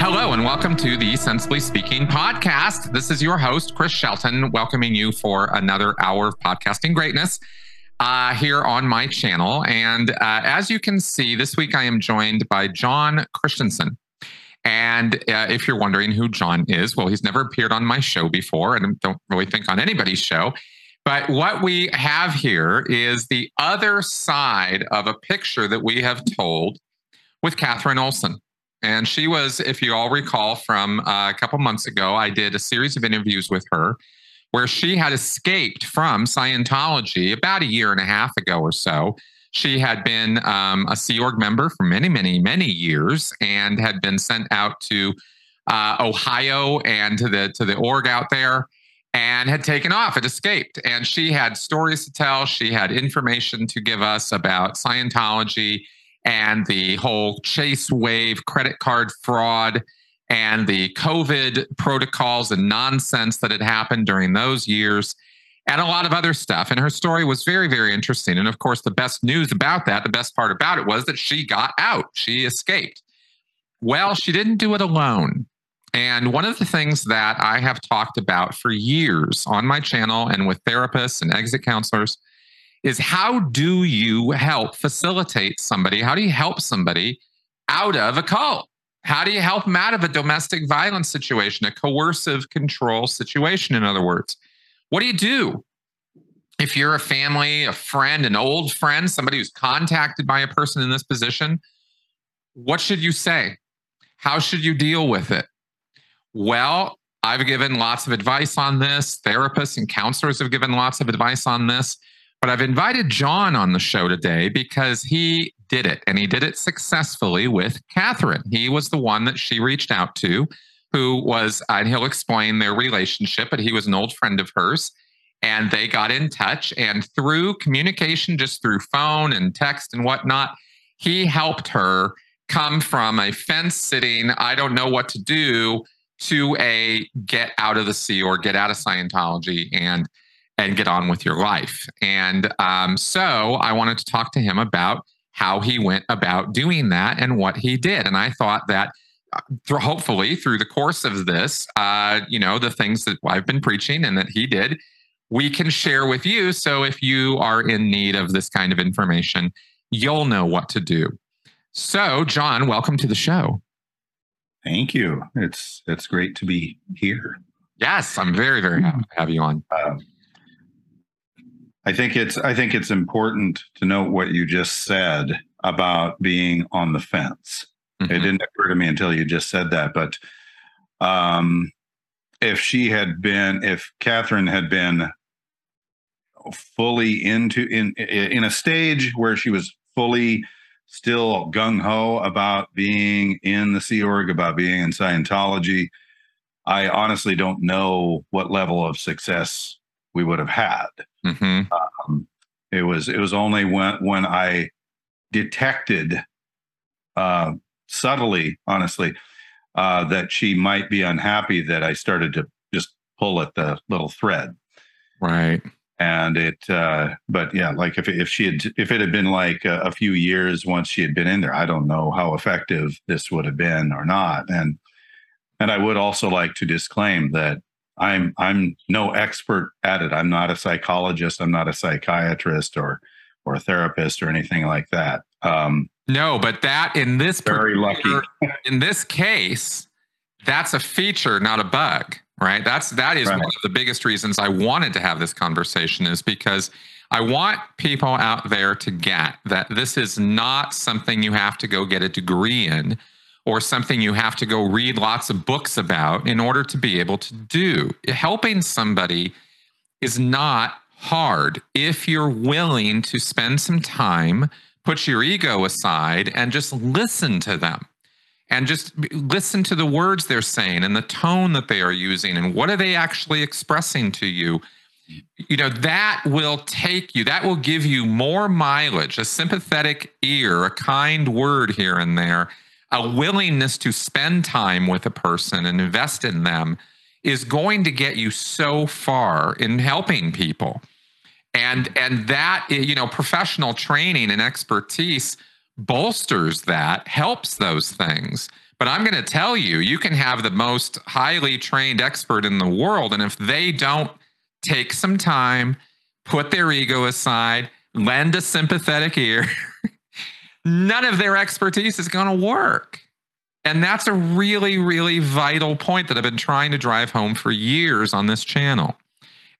Hello, and welcome to the Sensibly Speaking podcast. This is your host, Chris Shelton, welcoming you for another hour of podcasting greatness uh, here on my channel. And uh, as you can see, this week I am joined by John Christansen. And uh, if you're wondering who John is, well, he's never appeared on my show before, and don't really think on anybody's show. But what we have here is the other side of a picture that we have told with Katherine Olson. And she was, if you all recall from uh, a couple months ago, I did a series of interviews with her where she had escaped from Scientology about a year and a half ago or so. She had been um, a Sea Org member for many, many, many years and had been sent out to uh, Ohio and to the to the org out there and had taken off, had escaped. And she had stories to tell. She had information to give us about Scientology and the whole Chase Wave credit card fraud and the COVID protocols and nonsense that had happened during those years and a lot of other stuff. And her story was very, very interesting. And of course, the best news about that, the best part about it was that she got out, she escaped. Well, she didn't do it alone. And one of the things that I have talked about for years on my channel and with therapists and exit counselors is how do you help facilitate somebody? How do you help somebody out of a cult? How do you help them out of a domestic violence situation, a coercive control situation, in other words? What do you do if you're a family, a friend, an old friend, somebody who's contacted by a person in this position? What should you say? How should you deal with it? Well, I've given lots of advice on this. Therapists and counselors have given lots of advice on this. But I've invited John on the show today because he did it and he did it successfully with Katherine. He was the one that she reached out to, who was, and he'll explain their relationship, but he was an old friend of hers. And they got in touch. And through communication, just through phone and text and whatnot, he helped her come from a fence sitting, I don't know what to do, to a get out of the sea or get out of Scientology and and get on with your life. And um, so I wanted to talk to him about how he went about doing that and what he did. And I thought that uh, through, hopefully through the course of this, uh, you know, the things that I've been preaching and that he did, we can share with you. So if you are in need of this kind of information, you'll know what to do. So, John, welcome to the show. Thank you. It's it's great to be here. Yes, I'm very very happy to have you on. Um, I think it's I think it's important to note what you just said about being on the fence. Mm-hmm. It didn't occur to me until you just said that, but um, if she had been, if Katherine had been fully into in in a stage where she was fully still gung ho about being in the Sea Org, about being in Scientology, I honestly don't know what level of success we would have had. Mm-hmm. Um, it was it was only when when I detected uh, subtly, honestly, uh, that she might be unhappy that I started to just pull at the little thread. Right. And it, uh, but yeah, like if if she had if it had been like a, a few years once she had been in there, I don't know how effective this would have been or not. And and I would also like to disclaim that I'm I'm no expert at it. I'm not a psychologist. I'm not a psychiatrist or or a therapist or anything like that. Um, no, but that in this very lucky in this case, that's a feature, not a bug, right? That's that is right. one of the biggest reasons I wanted to have this conversation is because I want people out there to get that this is not something you have to go get a degree in or something you have to go read lots of books about in order to be able to do. Helping somebody is not hard if you're willing to spend some time, put your ego aside, and just listen to them. And just listen to the words they're saying and the tone that they are using and what are they actually expressing to you. You know, that will take you, that will give you more mileage, a sympathetic ear, a kind word here and there a willingness to spend time with a person and invest in them is going to get you so far in helping people. and and that you know professional training and expertise bolsters that helps those things but i'm going to tell you you can have the most highly trained expert in the world and if they don't take some time put their ego aside lend a sympathetic ear none of their expertise is going to work and that's a really really vital point that i've been trying to drive home for years on this channel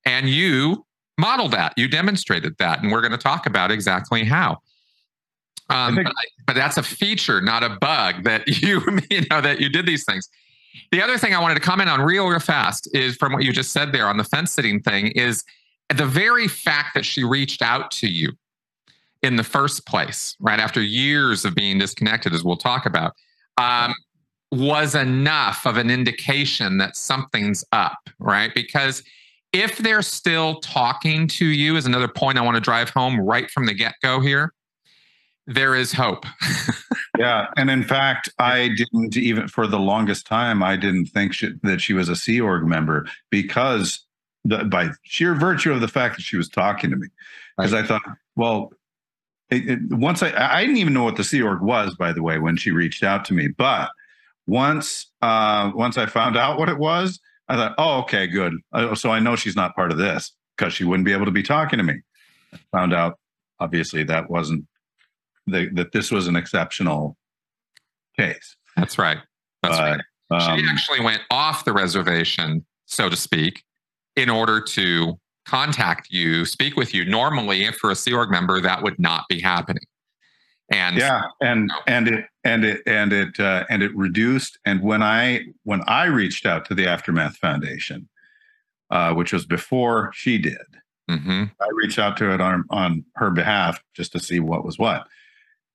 and you modeled that. You demonstrated that. And we're going to talk about exactly how. Um, think- but, but that's a feature, not a bug that you, you know, that you did these things. The other thing I wanted to comment on real, real fast is from what you just said there on the fence sitting thing is the very fact that she reached out to you in the first place, right after years of being disconnected, as we'll talk about, um, was enough of an indication that something's up, right? Because if they're still talking to you, is another point I want to drive home right from the get go here. There is hope. yeah. And in fact, I didn't even, for the longest time, I didn't think she, that she was a Sea Org member because the, by sheer virtue of the fact that she was talking to me. Because right. I thought, well, it, it, once I, I didn't even know what the Sea Org was, by the way, when she reached out to me. But once, uh, once I found out what it was, I thought, oh, okay, good. Uh, so I know she's not part of this because she wouldn't be able to be talking to me. I found out, obviously, that wasn't the, that this was an exceptional case. That's right. That's right. Um, she actually went off the reservation, so to speak, in order to contact you, speak with you. Normally, if for a Sea Org member, that would not be happening. And yeah, and you know, and it and it and it uh, and it reduced. And when I when I reached out to the Aftermath Foundation, uh, which was before she did, mm-hmm. I reached out to it on on her behalf just to see what was what,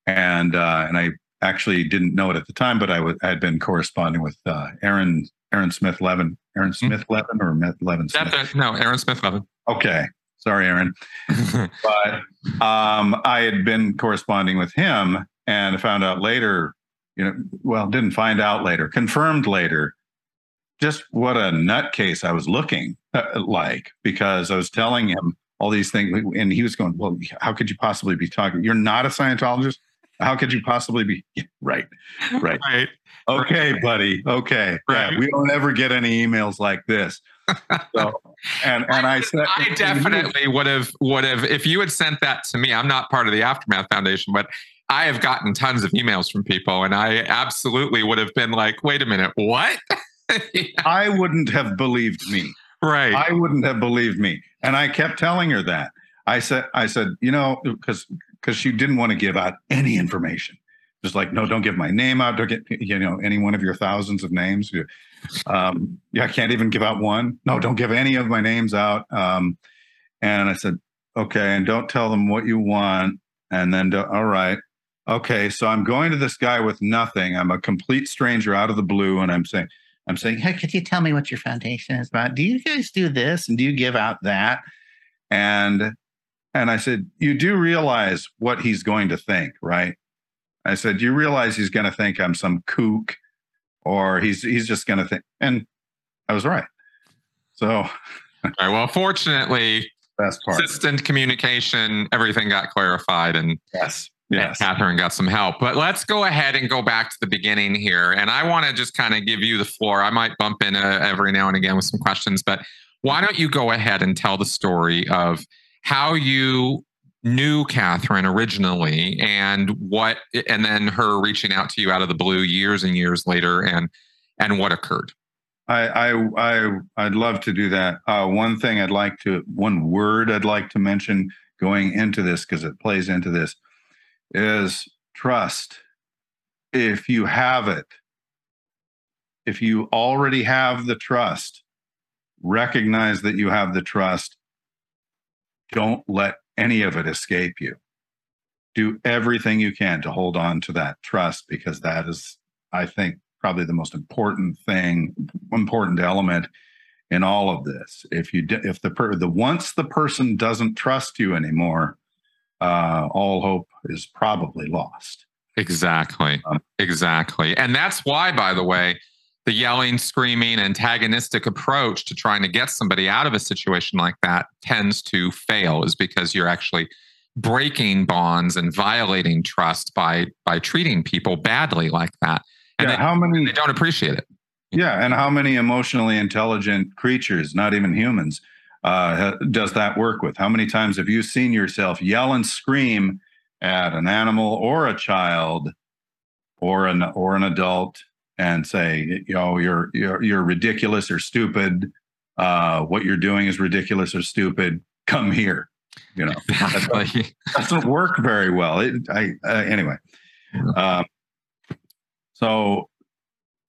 and uh, and I actually didn't know it at the time, but I, w- had been corresponding with uh, Aaron Aaron Smith Levin, Aaron mm-hmm. Smith Levin, or Levin Smith? No, Aaron Smith Levin. Okay, sorry, Aaron, but um, I had been corresponding with him and found out later, you know, well, didn't find out later, confirmed later, just what a nutcase I was looking uh, like because I was telling him all these things, and he was going, "Well, how could you possibly be talking? You're not a Scientologist. How could you possibly be?" right, right, right. Okay, right. buddy. Okay, right. Yeah, we don't ever get any emails like this. So, and and I, I said, I definitely would have would have if you had sent that to me. I'm not part of the Aftermath Foundation, but I have gotten tons of emails from people, and I absolutely would have been like, wait a minute, what? yeah. I wouldn't have believed me. Right. I wouldn't have believed me. And I kept telling her that. I said, I said, you know, because because she didn't want to give out any information. Just like, no, don't give my name out. Don't get, you know, any one of your thousands of names. Um, yeah, I can't even give out one. No, don't give any of my names out. Um, and I said, okay, and don't tell them what you want. And then, all right okay, so I'm going to this guy with nothing. I'm a complete stranger out of the blue, and I'm saying, I'm saying, hey, could you tell me what your foundation is about? Do you guys do this and do you give out that? And and I said, you do realize what he's going to think, right? I said, you realize he's going to think I'm some kook, or he's he's just going to think. And I was right. So, all right. Well, fortunately, best part. Consistent communication, everything got clarified, and yes, Yes. Katherine got some help. But let's go ahead and go back to the beginning here. And I want to just kind of give you the floor. I might bump in uh, every now and again with some questions, but why don't you go ahead and tell the story of how you knew Katherine originally and what, and then her reaching out to you out of the blue years and years later and, and what occurred? I, I, I, I'd love to do that. Uh, one thing I'd like to, one word I'd like to mention going into this, because it plays into this is trust. If you have it, if you already have the trust, recognize that you have the trust. Don't let any of it escape you. Do everything you can to hold on to that trust because that is, I think, probably the most important thing, important element in all of this. If you if the per, the once the person doesn't trust you anymore, uh, all hope is probably lost. Exactly. Um, exactly. And that's why, by the way, the yelling, screaming, antagonistic approach to trying to get somebody out of a situation like that tends to fail, is because you're actually breaking bonds and violating trust by by treating people badly like that. And yeah, they, how many they don't appreciate it. Yeah, and how many emotionally intelligent creatures, not even humans, uh, does that work with? How many times have you seen yourself yell and scream at an animal or a child or an or an adult and say, you know, you're you're you're ridiculous or stupid. Uh, what you're doing is ridiculous or stupid. Come here. You know, exactly. that doesn't work very well. It, I uh, anyway. Uh, so,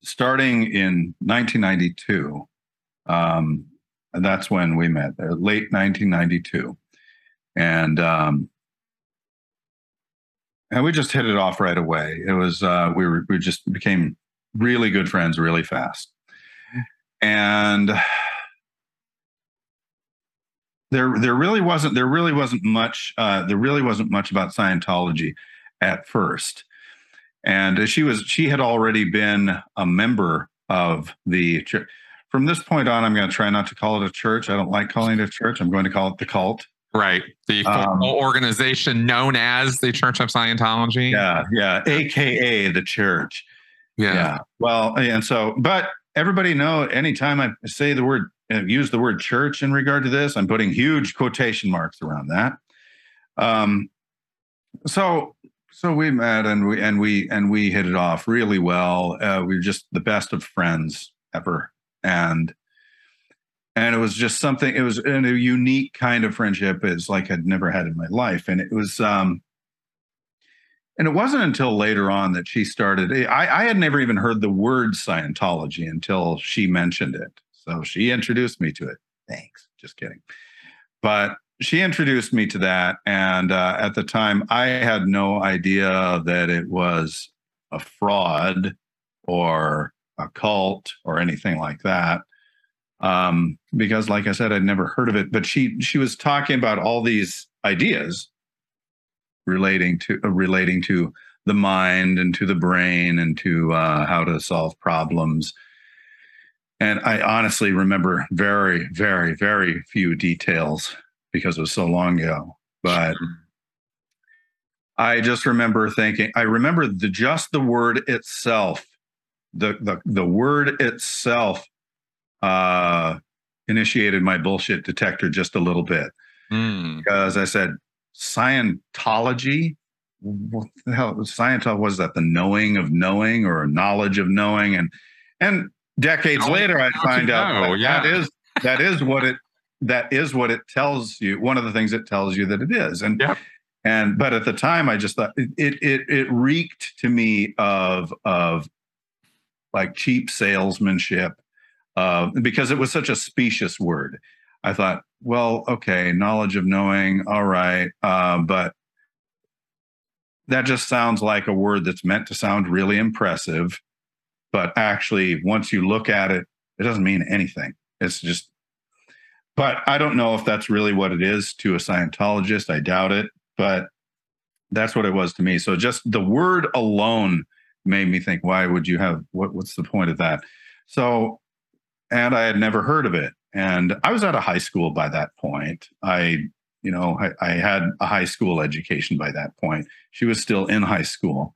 starting in 1992, um, that's when we met. Uh, late 1992, and um, and we just hit it off right away. It was uh, we were we just became really good friends really fast, and there there really wasn't there really wasn't much uh, there really wasn't much about Scientology at first, and she was she had already been a member of the church. From this point on, I'm going to try not to call it a church. I don't like calling it a church. I'm going to call it the cult. Right. The um, organization known as the Church of Scientology. Yeah. Yeah. AKA the church. Yeah. yeah. Well, and so, but everybody know anytime I say the word, uh, use the word church in regard to this, I'm putting huge quotation marks around that. Um, so, so we met and we, and we, and we hit it off really well. Uh, we were just the best of friends ever. And, and it was just something it was a unique kind of friendship it's like i'd never had in my life and it was um and it wasn't until later on that she started i i had never even heard the word scientology until she mentioned it. So she introduced me to it. Thanks. Just kidding. But she introduced me to that. And uh, at the time i had no idea that it was a fraud or a cult or anything like that. Um, because, like I said, I'd never heard of it. But she she was talking about all these ideas relating to uh, relating to the mind and to the brain and to uh, how to solve problems. And I honestly remember very, very, very few details because it was so long ago. But I just remember thinking, I remember the just the word itself, the the the word itself uh, initiated my bullshit detector just a little bit mm. because I said Scientology. What the hell? Was Scientology was that the knowing of knowing or knowledge of knowing, and and decades later I find out that, yeah. that is that is what it that is what it tells you. One of the things it tells you that it is, and yep. and but at the time I just thought it it it reeked to me of of like cheap salesmanship uh, because it was such a specious word. I thought, well, okay, knowledge of knowing, all right, uh, but that just sounds like a word that's meant to sound really impressive, but actually, once you look at it, it doesn't mean anything. It's just, but I don't know if that's really what it is to a Scientologist. I doubt it, but that's what it was to me. So just the word alone made me think, why would you have what, what's the point of that? So and I had never heard of it. And I was out of high school by that point. I, you know, I, I had a high school education by that point. She was still in high school,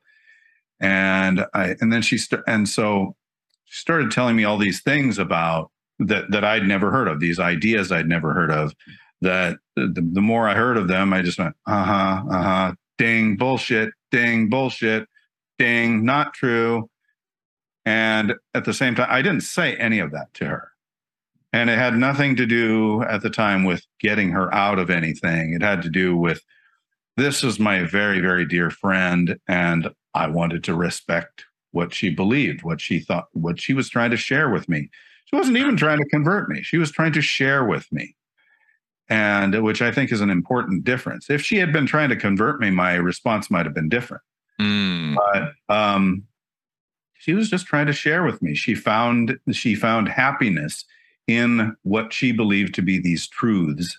and I, and then she st- and so she started telling me all these things about that that I'd never heard of, these ideas I'd never heard of. That the, the more I heard of them, I just went, uh huh, uh huh, ding, bullshit, ding, bullshit, ding, not true and at the same time, I didn't say any of that to her. And it had nothing to do at the time with getting her out of anything. It had to do with this is my very, very dear friend. And I wanted to respect what she believed, what she thought, what she was trying to share with me. She wasn't even trying to convert me, she was trying to share with me. And which I think is an important difference. If she had been trying to convert me, my response might have been different. Mm. But um, she was just trying to share with me. She found she found happiness in what she believed to be these truths.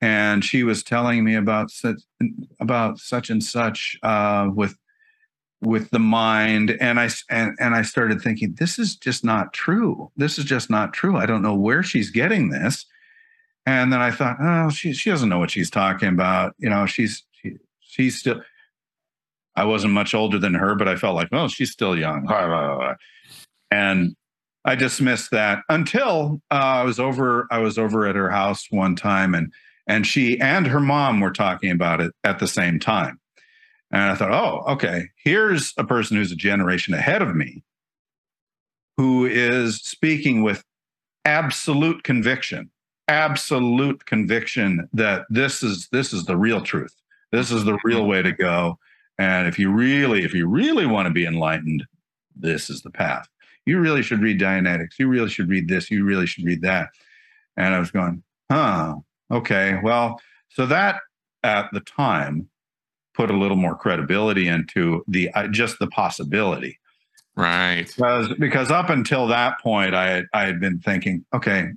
And she was telling me about such about such and such uh, with with the mind. And i and, and i started thinking this is just not true. This is just not true. I don't know where she's getting this. And then i thought oh she, she doesn't know what she's talking about. You know she's she, she's still i wasn't much older than her but i felt like well she's still young. And i dismissed that until uh, i was over i was over at her house one time and and she and her mom were talking about it at the same time and I thought, oh, okay, here's a person who's a generation ahead of me who is speaking with absolute conviction, absolute conviction that this is this is the real truth. This is the real way to go. And if you really, if you really want to be enlightened, this is the path. You really should read Dianetics. You really should read this. You really should read that. And I was going, huh, okay. Well, so that at the time put a little more credibility into the uh, just the possibility right because because up until that point i had, i had been thinking okay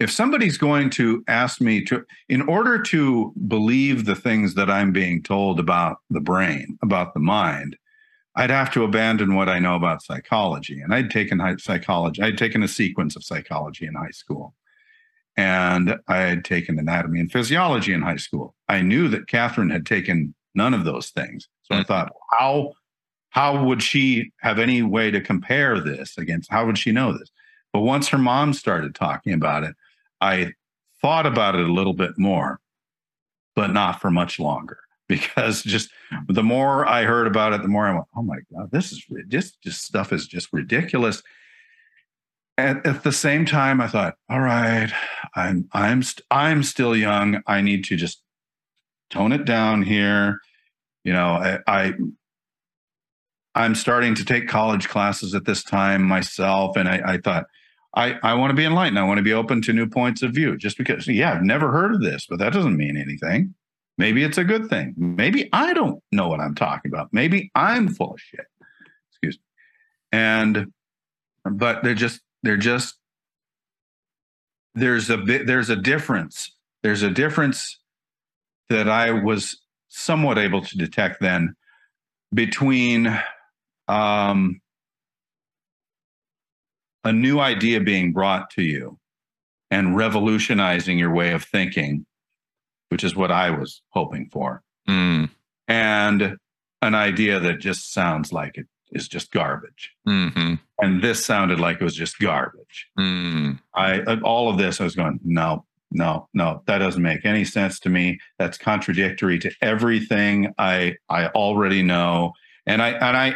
if somebody's going to ask me to in order to believe the things that i'm being told about the brain about the mind i'd have to abandon what i know about psychology and i'd taken psychology i'd taken a sequence of psychology in high school and I had taken anatomy and physiology in high school. I knew that Katherine had taken none of those things. So I mm-hmm. thought, how how would she have any way to compare this against how would she know this? But once her mom started talking about it, I thought about it a little bit more, but not for much longer. Because just the more I heard about it, the more I went, "Oh my god, this is this just stuff is just ridiculous." at, at the same time, I thought, all right, I'm I'm st- I'm still young. I need to just tone it down here. You know, I, I I'm starting to take college classes at this time myself, and I, I thought I, I want to be enlightened. I want to be open to new points of view. Just because, yeah, I've never heard of this, but that doesn't mean anything. Maybe it's a good thing. Maybe I don't know what I'm talking about. Maybe I'm full of shit. Excuse me. And but they're just they're just there's a bit there's a difference there's a difference that i was somewhat able to detect then between um, a new idea being brought to you and revolutionizing your way of thinking which is what i was hoping for mm. and an idea that just sounds like it is just garbage. Mm-hmm. And this sounded like it was just garbage. Mm. I all of this, I was going, no, no, no, that doesn't make any sense to me. That's contradictory to everything I I already know. And I and I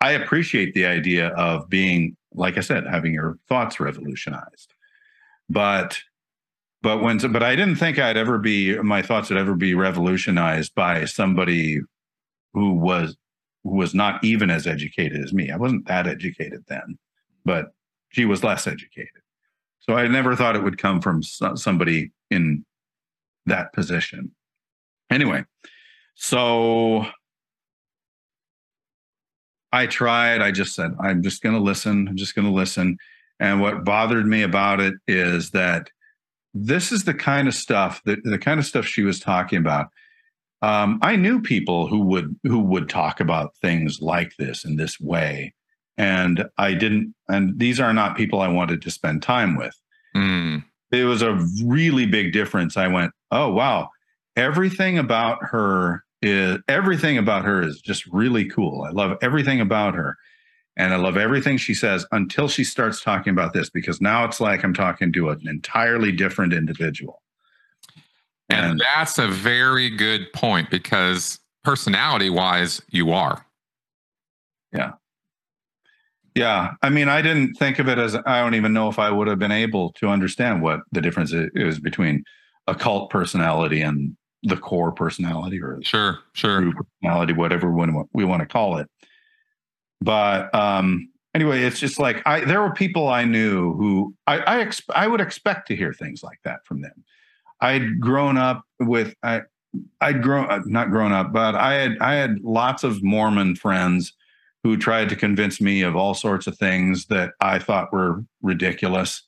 I appreciate the idea of being, like I said, having your thoughts revolutionized. But but when but I didn't think I'd ever be my thoughts would ever be revolutionized by somebody who was who was not even as educated as me. I wasn't that educated then, but she was less educated. So I never thought it would come from somebody in that position. Anyway, so I tried. I just said, I'm just going to listen. I'm just going to listen. And what bothered me about it is that this is the kind of stuff that the kind of stuff she was talking about um, I knew people who would who would talk about things like this in this way, and I didn't. And these are not people I wanted to spend time with. Mm. It was a really big difference. I went, oh wow, everything about her is everything about her is just really cool. I love everything about her. And I love everything she says until she starts talking about this, because now it's like I'm talking to an entirely different individual. And that's a very good point because personality wise, you are. Yeah. Yeah. I mean, I didn't think of it as I don't even know if I would have been able to understand what the difference is between a cult personality and the core personality or sure, sure personality, whatever we want to call it. But um, anyway, it's just like I there were people I knew who I I, exp- I would expect to hear things like that from them. I'd grown up with I I'd grown uh, not grown up, but I had I had lots of Mormon friends who tried to convince me of all sorts of things that I thought were ridiculous.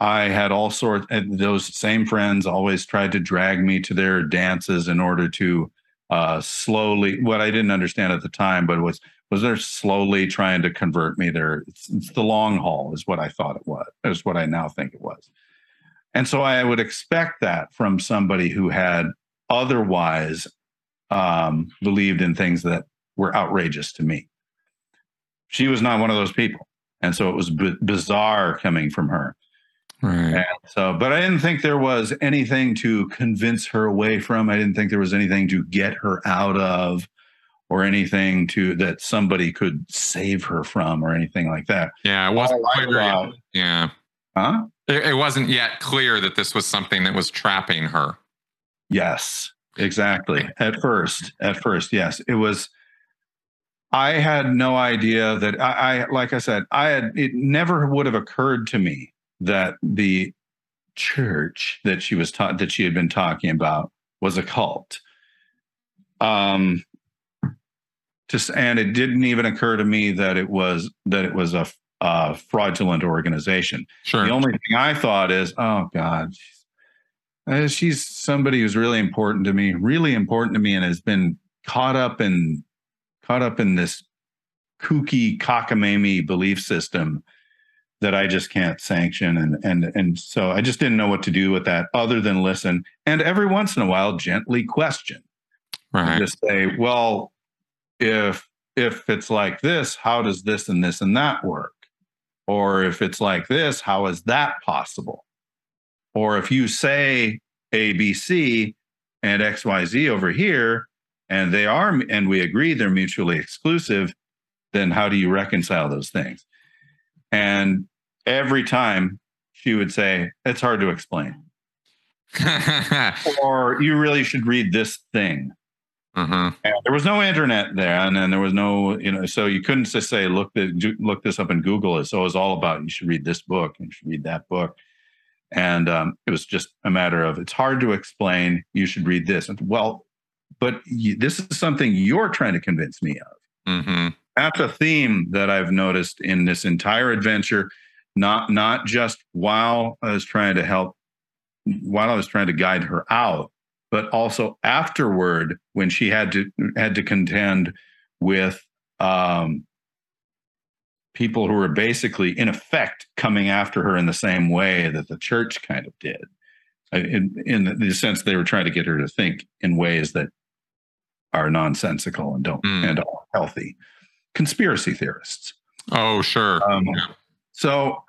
I had all sorts those same friends always tried to drag me to their dances in order to uh, slowly. What I didn't understand at the time, but was was they're slowly trying to convert me. There, it's, it's the long haul, is what I thought it was. Is what I now think it was. And so I would expect that from somebody who had otherwise um, believed in things that were outrageous to me. She was not one of those people. And so it was b- bizarre coming from her. Right. And so, but I didn't think there was anything to convince her away from. I didn't think there was anything to get her out of or anything to that somebody could save her from or anything like that. Yeah, it wasn't All clear. yet. Yeah. Huh? It, it wasn't yet clear that this was something that was trapping her. Yes, exactly. At first, at first, yes, it was. I had no idea that I, I, like I said, I had. It never would have occurred to me that the church that she was taught that she had been talking about was a cult. Um, just and it didn't even occur to me that it was that it was a, a fraudulent organization. Sure. The only thing I thought is, oh God, she's, uh, she's somebody who's really important to me, really important to me, and has been caught up in caught up in this kooky cockamamie belief system that I just can't sanction, and and and so I just didn't know what to do with that other than listen and every once in a while gently question, right. just say, well, if if it's like this, how does this and this and that work? Or if it's like this, how is that possible? Or if you say ABC and XYZ over here, and they are, and we agree they're mutually exclusive, then how do you reconcile those things? And every time she would say, it's hard to explain. Or you really should read this thing. Mhm. And there was no internet there, and then there was no, you know, so you couldn't just say, look, the, look this up in Google. So it was all about you should read this book, and you should read that book, and um, it was just a matter of it's hard to explain. You should read this, and well, but you, this is something you're trying to convince me of. Mhm. That's a theme that I've noticed in this entire adventure. Not not just while I was trying to help, while I was trying to guide her out, but also afterward when she had to had to contend with um, people who were basically in effect coming after her in the same way that the church kind of did in, in the sense they were trying to get her to think in ways that are nonsensical and don't Mm. and are healthy conspiracy theorists Oh, sure. um, Yeah. so,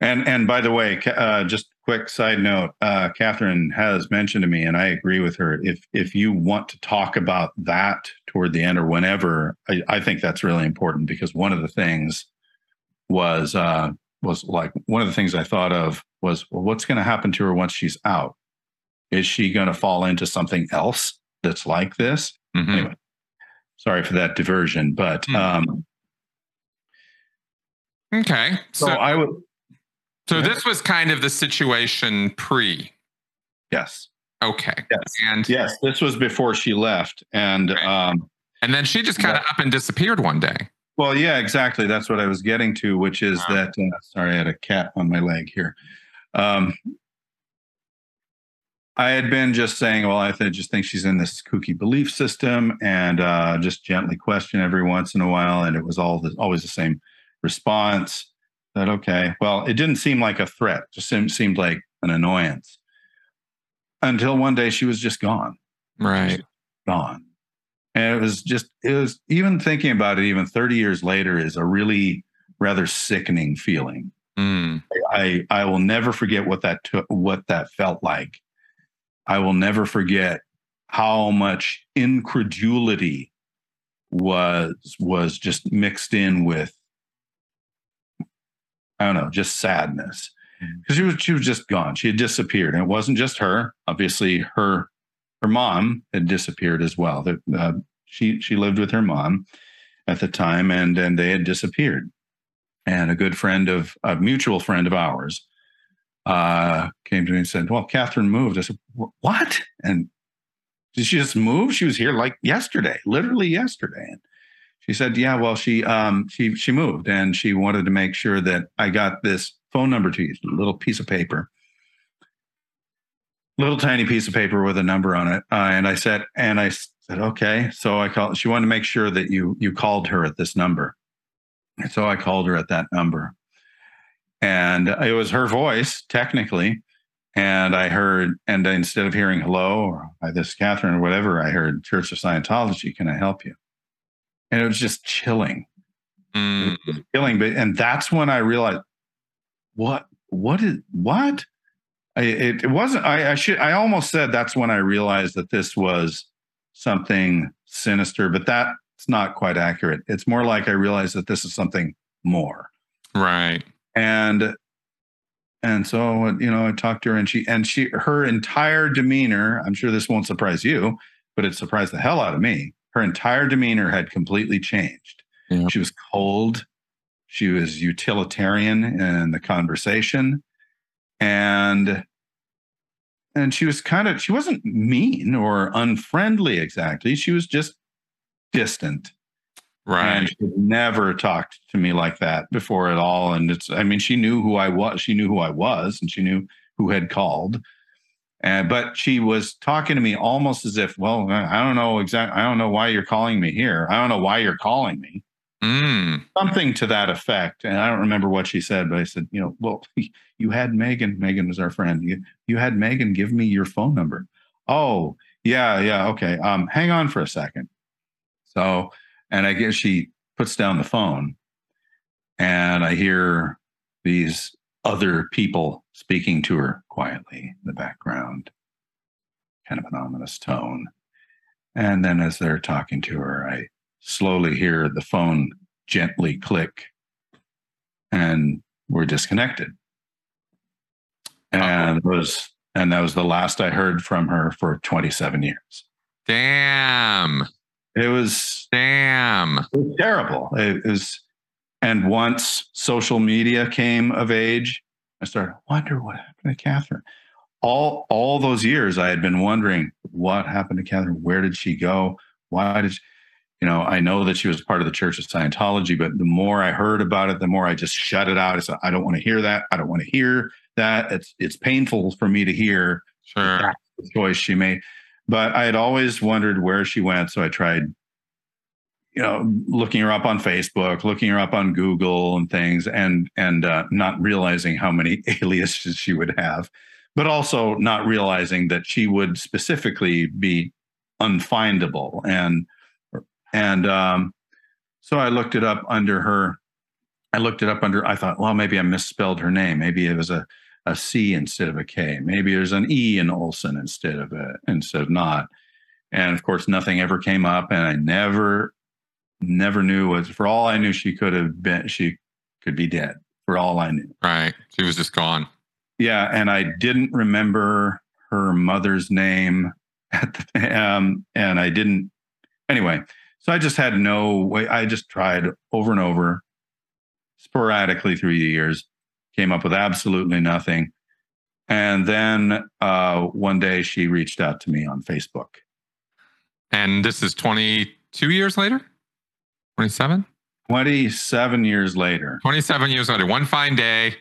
and and by the way, uh, just quick side note: uh, Katherine has mentioned to me, and I agree with her. If if you want to talk about that toward the end or whenever, I, I think that's really important because one of the things was uh, was like one of the things I thought of was well, what's going to happen to her once she's out? Is she going to fall into something else that's like this? Mhm. Anyway, sorry for that diversion, but Hmm. um, Okay. so So, I would so yeah. this was kind of the situation pre. yes. Okay. Yes. And Yes, this was before she left, and Okay. um, and then she just kind of up and disappeared one day. well, yeah, exactly. That's what I was getting to, which is Wow. that. Uh, sorry, I had a cat on my leg here. Um, I had been just saying, well, I th- just think she's in this kooky belief system, and uh, just gently question every once in a while, and it was all the, always the same response. That okay, well, it didn't seem like a threat; just seemed, seemed like an annoyance. Until one day, she was just gone. Right. gone. And it was just, it was even thinking about it, even 30 years later, is a really rather sickening feeling. Mm. I, I will never forget what that took, what that felt like. I will never forget how much incredulity was was just mixed in with I don't know, just sadness. Because she was she was just gone. She had disappeared. And it wasn't just her. Obviously, her her mom had disappeared as well. That uh, she she lived with her mom at the time, and and they had disappeared. And a good friend of a mutual friend of ours uh, came to me and said, "Well, Katherine moved." I said, "What?" And did she just move? She was here like yesterday, literally yesterday. And she said, "Yeah, well, she um, she she moved, and she wanted to make sure that I got this phone number to you, little piece of paper." little tiny piece of paper with a number on it. Uh, and I said, and I said, okay. So I called, she wanted to make sure that you, you called her at this number. And so I called her at that number and it was her voice technically. And I heard, and instead of hearing hello or hi, this is Katherine or whatever, I heard Church of Scientology. Can I help you? And it was just chilling, Mm. was chilling. But and that's when I realized, what, what is what? I, it, it wasn't. I, I should. I almost said that's when I realized that this was something sinister, but that's not quite accurate. It's more like I realized that this is something more Right. and and so you know i talked to her and she and she her entire demeanor i'm sure this won't surprise you but it surprised the hell out of me her entire demeanor had completely changed Yeah. she was cold she was utilitarian in the conversation and and she was kind of she wasn't mean or unfriendly exactly she was just distant Right. and she had never talked to me like that before at all. And it's, I mean, she knew who I was. She knew who I was, and she knew who had called. And but she was talking to me almost as if, well, I don't know exactly. I don't know why you're calling me here. I don't know why you're calling me. Mm. Something to that effect. And I don't remember what she said, but I said, you know, well, you had Megan. Megan was our friend. You, you had Megan give me your phone number. Oh, yeah, yeah, okay. Um, hang on for a second. So, and I guess she puts down the phone, and I hear these other people speaking to her quietly in the background, kind of an ominous tone. And then as they're talking to her, I slowly hear the phone gently click, and we're disconnected. And was and that was the last I heard from her for 27 years. Damn. It was Damn. it was terrible. It was, and once social media came of age, I started to wonder what happened to Katherine. All all those years, I had been wondering what happened to Katherine. Where did she go? Why did she, you know? I know that she was part of the Church of Scientology, but the more I heard about it, the more I just shut it out. I said, I don't want to hear that. I don't want to hear that. It's it's painful for me to hear Sure. the choice she made. But I had always wondered where she went, so I tried, you know, looking her up on Facebook, looking her up on Google and things, and and uh, not realizing how many aliases she would have, but also not realizing that she would specifically be unfindable. And and um, so I looked it up under her. I looked it up under. I thought, well, maybe I misspelled her name. Maybe it was a a C instead of a K. Maybe there's an E in Olson instead of a instead of not. And of course, nothing ever came up, and I never, never knew was for all I knew she could have been she could be dead for all I knew. Right. She was just gone. Yeah, and I didn't remember her mother's name at the um, and I didn't anyway. So I just had no way. I just tried over and over, sporadically through the years, came up with absolutely nothing. And then uh, one day she reached out to me on Facebook. And this is 22 years later? 27? 27 years later. 27 years later. One fine day.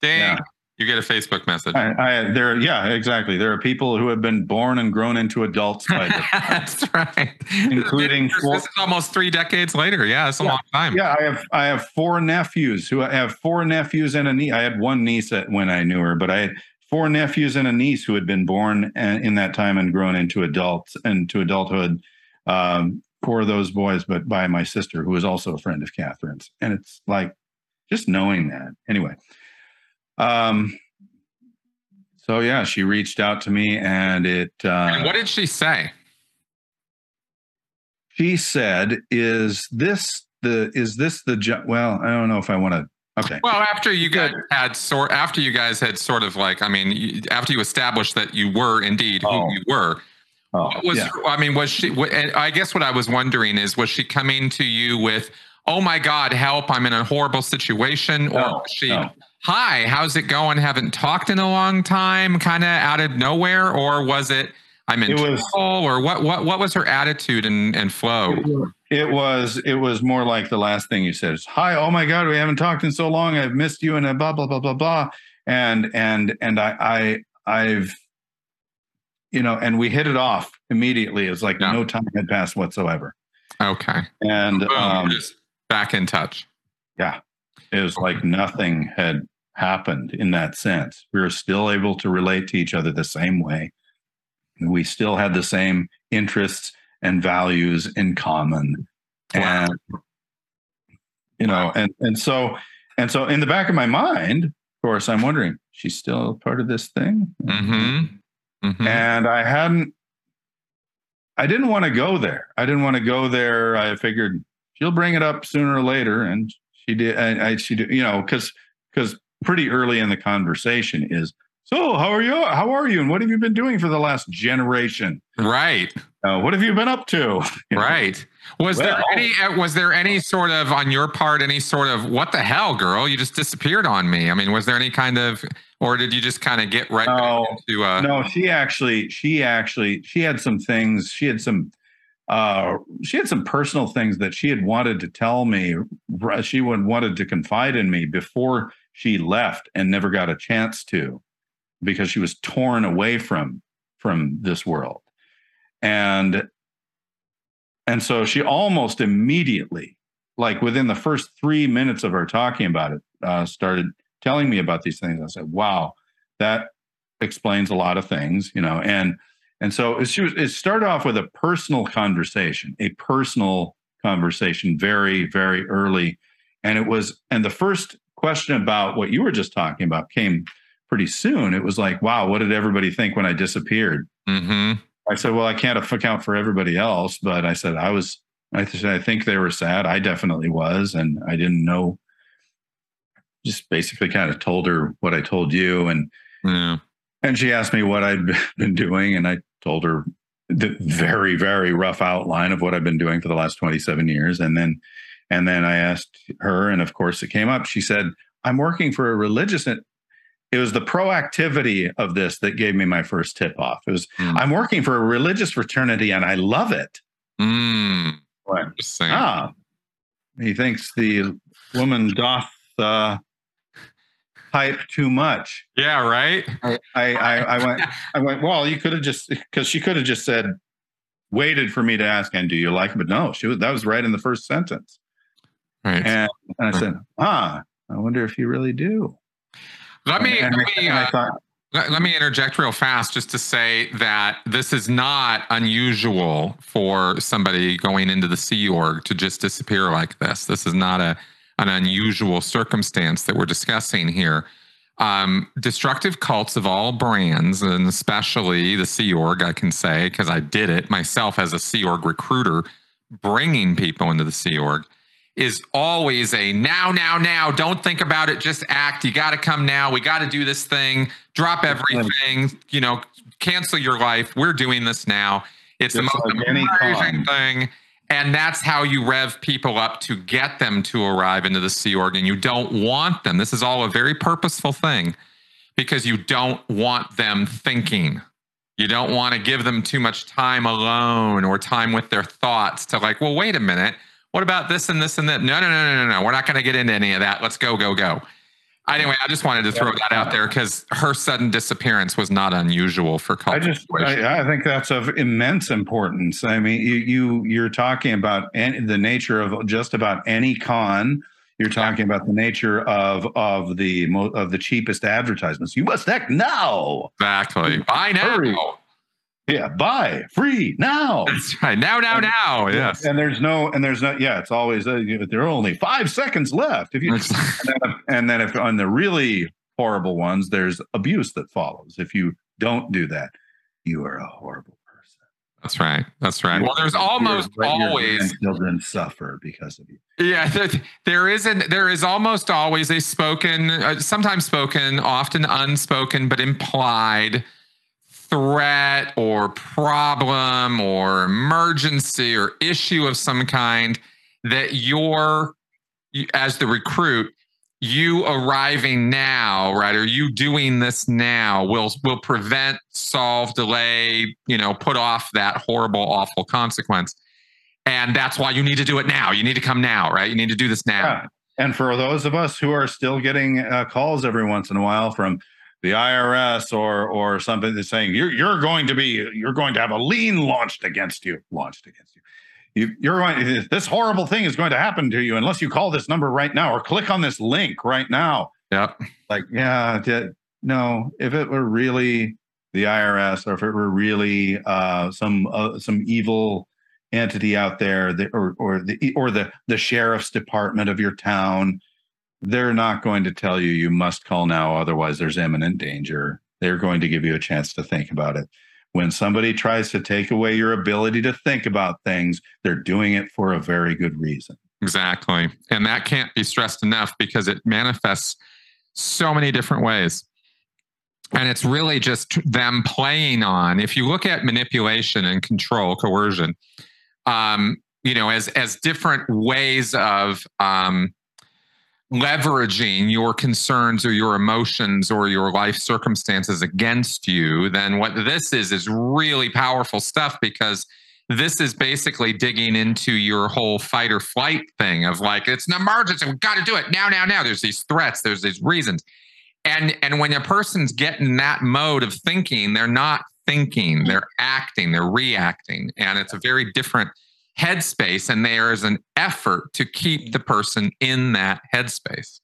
Dang. Yeah. You get a Facebook message. I, I, there, yeah, exactly. There are people who have been born and grown into adults by this. That's right. Including this, four- this is almost three decades later. Yeah, it's a Yeah. long time. Yeah, I have I have four nephews who I have four nephews and a niece. I had one niece when I knew her, but I had four nephews and a niece who had been born in that time and grown into adults and to adulthood. Um, four of those boys, but by my sister, who was also a friend of Katherine's, and it's like just knowing that. Anyway, um, so yeah, she reached out to me, and it. Uh, And what did she say? she said, "Is this the is this the jo- well? I don't know if I want to. Okay, Well, after you guys had sort, after you guys had sort of like, I mean, you, after you established that you were indeed Oh. who you were, oh, was yeah. I mean, was she? I guess what I was wondering is, was she coming to you with, "Oh my God, help! I'm in a horrible situation," or No, was she, no. "Hi, how's it going? Haven't talked in a long time," kind of out of nowhere, or was it? I'm in It was- trouble, or what? What? What was her attitude and, and flow? It was it was more like the last thing you said. Is, Hi, oh my God, we haven't talked in so long. I've missed you and blah blah blah blah blah. And and and I I I've you know, and we hit it off immediately. It was like Yeah. no time had passed whatsoever. Okay. And um, just back in touch. yeah, it was like nothing had happened in that sense. We were still able to relate to each other the same way. We still had the same interests and values in common. Wow. And you know, and and so and so in the back of my mind, of course, I'm wondering, she's still part of this thing? Mm-hmm. Hmm and I hadn't. I didn't want to go there. I didn't want to go there. I figured she'll bring it up sooner or later, and she did. I, I she did, you know, because because pretty early in the conversation is. So how are you? How are you? And what have you been doing for the last generation? Right. Uh, what have you been up to? You know? Was there any uh, was there any sort of on your part any sort of what the hell, girl? You just disappeared on me. I mean, was there any kind of or did you just kind of get right No. into uh no she actually she actually she had some things she had some uh she had some personal things that she had wanted to tell me she would wanted to confide in me before she left and never got a chance to because she was torn away from from this world and and so she almost immediately like within the first three minutes of her talking about it uh, started telling me about these things i said wow that explains a lot of things, you know, and and so she was, it started off with a personal conversation, a personal conversation, very very early, and it was and the first question about what you were just talking about came pretty soon. It was like, wow, what did everybody think when I disappeared? hmm I said, well, I can't account for everybody else, but I said I was. I said I think they were sad. I definitely was, and I didn't know. Just basically kind of told her what I told you, and Yeah. and she asked me what I'd been doing, and I told her the very, very rough outline of what I've been doing for the last 27 years. And then, and then I asked her, and of course it came up. She said, "I'm working for a religious." It was the proactivity of this that gave me my first tip off. It was, Mm. "I'm working for a religious fraternity, and I love it." Mm. What? Ah, he thinks the woman doth uh, hype too much. Yeah, right? I, I, I went, I went, well, you could have just, because she could have just said, waited for me to ask, and do you like it? But no, she was, that was right in the first sentence. Right. And, and I said, ah, I wonder if you really do. Let me, and, let me I uh, thought, Let, let me interject real fast just to say that this is not unusual for somebody going into the Sea Org to just disappear like this. This is not a an unusual circumstance that we're discussing here. Um, destructive cults of all brands, and especially the Sea Org, I can say, because I did it myself as a Sea Org recruiter, bringing people into the Sea Org, is always a now, now, now. Don't think about it. Just act. You got to come now. We got to do this thing. Drop everything. You know, cancel your life. We're doing this now. It's the most amazing thing. And that's how you rev people up to get them to arrive into the Sea Org. And you don't want them. This is all a very purposeful thing because you don't want them thinking. You don't want to give them too much time alone or time with their thoughts to like, well, wait a minute. What about this and this and that? No, no, no, no, no, no. We're not going to get into any of that. Let's go, go, go. Anyway, I just wanted to throw that out there because her sudden disappearance was not unusual for I just. I, I think that's of immense importance. I mean, you, you, you're talking about any, the nature of just about any con. You're talking about the nature of of the mo- of the cheapest advertisements. You must act now. exactly. Buy now. Hurry. Yeah, buy free now. That's right. Now, now, now. Yes. And there's no, and there's no, yeah, it's always, uh, there are only five seconds left. If you, and then, if, and then if on the really horrible ones, there's abuse that follows. If you don't do that, you are a horrible person. That's right. That's right. Well, there's almost your always children suffer because of you. Yeah, there, there isn't. There is almost always a spoken, uh, sometimes spoken, often unspoken, but implied threat or problem or emergency or issue of some kind that you're, as the recruit, you arriving now, right, or you doing this now will will prevent, solve, delay, you know, put off that horrible, awful consequence. And that's why you need to do it now. You need to come now, right? You need to do this now. Yeah. And for those of us who are still getting uh, calls every once in a while from the IRS or or something that's saying you're you're going to be you're going to have a lien launched against you launched against you. You, you're going this horrible thing is going to happen to you unless you call this number right now or click on this link right now. Yep. Like yeah, no. If it were really the IRS or if it were really uh, some uh, some evil entity out there that, or or the or the the sheriff's department of your town they're not going to tell you you must call now otherwise there's imminent danger. They're going to give you a chance to think about it. When somebody tries to take away your ability to think about things they're doing it for a very good reason. Exactly. And that can't be stressed enough because it manifests so many different ways. And it's really just them playing on. If you look at manipulation and control coercion um, you know as as different ways of um, leveraging your concerns or your emotions or your life circumstances against you, then what this is is really powerful stuff because this is basically digging into your whole fight or flight thing of like it's an emergency we've got to do it now now now. There's these threats there's these reasons. And and when a person's getting that mode of thinking they're not thinking they're acting they're reacting. And it's a very different headspace and there is an effort to keep the mm. person in that headspace.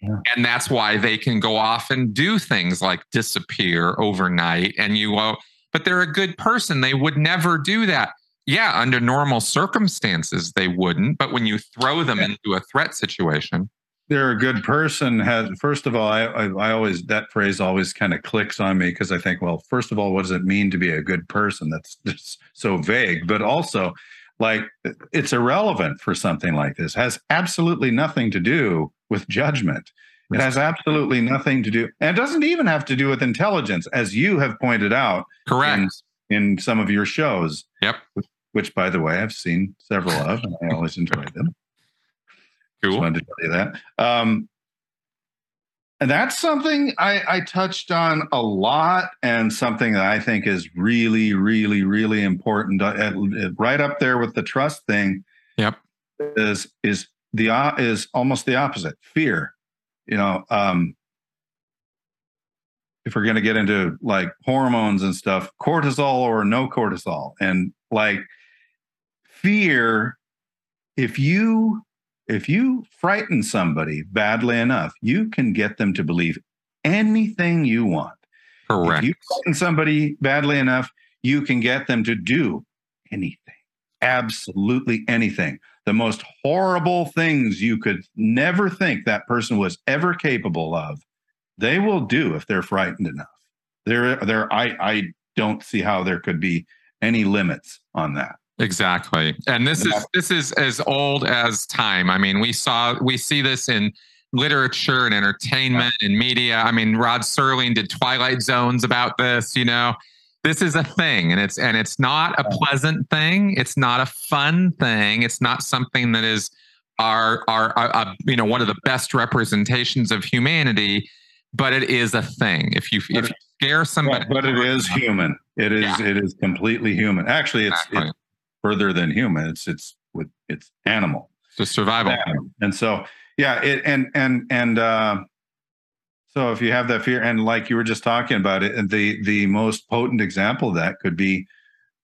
Yeah. And that's why they can go off and do things like disappear overnight. And you go, but they're a good person. They would never do that. Yeah, under normal circumstances, they wouldn't. But when you throw them into a threat situation, they're a good person has first of all I, I, I always that phrase always kind of clicks on me because i think well first of all what does it mean to be a good person that's just so vague but also like it's irrelevant for something like this. Has absolutely nothing to do with judgment. It has absolutely nothing to do and it doesn't even have to do with intelligence as you have pointed out correct. in, in some of your shows. Yep. Which by the way i've seen several of and i always enjoy them. Cool. Just wanted to tell you that. Um, that's something I, I, touched on a lot and something that I think is really, really, really important. Uh, right up there with the trust thing. Yep. Is is the uh, is almost the opposite. Fear. You know, um, if we're going to get into like hormones and stuff, cortisol or no cortisol, and like fear. If you if you frighten somebody badly enough, you can get them to believe anything you want. Correct. If you frighten somebody badly enough, you can get them to do anything, absolutely anything. The most horrible things you could never think that person was ever capable of, they will do if they're frightened enough. There, there. I, I don't see how there could be any limits on that. Exactly. And this is this is as old as time. I mean, we saw we see this in literature and entertainment and media. I mean, Rod Serling did Twilight Zones about this, you know. This is a thing and it's and it's not a pleasant thing. It's not a fun thing. It's not something that is our our, our uh, you know one of the best representations of humanity, but it is a thing. If you if you scare somebody but, but it is human. It is yeah. it is completely human. Actually, it's exactly. it's further than human. It's it's with it's animal. It's survival. And so yeah, it and and and uh, so if you have that fear, and like you were just talking about it, the the most potent example of that could be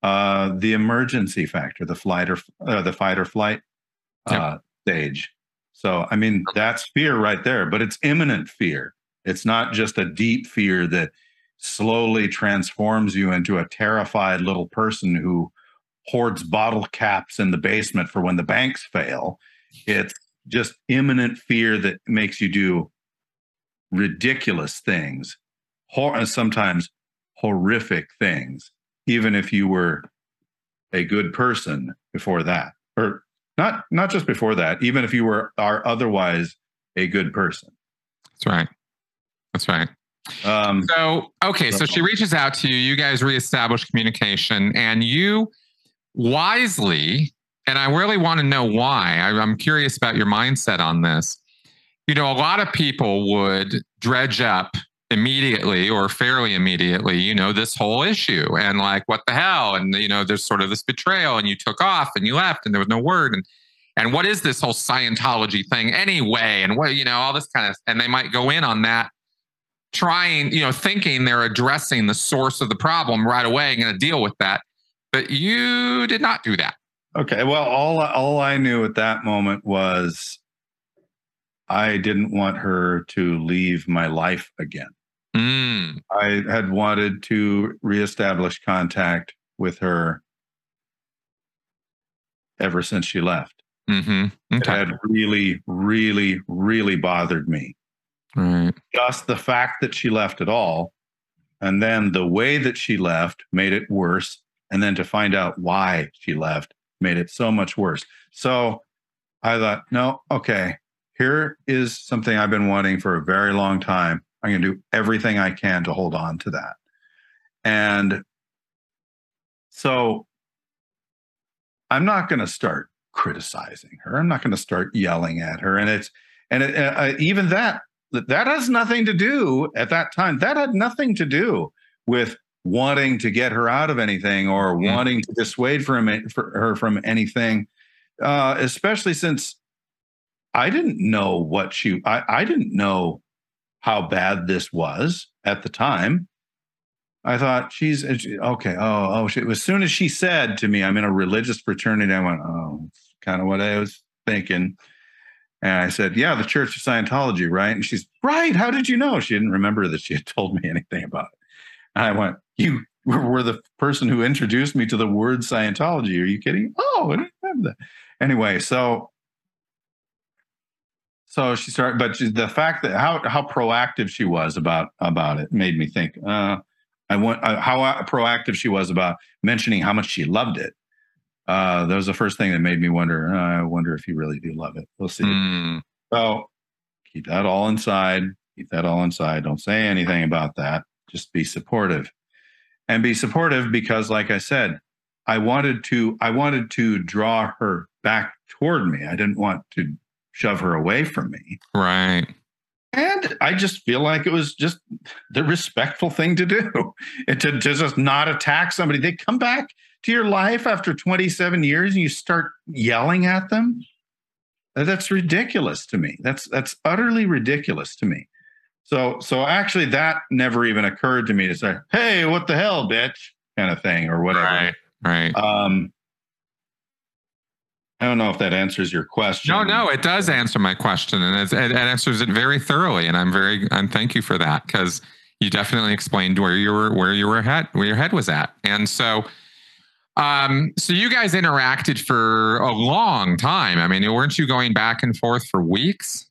uh, the emergency factor, the flight or uh, the fight or flight uh, yep. stage. So I mean that's fear right there, but it's imminent fear. It's not just a deep fear that slowly transforms you into a terrified little person who hoards bottle caps in the basement for when the banks fail. It's just imminent fear that makes you do ridiculous things, hor- sometimes horrific things, even if you were a good person before that, or not not just before that, even if you were are otherwise a good person. That's right. That's right. Um, so okay, so she reaches out to you. You guys reestablish communication, and you wisely, and I really want to know why. I, I'm curious about your mindset on this. You know, a lot of people would dredge up immediately or fairly immediately, you know, this whole issue and like, what the hell? And, you know, there's sort of this betrayal and you took off and you left and there was no word. And, and what is this whole Scientology thing anyway? And what, you know, all this kind of, and they might go in on that trying, you know, thinking they're addressing the source of the problem right away and going to deal with that. But you did not do that. Okay. Well, all all I knew at that moment was I didn't want her to leave my life again. Mm. I had wanted to reestablish contact with her ever since she left. Mm-hmm. It had really, really, really bothered me. Right. Just the fact that she left at all. And then the way that she left made it worse. And then to find out why she left made it so much worse. So I thought, no, okay, here is something I've been wanting for a very long time. I'm going to do everything I can to hold on to that. And so I'm not going to start criticizing her. I'm not going to start yelling at her. And it's, and it, uh, even that, that has nothing to do at that time. That had nothing to do with wanting to get her out of anything or Mhm. wanting to dissuade from for her from anything. Uh, especially since I didn't know what she, I, I didn't know how bad this was at the time. I thought she's okay. Oh, oh, she, as soon as she said to me, I'm in a religious fraternity, I went, oh, it's kind of what I was thinking. And I said, yeah, the Church of Scientology, right? And she's right. How did you know? She didn't remember that she had told me anything about it. And I went, you were the person who introduced me to the word Scientology. Are you kidding? Oh, I didn't remember that. Anyway, so so she started, but she, the fact that how how proactive she was about about it made me think. Uh, I want uh, how proactive she was about mentioning how much she loved it. Uh, that was the first thing that made me wonder. Uh, I wonder if you really do love it. We'll see. Mm. So keep that all inside. Keep that all inside. Don't say anything about that. Just be supportive, and be supportive because, like I said, I wanted to. I wanted to draw her back toward me. I didn't want to shove her away from me. Right. And I just feel like it was just the respectful thing to do, and to, to just not attack somebody. They come back to your life after 27 years, and you start yelling at them. That's ridiculous to me. That's that's utterly ridiculous to me. So so actually, that never even occurred to me to say, "Hey, what the hell, bitch," kind of thing, or whatever. Right. Right. Um, I don't know if that answers your question. No, no, it does answer my question, and it, it answers it very thoroughly. And I'm very, and thank you for that because you definitely explained where you were, where you were head, where your head was at. And so, um, so you guys interacted for a long time. I mean, weren't you going back and forth for weeks?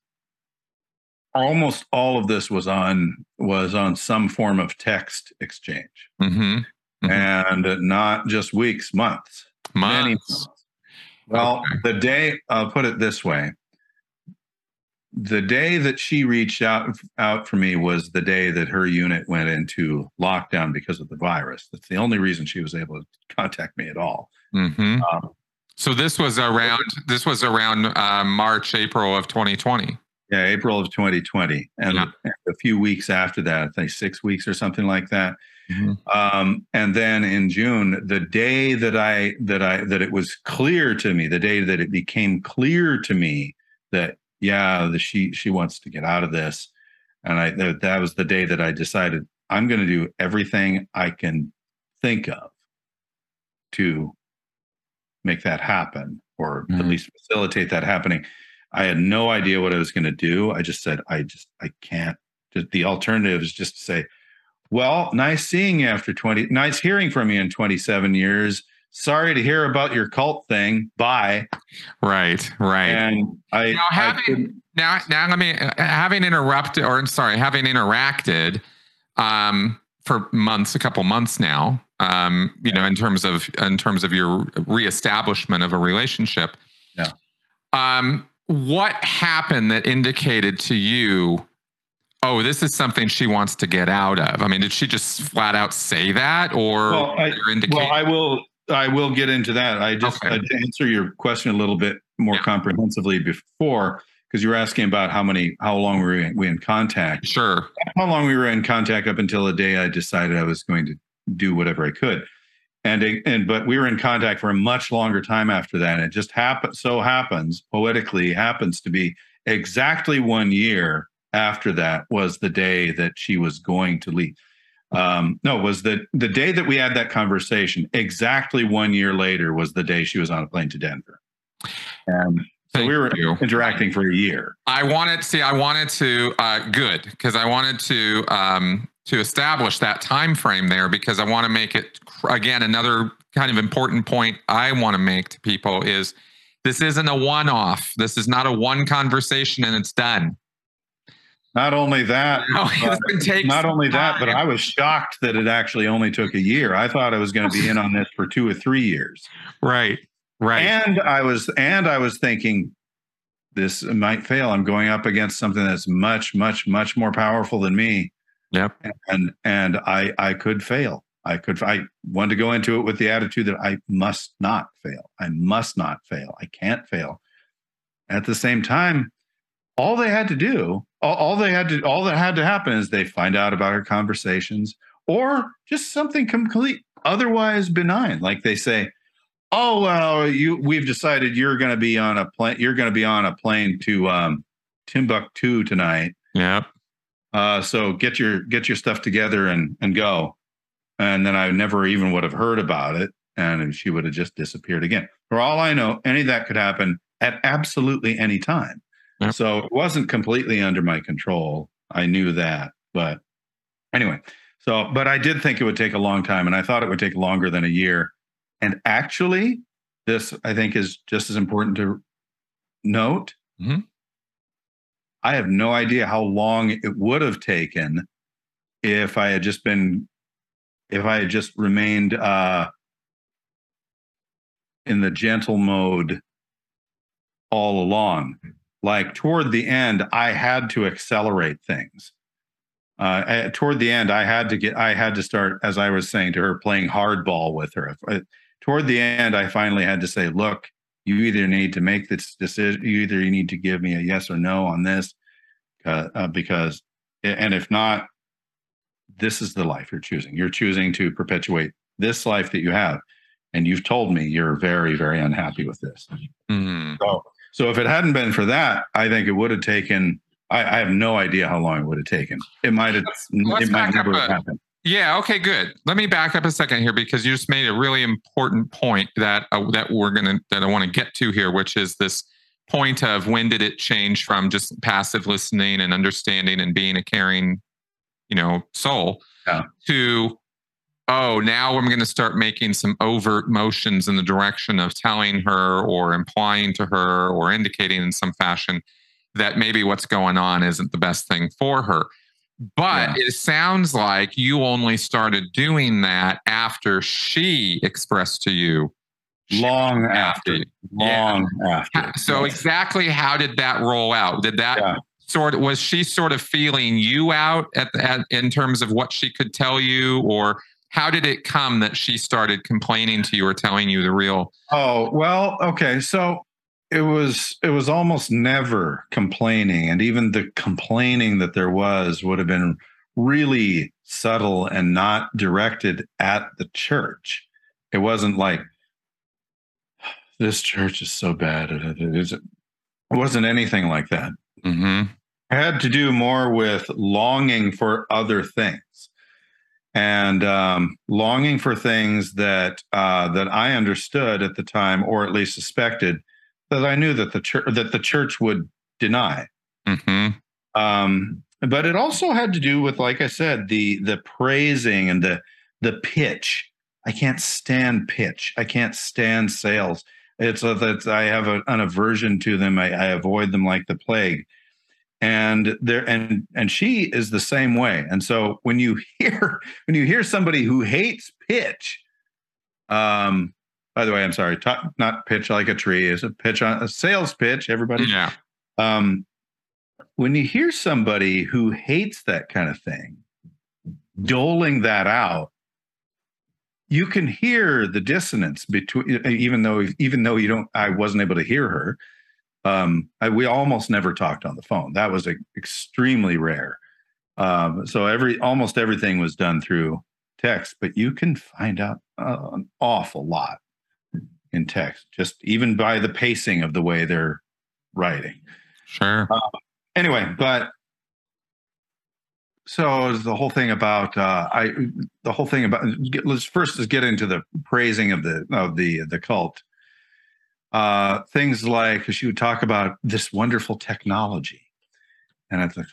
Almost all of this was on was on some form of text exchange Mm-hmm. Mhm. and not just weeks months Months. months. well Okay. the day i'll put it this way the day that she reached out out for me was the day that her unit went into lockdown because of the virus that's the only reason she was able to contact me at all Mm-hmm. um, So this was around. This was around uh, March, April of 2020. Yeah april of 2020 and Yeah. a few weeks after that i think six weeks or something like that Mm-hmm. um, and then in June, the day that I that I that it was clear to me, the day that it became clear to me that yeah, the, she she wants to get out of this, and I that, that was the day that I decided I'm going to do everything I can think of to make that happen, or at Mhm. least facilitate that happening. I had no idea what I was going to do. I just said I just I can't. The alternative is just to say well, nice seeing you after 20, nice hearing from you in 27 years. Sorry to hear about your cult thing. Bye. Right. Right. And I, Now, I having- couldn't- now now let me uh, having interrupted or sorry having interacted um for months a couple months now um you know in terms of in terms of your reestablishment of a relationship Yeah. um what happened that indicated to you oh this is something she wants to get out of i mean did she just flat out say that or Well, I- well, I will, I will get into that. I just, Okay. uh, to answer your question a little bit more Yeah. comprehensively before, because you were asking about how many, how long were we, we in contact? sure how long we were in contact up until the day I decided I was going to do whatever I could. And, and but we were in contact for a much longer time after that. And it just happened so happens, poetically happens to be exactly one year after that was the day that she was going to leave. Um, no, was the the day that we had that conversation. Exactly one year later was the day she was on a plane to Denver, and so Thank we were you. interacting for a year. I wanted see I wanted to uh good because I wanted to um to establish that time frame there because I want to make it again another kind of important point I want to make to people is this isn't a one off. This is not a one conversation and it's done. Not only that, No, not only that, but. I was shocked that it actually only took a year. I thought I was going to be in on this for two or three years. right. Right. And I was and I was thinking this might fail. I'm going up against something that's much, much, much more powerful than me. Yep. And and I I could fail. I could I wanted to go into it with the attitude that I must not fail. I must not fail. I can't fail. At the same time, all they had to do, all, all they had to all that had to happen is they find out about our conversations or just something complete otherwise benign. Like they say, oh well you we've decided you're going to be on a plane you're going to be on a plane to um timbuktu tonight Yep. Uh so get your get your stuff together and and go and then i never even would have heard about it and she would have just disappeared again for all i know any of that could happen at absolutely any time Yep. so it wasn't completely under my control i knew that but anyway so but i did think it would take a long time and i thought it would take longer than a year and actually, this I think is just as important to note. Mhm. I have no idea how long it would have taken if I had just been, if I had just remained uh, in the gentle mode all along. Like toward the end, I had to accelerate things. Uh, I- toward the end, I had to get, I had to start, as I was saying to her, playing hardball with her. I- toward the end, I finally had to say, look, you either need to make this decision, you either you need to give me a yes or no on this, uh, uh, because, and if not, this is the life you're choosing. You're choosing to perpetuate this life that you have. And you've told me you're very, very unhappy with this. Mhm. So, so if it hadn't been for that, I think it would have taken. I, I have no idea how long it would have taken. It might have. Let's- let's it might never have a- happened. Yeah. Okay. Good. Let me back up a second here because you just made a really important point that uh, that we're gonna that I want to get to here, which is this point of when did it change from just passive listening and understanding and being a caring, you know, soul Yeah. to oh now I'm going to start making some overt motions in the direction of telling her or implying to her or indicating in some fashion that maybe what's going on isn't the best thing for her. But it sounds like you only started doing that after she expressed to you. Long after. happy. Long after. So Yes. exactly how did that roll out? Did that Yeah. sort of was she sort of feeling you out at, at in terms of what she could tell you, or how did it come that she started complaining to you or telling you the real? Oh well, okay. So it was it was almost never complaining, and even the complaining that there was would have been really subtle and not directed at the church. It wasn't like this church is so bad. It, wasn't anything like that. Mm-hmm. It had to do more with longing for other things and um, longing for things that uh, that I understood at the time, or at least suspected that I knew that the church that the church would deny. Mm-hmm. Um, but it also had to do with, like I said, the the praising and the the pitch. I can't stand pitch. I can't stand sales. It's a, that's I have a, an aversion to them. I, I avoid them like the plague. And there and and she is the same way. And so when you hear when you hear somebody who hates pitch, um, by the way, I'm sorry, talk, not pitch like a tree is a pitch on a sales pitch. Everybody, Yeah. um, when you hear somebody who hates that kind of thing doling that out you can hear the dissonance between even though even though you don't i wasn't able to hear her um I, we almost never talked on the phone that was a, extremely rare um so every almost everything was done through text but you can find out uh, an awful lot in text just even by the pacing of the way they're writing Sure. anyway, but so the whole thing about uh, I the whole thing about let's first let's get into the praising of the of the the cult. Uh, things like she would talk about this wonderful technology, and it's like,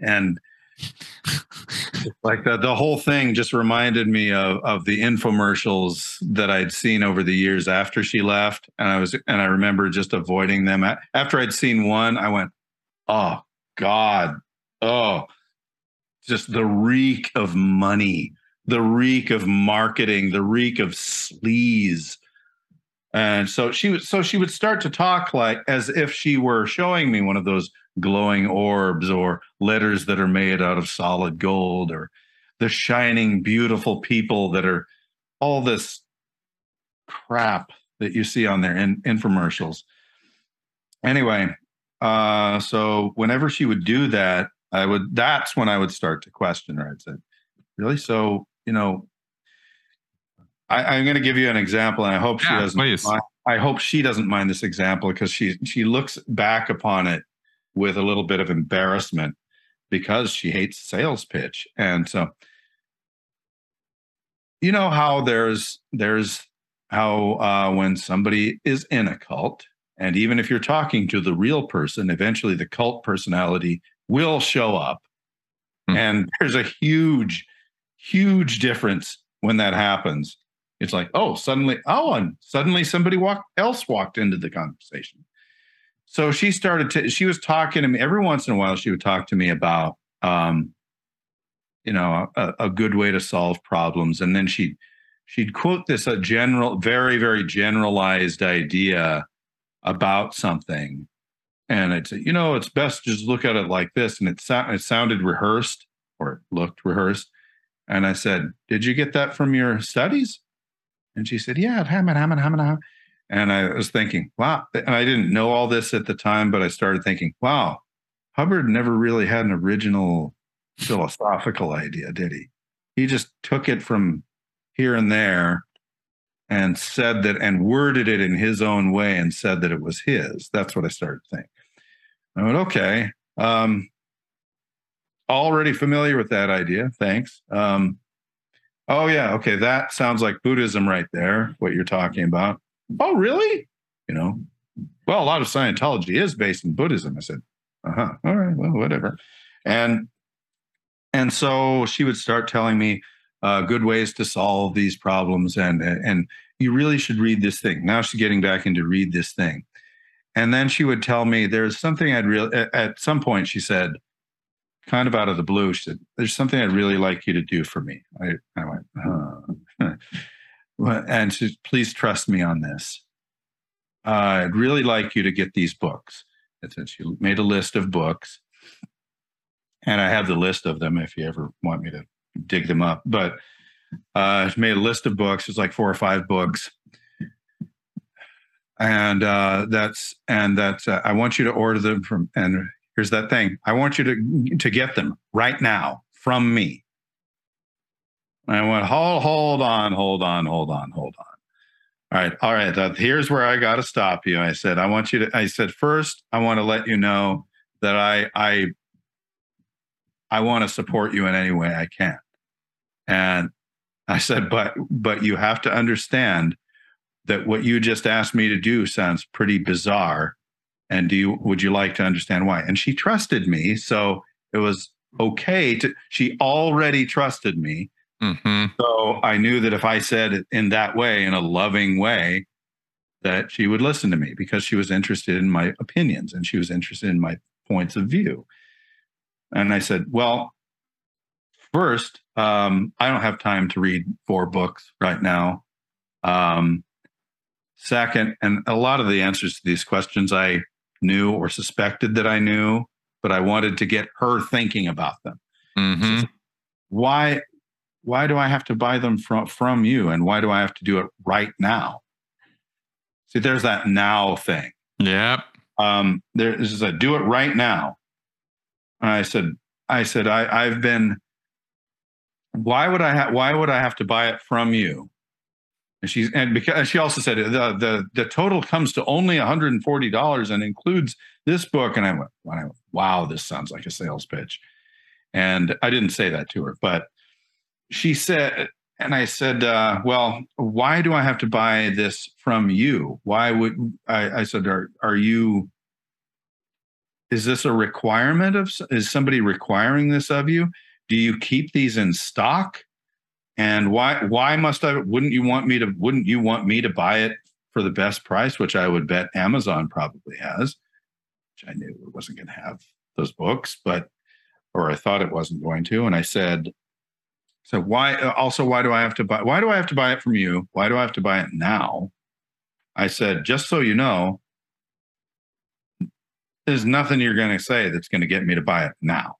and like the, the whole thing just reminded me of, of the infomercials that I'd seen over the years after she left. And I was, and I remember just avoiding them. After I'd seen one, I went, Oh God. Oh, just the reek of money, the reek of marketing, the reek of sleaze. And so she would, so she would start to talk like as if she were showing me one of those glowing orbs or letters that are made out of solid gold or the shining, beautiful people that are all this crap that you see on their in, infomercials. Anyway, uh, so whenever she would do that, I would that's when I would start to question her. I'd say, really? So, you know, I, am going to give you an example, and I hope yeah, she doesn't. Mind, I hope she doesn't mind this example because she she looks back upon it with a little bit of embarrassment because she hates sales pitch. And so you know how there's there's how uh, when somebody is in a cult, and even if you're talking to the real person, eventually the cult personality will show up. Hmm. And there's a huge, huge difference when that happens. It's like, oh, suddenly, oh, and suddenly somebody walk, else walked into the conversation so she started to she was talking to me every once in a while she would talk to me about um you know a, a good way to solve problems. And then she'd she'd quote this a general very very generalized idea about something. And i'd you know it's best to just look at it like this. And it, so, it sounded rehearsed or it looked rehearsed. And i said did you get that from your studies? And she said yeah hammond hammond hammond and I was thinking, wow. And I didn't know all this at the time, but I started thinking, wow, Hubbard never really had an original philosophical idea, did he? He just took it from here and there and said that and worded it in his own way and said that it was his. That's what I started thinking. I went, okay. Um, already familiar with that idea. Thanks. Um, oh, yeah. Okay. That sounds like Buddhism right there, what you're talking about. Oh, really? You know, well, a lot of Scientology is based in Buddhism. I said, uh huh. All right. Well, whatever. And and so she would start telling me uh, good ways to solve these problems, and and you really should read this thing. Now she's getting back into read this thing, and then she would tell me there's something I'd really. At some point, she said, kind of out of the blue, she said, "There's something I'd really like you to do for me." I I went, huh. and please trust me on this. Uh, I'd really like you to get these books. And so she made a list of books, and I have the list of them if you ever want me to dig them up. But uh, she made a list of books. It's like four or five books, and uh, that's and that's. Uh, I want you to order them from. And here's that thing. I want you to to get them right now from me. I went, hold, hold on, hold on, hold on, hold on. All right, all right. Uh, here's where I got to stop you. I said, I want you to. I said, first, I want to let you know that I, I, I want to support you in any way I can. And I said, but, but you have to understand that what you just asked me to do sounds pretty bizarre. And do you, would you like to understand why? And she trusted me, so it was okay to. She already trusted me Mm-hmm. So I knew that if I said it in that way, in a loving way, that she would listen to me because she was interested in my opinions and she was interested in my points of view. And I said, Well, first, um, I don't have time to read four books right now. Um, second, and a lot of the answers to these questions I knew or suspected that I knew, but I wanted to get her thinking about them. Mm-hmm. Why why do I have to buy them from from you, and why do I have to do it right now? See, there's that now thing. Yep. Um, there is a do it right now. And I said, I said, I, I've been. Why would I have? Why would I have to buy it from you? And she's and because she also said the the the total comes to only $140 and includes this book. And I went, wow, this sounds like a sales pitch. And I didn't say that to her, but she said, and I said, uh, well, why do I have to buy this from you? Why would I, I said, are, are you, is this a requirement of, is somebody requiring this of you? Do you keep these in stock? And why, why must I, wouldn't you want me to, wouldn't you want me to buy it for the best price, which I would bet Amazon probably has, which I knew it wasn't going to have those books, but, or I thought it wasn't going to. And I said, so why also why do I have to buy why do I have to buy it from you? Why do I have to buy it now? I said, just so you know, there's nothing you're going to say that's going to get me to buy it now.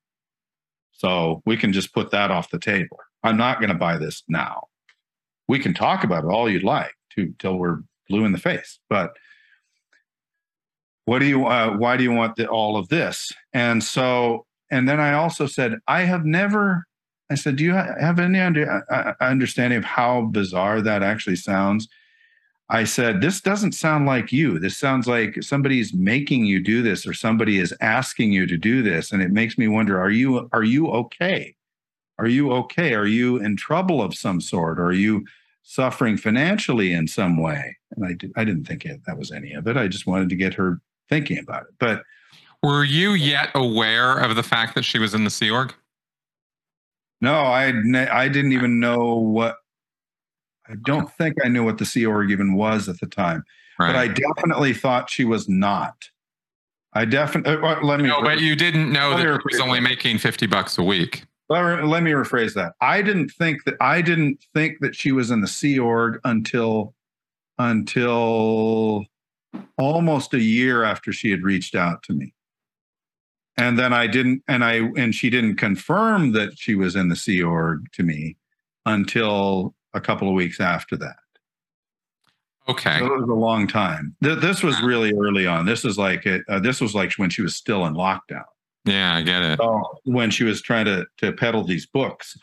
So we can just put that off the table. I'm not going to buy this now. We can talk about it all you'd like to till we're blue in the face, but what do you uh, why do you want the, all of this? And so and then I also said I have never I said, Do you have any uh, uh, understanding of how bizarre that actually sounds? I said, This doesn't sound like you. This sounds like somebody's making you do this or somebody is asking you to do this. And it makes me wonder, are you are you okay? Are you okay? Are you in trouble of some sort? Are you suffering financially in some way? And I, did, I didn't think it, that was any of it. I just wanted to get her thinking about it. But were you yet aware of the fact that she was in the Sea Org? No, I I didn't even know what. I don't think I knew what the Sea Org even was at the time, right. but I definitely thought she was not. I definitely uh, let me. No, but you didn't know that she was only making fifty bucks a week. Let, let me rephrase that. I didn't think that I didn't think that she was in the Sea Org until until almost a year after she had reached out to me and then I didn't, and I and she didn't confirm that she was in the Sea Org to me until a couple of weeks after that. Okay, so it was a long time. Th- this was really early on. This is like it, uh, this was like when she was still in lockdown. Yeah, I get it. So when she was trying to to peddle these books,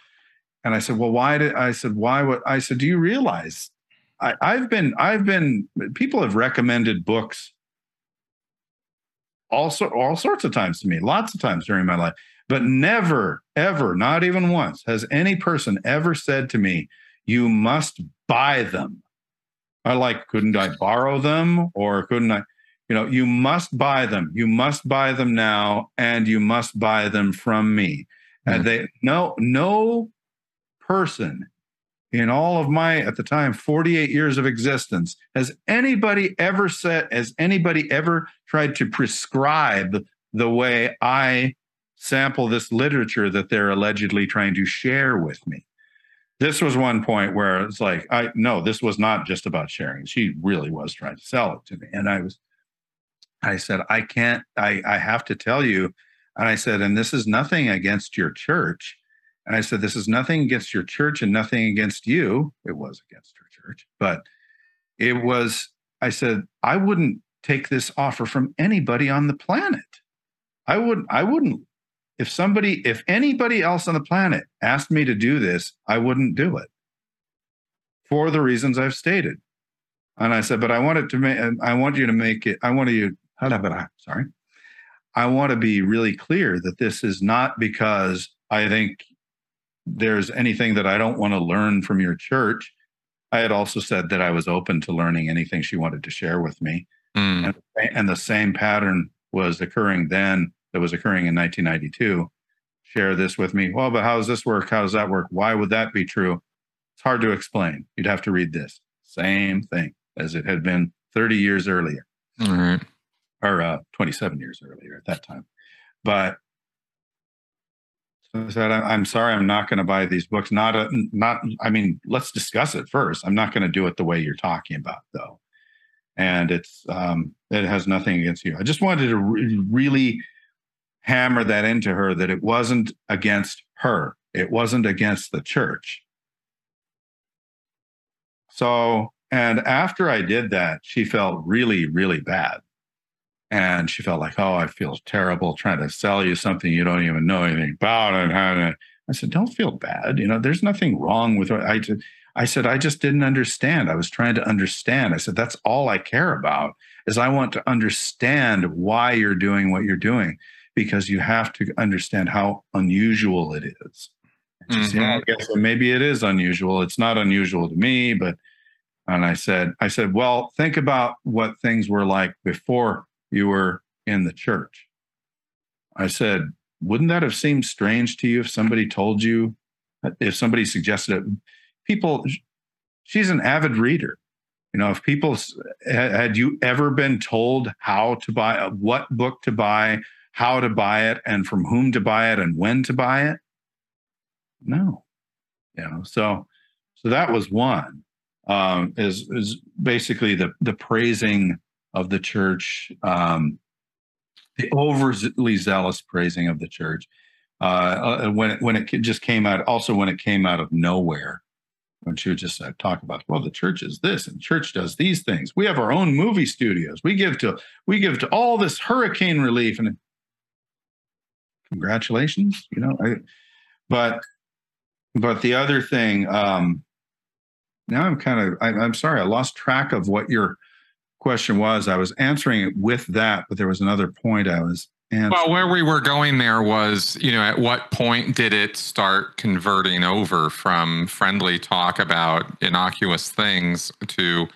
and I said, "Well, why did?" I said, "Why would?" I said, "Do you realize?" I, I've been, I've been. People have recommended books all, so, all sorts of times to me, lots of times during my life. But never, ever, not even once, has any person ever said to me, You must buy them. I like, couldn't I borrow them? Or couldn't I? You know, you must buy them. You must buy them now, and you must buy them from me. Mm-hmm. And they no, no person in all of my at the time 48 years of existence has anybody ever said has anybody ever tried to prescribe the way i sample this literature that they're allegedly trying to share with me? This was one point where it's like i no this was not just about sharing. She really was trying to sell it to me. And i was i said i can't i i have to tell you and i said and this is nothing against your church and I said, This is nothing against your church and nothing against you. It was against her church, but it was, I said, I wouldn't take this offer from anybody on the planet. I wouldn't, I wouldn't, if somebody, if anybody else on the planet asked me to do this, I wouldn't do it for the reasons I've stated. And I said, but I wanted to make, I want you to make it, I want you, sorry. I want to be really clear that this is not because I think there's anything that I don't want to learn from your church, I had also said that I was open to learning anything she wanted to share with me. Mm. And, and, the same pattern was occurring then that was occurring in 1992. Share this with me. Well, but how does this work? How does that work? Why would that be true? It's hard to explain. You'd have to read this. Same thing as it had been 30 years earlier. Or uh, 27 years earlier at that time. But said, I'm sorry, I'm not going to buy these books. Not, a, not. I mean, let's discuss it first. I'm not going to do it the way you're talking about, though. And it's, um, it has nothing against you. I just wanted to re- really hammer that into her that it wasn't against her. It wasn't against the church. So, and after I did that, she felt really, really bad and she felt like, oh, I feel terrible trying to sell you something you don't even know anything about. And I said, don't feel bad. You know, there's nothing wrong with what I did. I said, I just didn't understand. I was trying to understand. I said, that's all I care about is I want to understand why you're doing what you're doing. because you have to understand how unusual it is. Said, "Yeah, I mm-hmm. guess well, maybe it is unusual. It's not unusual to me, but and I said, I said, well, think about what things were like before you were in the church. I said, wouldn't that have seemed strange to you if somebody told you, if somebody suggested it? People, she's an avid reader. You know, if people had you ever been told how to buy, what book to buy, how to buy it, and from whom to buy it, and when to buy it? No. You know, so so that was one um, is is basically the the praising of the church, um, the overly zealous praising of the church. Uh, uh, when it, when it just came out, also when it came out of nowhere, when she would just uh, talk about, well, the church is this and church does these things. We have our own movie studios. We give to we give to all this hurricane relief and congratulations, you know. I, but but the other thing, um, now I'm kind of, I, I'm sorry, I lost track of what your question was. I was answering it with that, but there was another point I was answering. Well, where we were going there was, you know, at what point did it start converting over from friendly talk about innocuous things to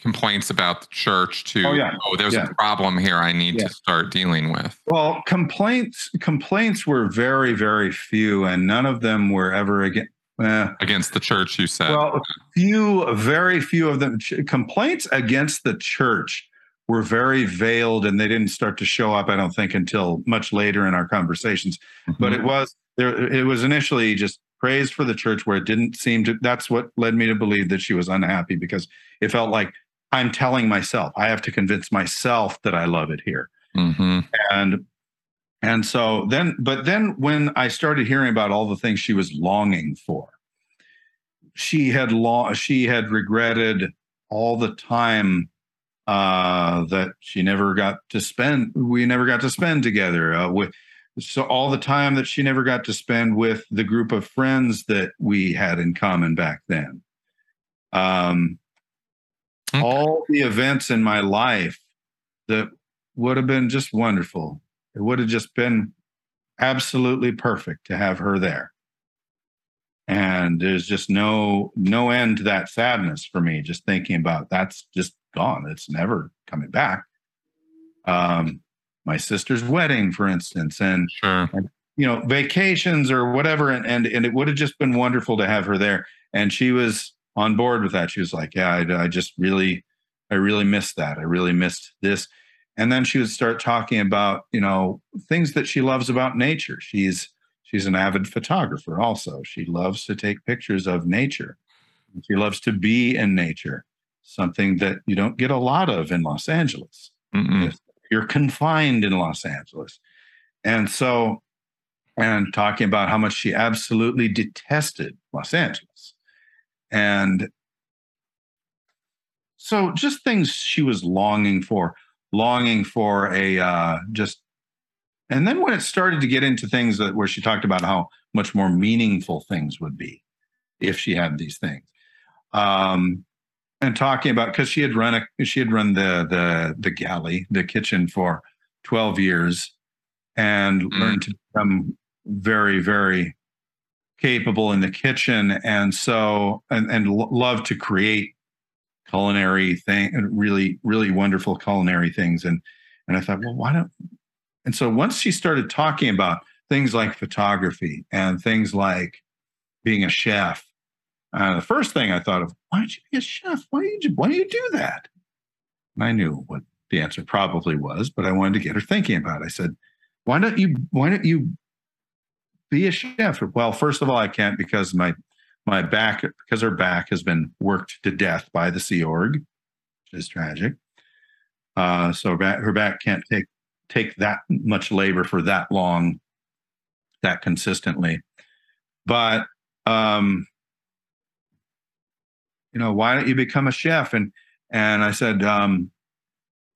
complaints about the church to Oh, yeah. oh there's Yeah. a problem here I need Yeah. to start dealing with. Well, complaints complaints were very very few, and none of them were ever again. Eh, Against the church, you said. well, few, very few of them. Ch- Complaints against the church were very veiled, and they didn't start to show up. I don't think until much later in our conversations. But Mhm. it was there. It was initially just praise for the church, where it didn't seem to. That's what led me to believe that she was unhappy because it felt like I'm telling myself I have to convince myself that I love it here Mhm. and and so then but then when i started hearing about all the things she was longing for she had long she had regretted all the time uh that she never got to spend we never got to spend together uh, with so all the time that she never got to spend with the group of friends that we had in common back then um Okay. all the events in my life that would have been just wonderful. It would have just been absolutely perfect to have her there. And there's just no no end to that sadness for me just thinking about that's just gone. It's never coming back. Um my sister's wedding for instance and Sure. you know vacations or whatever and and, and it would have just been wonderful to have her there and she was on board with that she was like yeah I, I just really i really missed that i really missed this and then she would start talking about you know things that she loves about nature. She's she's an avid photographer also. She loves to take pictures of nature. She loves to be in nature something that you don't get a lot of in los angeles. You're confined in Los Angeles. And so, and talking about how much she absolutely detested Los Angeles. And so, just things she was longing for, longing for a uh, just. And then when it started to get into things that where she talked about how much more meaningful things would be if she had these things. Um, and talking about because she had run a she had run the the the galley the kitchen for 12 years and Mm. learned to become very very capable in the kitchen and so and and lo- love to create culinary thing really really wonderful culinary things and and I thought well why don't and so once she started talking about things like photography and things like being a chef uh, the first thing I thought of, why don't you be a chef? Why don't you, why do you do that? And I knew what the answer probably was, but I wanted to get her thinking about it. I said, why don't you, why don't you be a chef? Well, first of all, I can't because my, my back, because her back has been worked to death by the Sea Org, which is tragic. Uh, so her back, her back can't take, take that much labor for that long, that consistently. But, um, you know, why don't you become a chef? And and I said, um,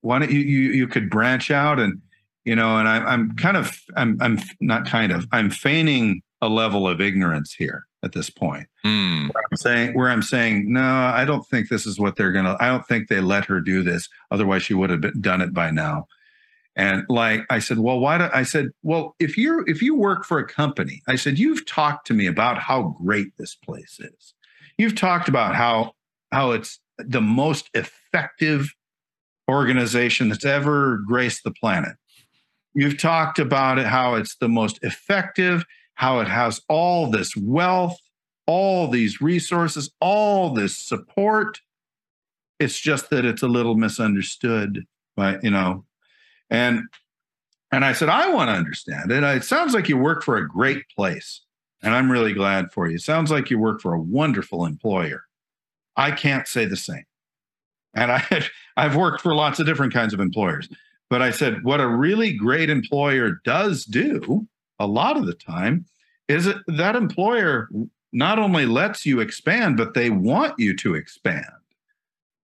why don't you you you could branch out and you know, and I, I'm kind of I'm I'm not kind of I'm feigning a level of ignorance here at this point. Mm. I'm saying where I'm saying no, I don't think this is what they're gonna. I don't think they let her do this. Otherwise, she would have been, done it by now. And like I said, well, why do I said, well, if you're if you work for a company, I said, you've talked to me about how great this place is. You've talked about how how it's the most effective organization that's ever graced the planet. You've talked about it, how it's the most effective, how it has all this wealth, all these resources, all this support. It's just that it's a little misunderstood by, you know, and and I said, I want to understand it. It sounds like you work for a great place. And I'm really glad for you. It sounds like you work for a wonderful employer. I can't say the same. And I I've worked for lots of different kinds of employers. But I said, what a really great employer does do a lot of the time is it that employer not only lets you expand, but they want you to expand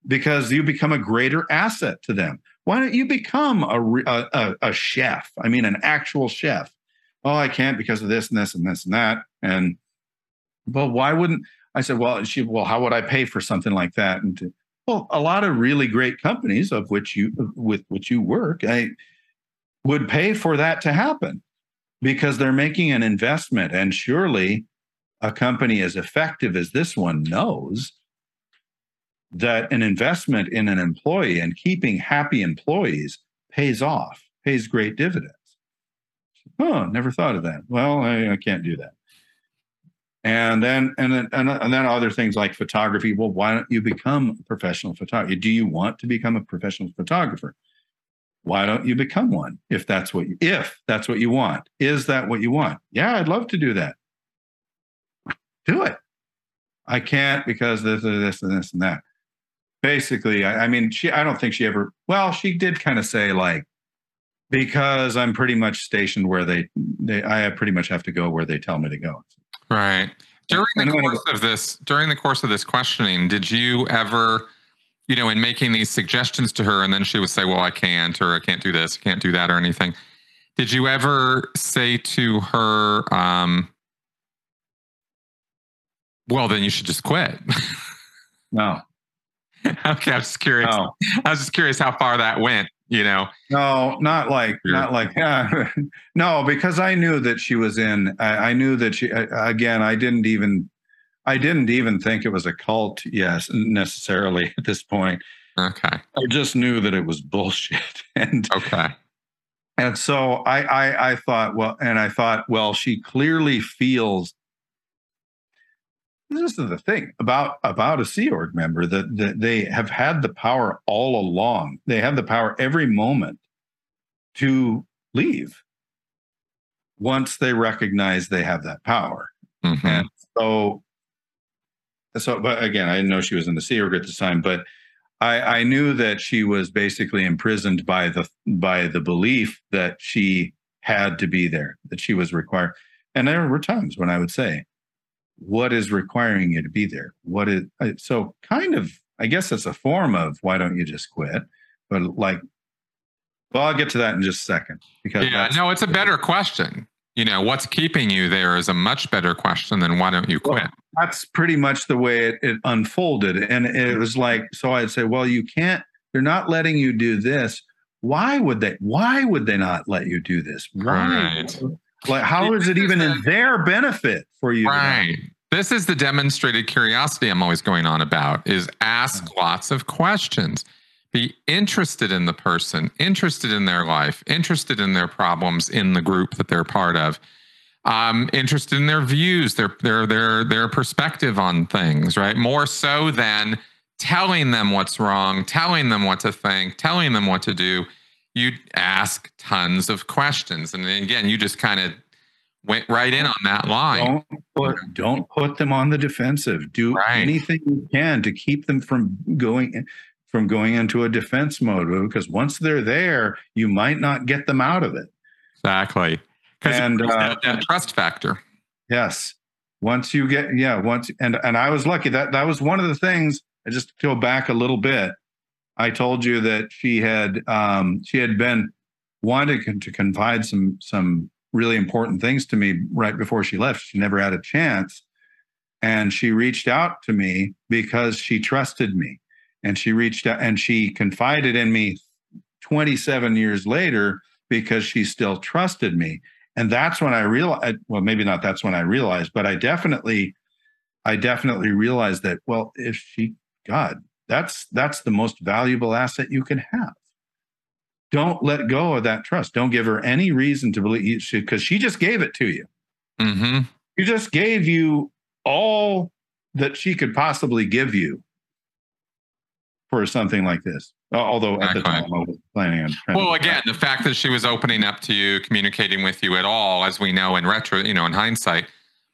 because you become a greater asset to them. Why don't you become a, a, a chef? I mean, an actual chef. Oh, I can't because of this and this and this and that. And well, why wouldn't I said, well, she, well, how would I pay for something like that? And to, well, a lot of really great companies of which you with which you work, I would pay for that to happen because they're making an investment. And surely a company as effective as this one knows that an investment in an employee and keeping happy employees pays off, pays great dividends. Oh, never thought of that. Well, I, I can't do that and then and then and, then other things like photography well why don't you become a professional photographer do you want to become a professional photographer why don't you become one if that's what you if that's what you want? Is that what you want? Yeah i'd love to do that. Do it. I can't because this and this and this and that. Basically I, I mean she i don't think she ever well she did kind of say like because i'm pretty much stationed where they they i pretty much have to go where they tell me to go. Right. During the course of this, during the course of this questioning, did you ever, you know, in making these suggestions to her, and then she would say, "Well, I can't," or "I can't do this, I can't do that," or anything. Did you ever say to her, um, "Well, then you should just quit"? No. okay, I'm just curious. No. I was just curious how far that went you know no not like not like yeah no because i knew that she was in I, I, knew that she again i didn't even i didn't even think it was a cult yes necessarily at this point okay i just knew that it was bullshit and okay and so I, I i thought well and i thought well she clearly feels this is the thing about about a Sea Org member that, that they have had the power all along. They have the power every moment to leave once they recognize they have that power. Mm-hmm. And so, so, but again, I didn't know she was in the Sea Org at the time, but I, I knew that she was basically imprisoned by the by the belief that she had to be there, that she was required. And there were times when I would say, what is requiring you to be there? What is uh, so kind of i guess it's a form of why don't you just quit? But like well i'll get to that in just a second because yeah no it's a better question you know what's keeping you there is a much better question than why don't you quit well, that's pretty much the way it, it unfolded and it was like so i'd say well you can't they're not letting you do this why would they why would they not let you do this why right. Like, how is it even in their benefit for you? Right. This is the demonstrated curiosity I'm always going on about is ask mm. lots of questions. Be interested in the person, interested in their life, interested in their problems in the group that they're part of. Um, interested in their views, their their their their perspective on things, right? More so than telling them what's wrong, telling them what to think, telling them what to do you ask tons of questions. And again, you just kind of went right in on that line. Don't put, don't put them on the defensive. Do right. anything you can to keep them from going from going into a defense mode because once they're there, you might not get them out of it. Exactly. And uh, that, that trust factor. Yes. Once you get yeah, once and and I was lucky that that was one of the things I just go back a little bit I told you that she had um, she had been wanting to confide some some really important things to me right before she left. She never had a chance, and she reached out to me because she trusted me, and she reached out and she confided in me 27 years later because she still trusted me. And that's when I realized, well, maybe not that's when I realized, but I definitely, I definitely realized that, well, if she, God, that's, that's the most valuable asset you can have. Don't let go of that trust. Don't give her any reason to believe she, because she just gave it to you. Mm-hmm. She just gave you all that she could possibly give you for something like this. Although at the time I was planning on. Well, again, the fact that she was opening up to you, communicating with you at all, as we know in retro, you know, in hindsight,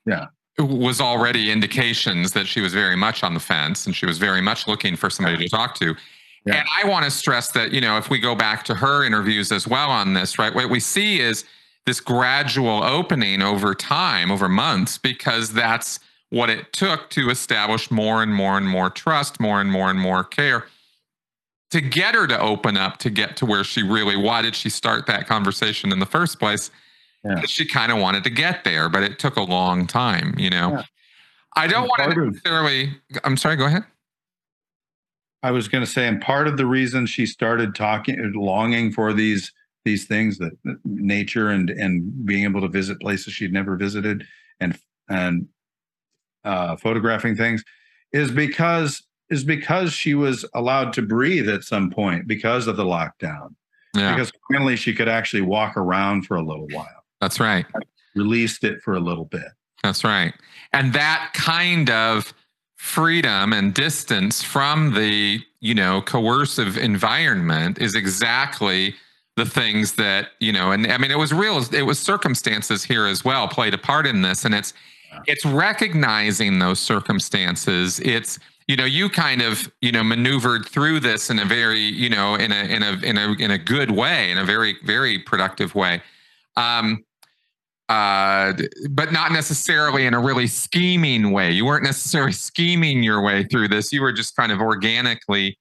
yeah, was already indications that she was very much on the fence and she was very much looking for somebody to talk to. Yeah. And I want to stress that, you know, if we go back to her interviews as well on this, right, what we see is this gradual opening over time, over months, because that's what it took to establish more and more and more trust, more and more and more care to get her to open up to get to where she really why did she start that conversation in the first place yeah. she kind of wanted to get there but it took a long time you know yeah. i don't want to necessarily i'm sorry go ahead i was going to say and part of the reason she started talking longing for these these things that nature and and being able to visit places she'd never visited and and uh, photographing things is because is because she was allowed to breathe at some point because of the lockdown. Yeah. Because finally she could actually walk around for a little while. That's right. released it for a little bit. That's right. And that kind of freedom and distance from the, you know, coercive environment is exactly the things that, you know, and I mean it was real it was circumstances here as well played a part in this and it's it's recognizing those circumstances. It's you know you kind of you know maneuvered through this in a very you know in a in a in a in a good way in a very very productive way. Um uh but not necessarily in a really scheming way. You weren't necessarily scheming your way through this. You were just kind of organically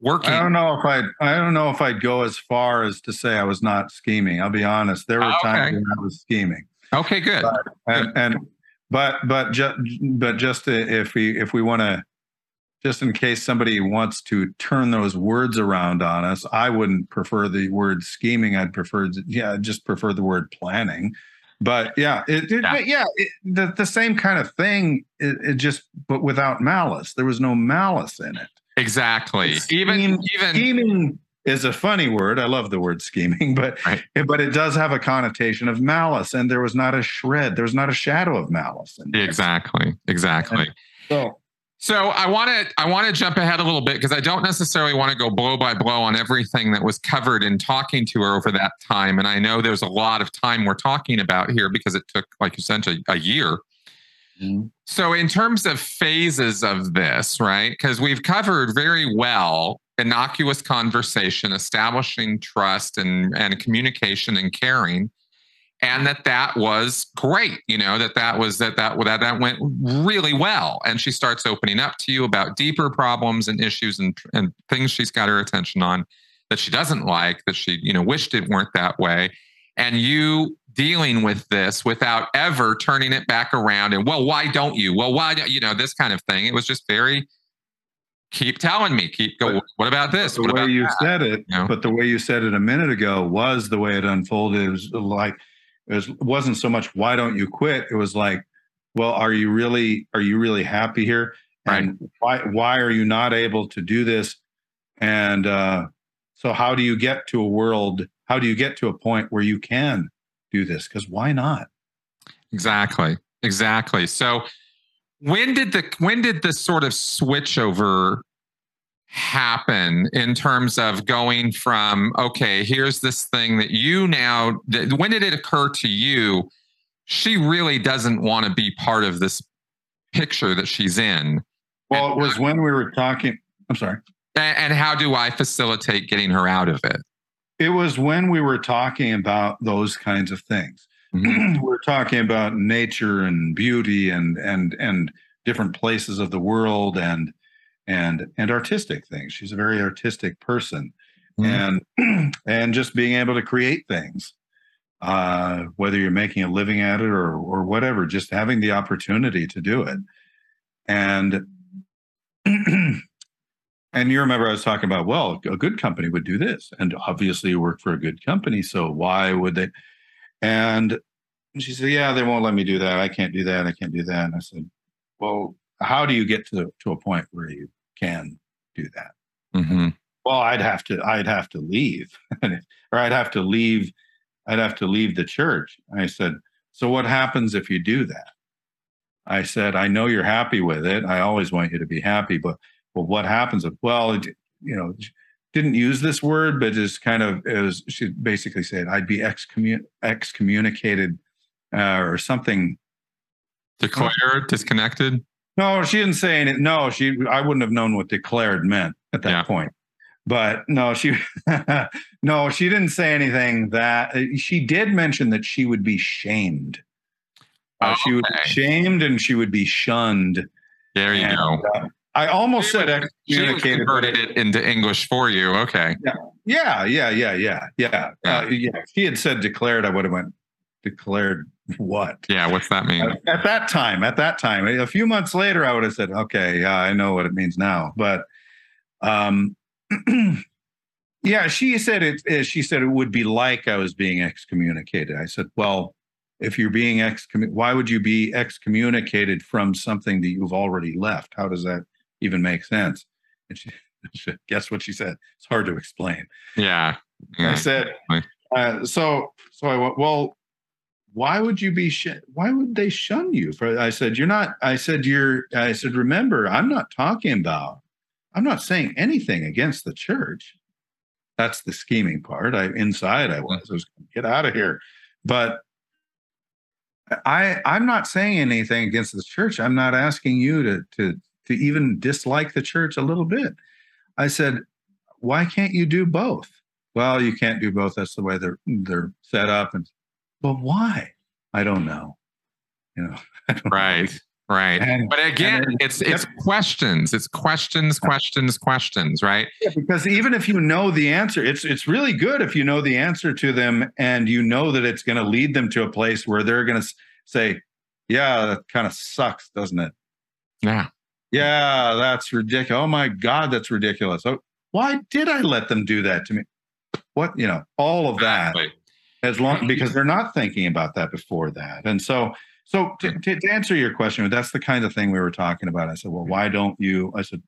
working. i don't know if i'd i don't know if i'd go as far as to say i was not scheming. I'll be honest. There were oh, okay. times when i was scheming. Okay good. But, and, good. and but but just but just if we if we want to just in case somebody wants to turn those words around on us, I wouldn't prefer the word scheming. I'd prefer, yeah, i just prefer the word planning. But yeah, it, it yeah, yeah it, the, the same kind of thing. It, it, just, but without malice. There was no malice in it. Exactly. even even scheming is a funny word. I love the word scheming, but right. but it does have a connotation of malice, and there was not a shred. There was not a shadow of malice. exactly. Exactly. And so so I want to I want to jump ahead a little bit because I don't necessarily want to go blow by blow on everything that was covered in talking to her over that time. And I know there's a lot of time we're talking about here because it took, like you said, a, a year. Mm-hmm. So in terms of phases of this, right? Because we've covered very well innocuous conversation, establishing trust and and communication and caring and that that was great you know that that was that that that that went really well. And she starts opening up to you about deeper problems and issues and and things she's got her attention on that she doesn't like that she you know wished it weren't that way. And you dealing with this without ever turning it back around and well why don't you? Well why do you know this kind of thing. It was just very keep telling me keep go what about this? the what way you that? said it you know? but the way you said it a minute ago was the way it unfolded. It was like it was, wasn't so much why don't you quit? It was like well are you really are you really happy here? And right. why why are you not able to do this? And uh, so how do you get to a world how do you get to a point where you can do this? Because why not? Exactly. Exactly. So when did the when did this sort of switchover happen in terms of going from okay here's this thing that you now when did it occur to you? She really doesn't want to be part of this picture that she's in. Well and, it was when we were talking i'm sorry. And, and how do i facilitate getting her out of it? It was when we were talking about those kinds of things mm-hmm. we're talking about nature and beauty and and and different places of the world and and and artistic things. She's a very artistic person, mm. and and just being able to create things, uh, whether you're making a living at it or or whatever, just having the opportunity to do it, and and you remember I was talking about, well, a good company would do this. And obviously you work for a good company. So why would they? And she said, yeah, they won't let me do that. I can't do that. I can't do that. And I said, well, how do you get to, to a point where you can do that? Mm-hmm. Well, I'd have to, I'd have to leave or I'd have to leave. I'd have to leave the church. I said, so what happens if you do that? I said, I know you're happy with it. I always want you to be happy, but well, what happens if, well, it, you know, didn't use this word, but just kind of, was, she basically said, I'd be excommun- excommunicated uh, or something. Declared, disconnected? No, she didn't say anything. No, she, I wouldn't have known what declared meant at that yeah. point. But no, she, no, she didn't say anything that she did mention that she would be shamed. Uh, oh, she would be shamed and she would be shunned. There you and, go. Uh, I almost she said excommunicated. converted it into English for you. Okay. Yeah. Yeah. Yeah. Yeah. Yeah. Yeah. Uh, yeah. If he had said declared, I would have went declared what? Yeah. What's that mean? At, at, that time, at that time, a few months later, I would have said, okay, yeah, I know what it means now. But, um, yeah, she said it, she said it would be like I was being excommunicated. I said, well, if you're being excommunicated, why would you be excommunicated from something that you've already left? How does that even make sense. And she, she guess what she said? It's hard to explain. Yeah. yeah. I said, uh, so, so I went, well, why would you be, sh- why would they shun you for, I said, you're not, I said, you're, I said, remember, I'm not talking about, I'm not saying anything against the church. That's the scheming part. I, inside I was, I was going to get out of here. But I, I'm not saying anything against the church. I'm not asking you to, to, to even dislike the church a little bit. I said, why can't you do both? Well, you can't do both. That's the way they're they're set up. And but why? I don't know. You know. right. Know. Right. And, but again, then, it's it's yep. questions. It's questions, questions, questions, right? Yeah, because even if you know the answer, it's it's really good if you know the answer to them and you know that it's going to lead them to a place where they're going to say, "Yeah, that kind of sucks, doesn't it?" Yeah. Yeah, that's ridiculous. Oh my God, that's ridiculous. Oh, why did I let them do that to me? What, you know, all of that as long because they're not thinking about that before that. And so, so to, to, to answer your question, that's the kind of thing we were talking about. I said, well, why don't you? I said,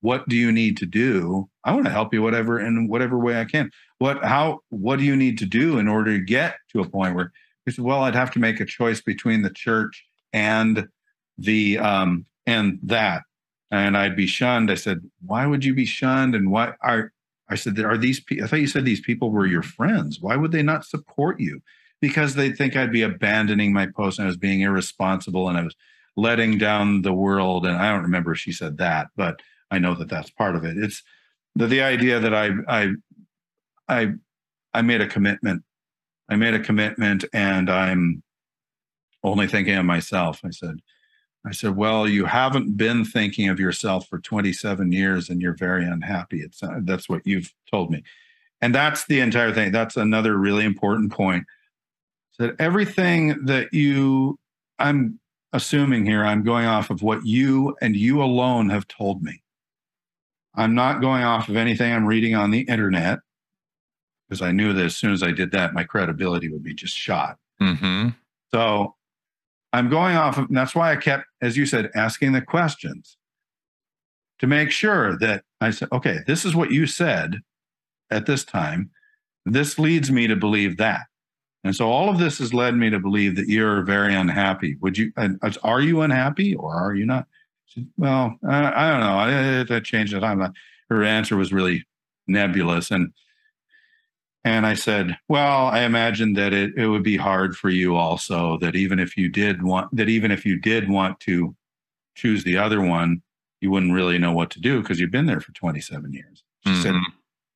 what do you need to do? I want to help you whatever in whatever way I can. What, how, what do you need to do in order to get to a point where he said, well, I'd have to make a choice between the church and the um, and that and I'd be shunned. I said, "Why would you be shunned?" And why are I said, "Are these? Pe- I thought you said these people were your friends. Why would they not support you? Because they think I'd be abandoning my post and I was being irresponsible and I was letting down the world. And I don't remember if she said that, but I know that that's part of it. It's the the idea that I I I I made a commitment. I made a commitment, and I'm only thinking of myself. I said, I said, Well, you haven't been thinking of yourself for 27 years and you're very unhappy. It's, uh, that's what you've told me. And that's the entire thing. That's another really important point. That everything that you, I'm assuming here, I'm going off of what you and you alone have told me. I'm not going off of anything I'm reading on the internet because I knew that as soon as I did that, my credibility would be just shot. Mm-hmm. So I'm going off of, that's why I kept, as you said, asking the questions to make sure that I said, okay, this is what you said at this time. This leads me to believe that. And so all of this has led me to believe that you're very unhappy. Would you, uh, are you unhappy or are you not? Well, I, I, don't know. I, I changed. I'm not, her answer was really nebulous. And and I said, Well, I imagine that it, it would be hard for you also, that even if you did want that even if you did want to choose the other one, you wouldn't really know what to do because you've been there for 27 years. She mm-hmm. said,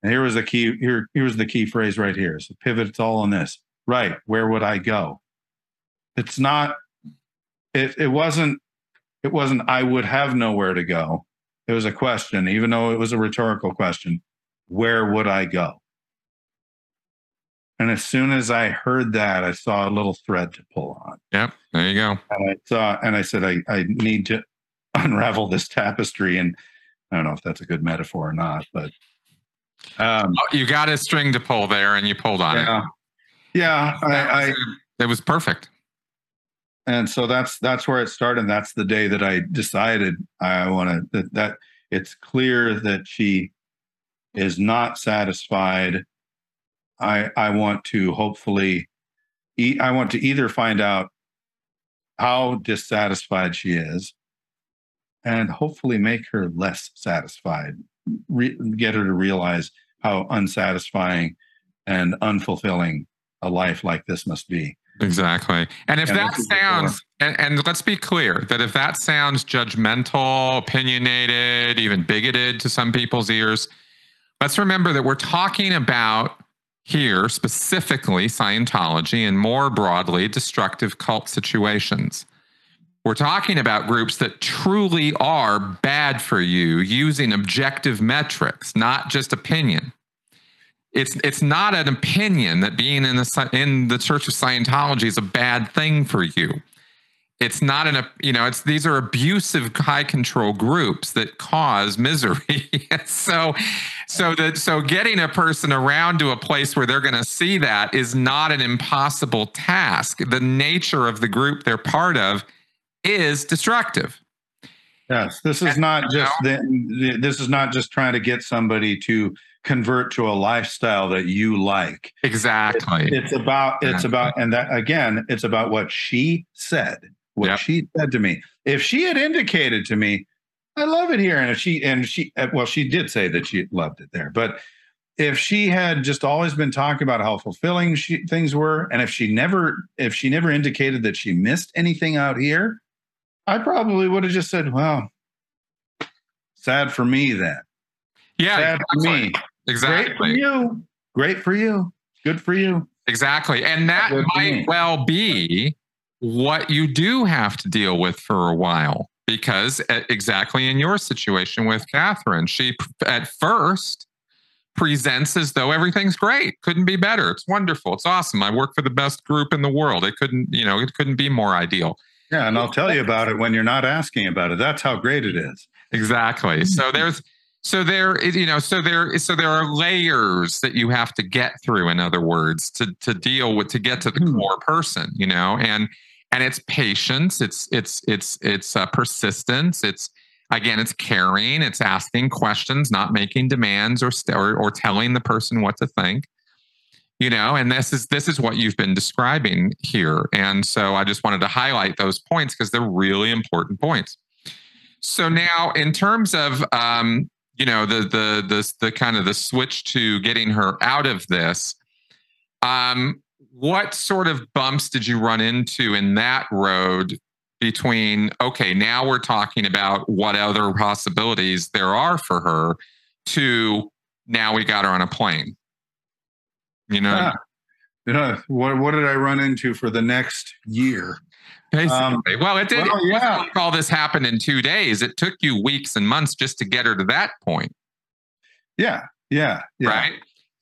and here was the key, here, here's the key phrase right here. So pivot, it's all on this. Right. Where would I go? It's not, it, it wasn't, it wasn't, I would have nowhere to go. It was a question, even though it was a rhetorical question. Where would I go? And as soon as I heard that, I saw a little thread to pull on. Yep, there you go. And I saw, and I said, I, I need to unravel this tapestry and I don't know if that's a good metaphor or not, but um, oh, you got a string to pull there, and you pulled on yeah, it. Yeah, I, I, it was perfect. And so that's that's where it started. That's the day that I decided I want to that, that it's clear that she is not satisfied. I I want to hopefully I want to either find out how dissatisfied she is and hopefully make her less satisfied, Re- get her to realize how unsatisfying and unfulfilling a life like this must be. Exactly. And if and that sounds, and, and, let's be clear that if that sounds judgmental, opinionated, even bigoted to some people's ears, let's remember that we're talking about here specifically Scientology and more broadly destructive cult situations. We're talking about groups that truly are bad for you using objective metrics, not just opinion. It's it's not an opinion that being in the in the Church of Scientology is a bad thing for you. It's not an you know it's these are abusive high control groups that cause misery. so so that so getting a person around to a place where they're going to see that is not an impossible task. The nature of the group they're part of is destructive. Yes, this is not just the, this is not just trying to get somebody to convert to a lifestyle that you like. Exactly. It's, it's about it's exactly. about and that again, it's about what she said. What yep. she said to me. If she had indicated to me, I love it here, and if she and she uh, well, she did say that she loved it there, but if she had just always been talking about how fulfilling she, things were, and if she never if she never indicated that she missed anything out here, I probably would have just said, well, sad for me then. Yeah, sad exactly. for me. Exactly. Great for you. Great for you. Good for you. Exactly. And that might well be what you do have to deal with for a while because exactly in your situation with Katherine, she at first presents as though everything's great, couldn't be better. It's wonderful. It's awesome. I work for the best group in the world. It couldn't, you know, it couldn't be more ideal. Yeah, and I'll tell you about it when you're not asking about it. That's how great it is. Exactly. So mm-hmm. there's so there you know so there so there are layers that you have to get through in other words to to deal with to get to the mm. core person, you know. And and it's patience, it's it's it's it's uh, persistence, it's again it's caring, it's asking questions, not making demands or, or or telling the person what to think you know and this is this is what you've been describing here. And so i just wanted to highlight those points because they're really important points. So now in terms of um you know the the the the kind of the switch to getting her out of this um what sort of bumps did you run into in that road between okay now we're talking about what other possibilities there are for her to now we got her on a plane you know, yeah. know what? What did I run into for the next year? Basically. Um, well, it did. Well, yeah. Like all this happened in two days. It took you weeks and months just to get her to that point. Yeah. Yeah. yeah. Right.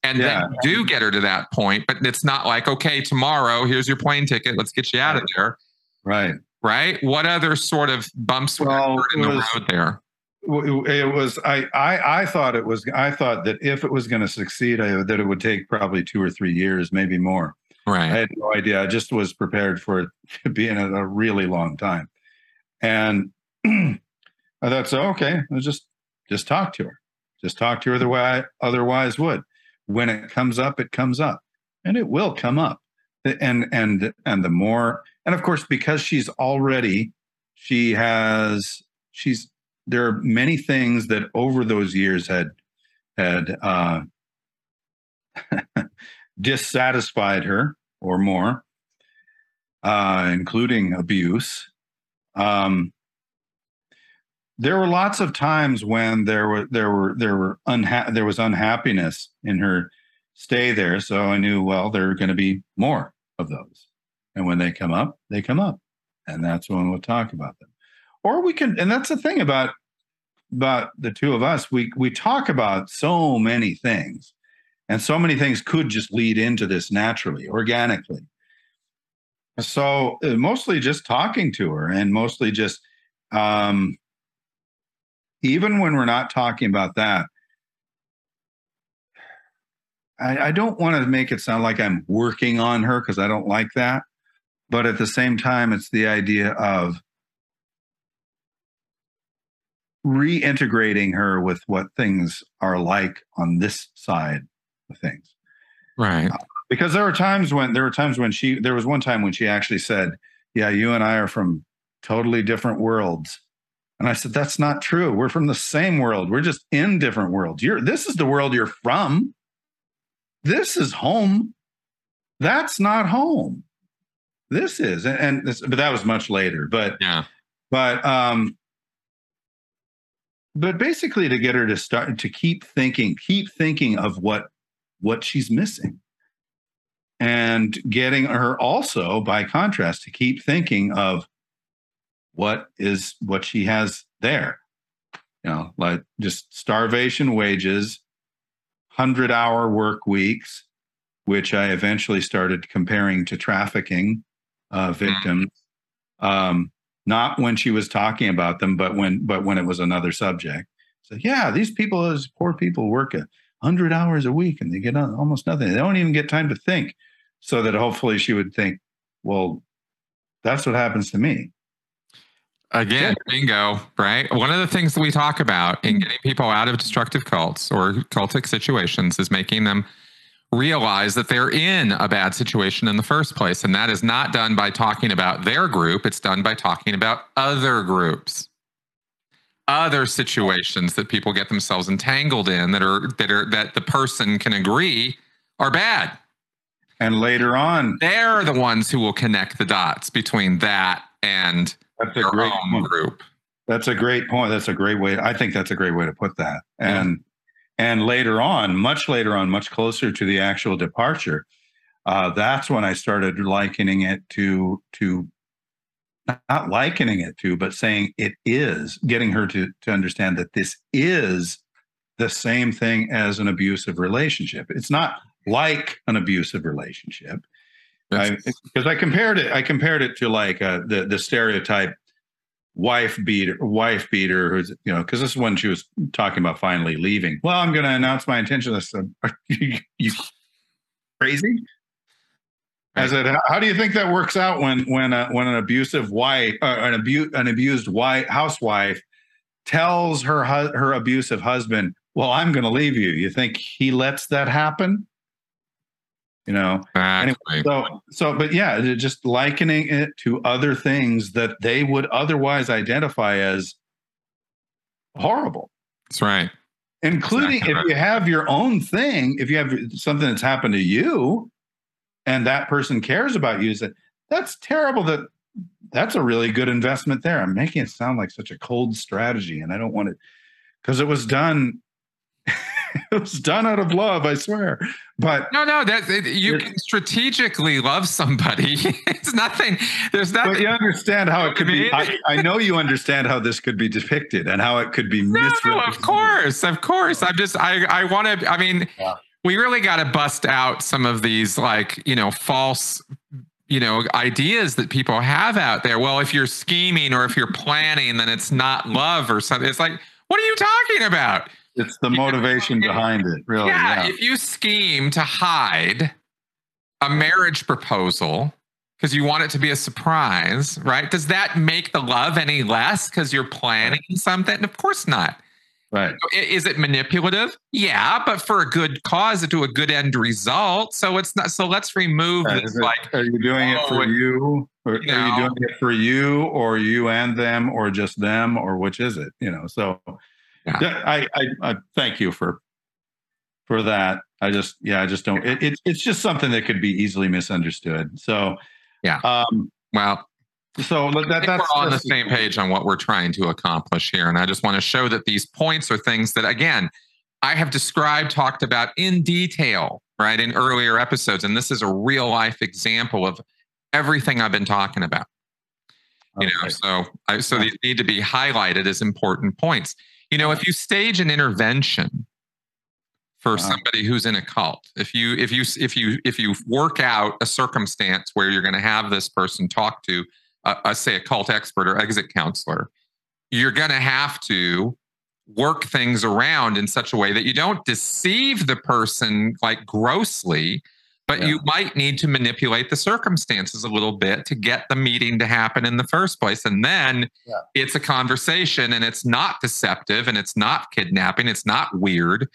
And yeah. then do get her to that point, but it's not like, okay, tomorrow, here's your plane ticket. Let's get you out of there. Right. Right. What other sort of bumps well, were in the was, road there? it was I, I i thought it was i thought that if it was going to succeed I, that it would take probably two or three years maybe more right i had no idea i just was prepared for it being a, a really long time and i thought so okay let's just just talk to her just talk to her the way i otherwise would when it comes up it comes up and it will come up and and and the more and of course because she's already she has she's there are many things that over those years had had uh, dissatisfied her or more, uh, including abuse. Um, there were lots of times when there were there were there were unha- there was unhappiness in her stay there. So I knew well there are going to be more of those, and when they come up, they come up, and that's when we'll talk about them. Or we can and that's the thing about about the two of us. We we talk about so many things. And so many things could just lead into this naturally organically. So uh, mostly just talking to her and mostly just um even when we're not talking about that, I, I don't want to make it sound like I'm working on her because I don't like that. But at the same time, it's the idea of reintegrating her with what things are like on this side of things. Right. Uh, because there were times when there were times when she there was one time when she actually said, "Yeah, you and I are from totally different worlds." And I said, "That's not true. We're from the same world. We're just in different worlds. You're this is the world you're from. This is home. That's not home. This is." And, and this, but that was much later. But yeah. But um but basically to get her to start to keep thinking, keep thinking of what what she's missing and getting her also by contrast to keep thinking of what is what she has there. You know like just starvation wages 100 hour work weeks which i eventually started comparing to trafficking uh, mm-hmm. victims. Um, not when she was talking about them but when but when it was another subject. So yeah these people these poor people work a 100 hours a week and they get almost nothing. They don't even get time to think. So that hopefully she would think, well, that's what happens to me. Again, bingo, right? One of the things that we talk about in getting people out of destructive cults or cultic situations is making them realize that they're in a bad situation in the first place. And that is not done by talking about their group, it's done by talking about other groups. Other situations that people get themselves entangled in that are that are that the person can agree are bad. And later on, they're the ones who will connect the dots between that and that's a great point. group. That's a great point. That's a great way. I think that's a great way to put that. And yeah. and later on, much later on, much closer to the actual departure, uh, that's when I started likening it to to not likening it to, but saying it is getting her to to understand that this is the same thing as an abusive relationship. It's not like an abusive relationship because I, I, compared it i compared it to like uh, the the stereotype wife beater wife beater who's you know because this is when she was talking about finally leaving well i'm going to announce my intention are you, you crazy I said, how do you think that works out when when uh, when an abusive wife, uh, an abuse, an abused wife, housewife, tells her hu- her abusive husband, "Well, I'm going to leave you." You think he lets that happen? You know? Anyway, so so but yeah just likening it to other things that they would otherwise identify as horrible. That's right. Including exactly if right. you have your own thing if you have something that's happened to you and that person cares about you that that's terrible that that's a really good investment there. I'm making it sound like such a cold strategy and i don't want it. Because it was done it was done out of love, I swear. But no, no, that you can strategically love somebody. it's nothing. There's nothing. But you understand how it could be. I, I, know you understand how this could be depicted and how it could be no, of course, of course. I'm just. I. I want to. I mean, yeah. we really got to bust out some of these, like you know, false you know ideas that people have out there well if you're scheming or if you're planning then it's not love or something it's like what are you talking about it's the motivation behind it, really. Yeah, yeah. If you scheme to hide a marriage proposal because you want it to be a surprise, right? Does that make the love any less because you're planning something? Of course not. Right. Is it manipulative? Yeah, but for a good cause to a good end result. So it's not. So let's remove right. this. It, like, are you doing oh, it for you? Or you know, are you doing it for you, or you and them, or just them, or which is it? You know. So yeah. I, I, I thank you for for that. I just yeah, I just don't. It, it, it's just something that could be easily misunderstood. So yeah. Um, well, so that, that's we're on the same page on what we're trying to accomplish here, and I just want to show that these points are things that again I have described, talked about in detail, right, in earlier episodes, and this is a real life example of everything I've been talking about. You okay. know, so I, so these need to be highlighted as important points. You know, if you stage an intervention for somebody who's in a cult, if you if you if you if you work out a circumstance where you're going to have this person talk to, uh, uh, say, a cult expert or exit counselor, you're going to have to work things around in such a way that you don't deceive the person like grossly, but Yeah. you might need to manipulate the circumstances a little bit to get the meeting to happen in the first place. And then Yeah. it's a conversation and it's not deceptive and it's not kidnapping, it's not weird.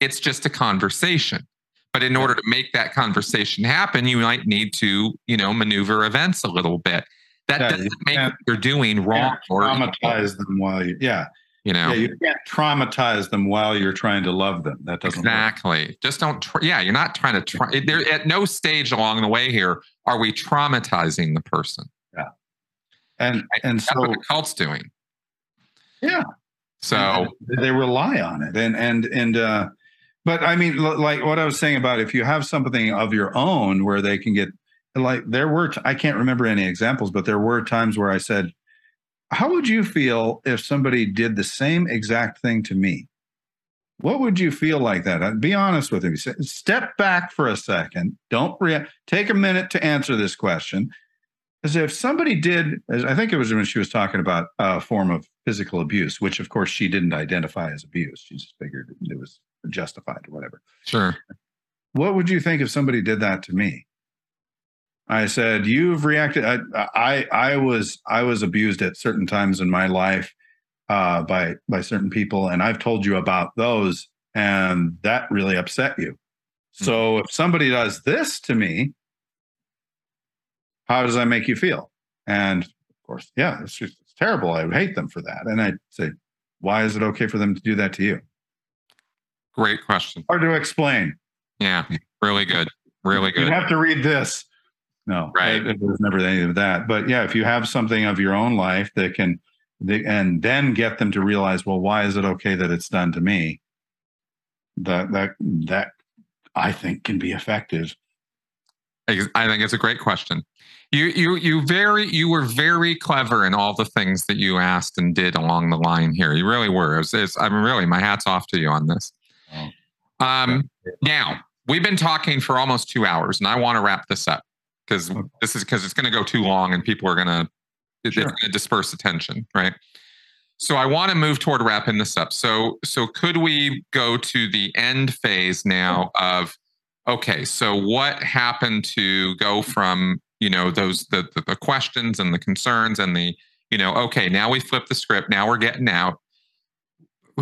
It's just a conversation. But in order to make that conversation happen, you might need to, you know, maneuver events a little bit. That Yeah, doesn't make what you're doing wrong or traumatize them while you yeah. You know. Yeah, you can't traumatize them while you're trying to love them. That doesn't work. Exactly. Just don't. Tr- yeah, you're not trying to try. There at no stage along the way here are we traumatizing the person. Yeah and and That's so what the cult's doing. Yeah. So and they rely on it and and and uh but i mean like what i was saying about if you have something of your own where they can get like there were t- i can't remember any examples but there were times where i said how would you feel if somebody did the same exact thing to me? What would you feel like that? Uh, be honest with me. Step back for a second. Don't react take a minute to answer this question. As if somebody did as i think it was when she was talking about a form of physical abuse which of course she didn't identify as abuse. She just figured it was justified or whatever. Sure. what would you think if somebody did that to me i said you've reacted i i, I was i was abused at certain times in my life uh, by by certain people and i've told you about those and that really upset you so if somebody does this to me how does that make you feel and of course yeah it's just it's terrible i hate them for that and i say why is it okay for them to do that to you Great question. hard to explain Yeah. Really good. Really good. You have to read this. No, Right. Was never any of that. But yeah, if you have something of your own life that can, and then get them to realize, well, why is it okay that it's done to me? That that that I think can be effective. I think it's a great question. You you you very you were very clever in all the things that you asked and did along the line here. You really were. It's, it's, I'm really my hats off to you on this. Oh. Um, now we've been talking for almost two hours, and I want to wrap this up because Okay. this is because it's going to go too long, and people are going to Sure. going to disperse attention, right? So I want to move toward wrapping this up. So so could we go to the end phase now of okay, so what happened to go from you know those the the, the questions and the concerns and the you know okay now we flip the script now we're getting out.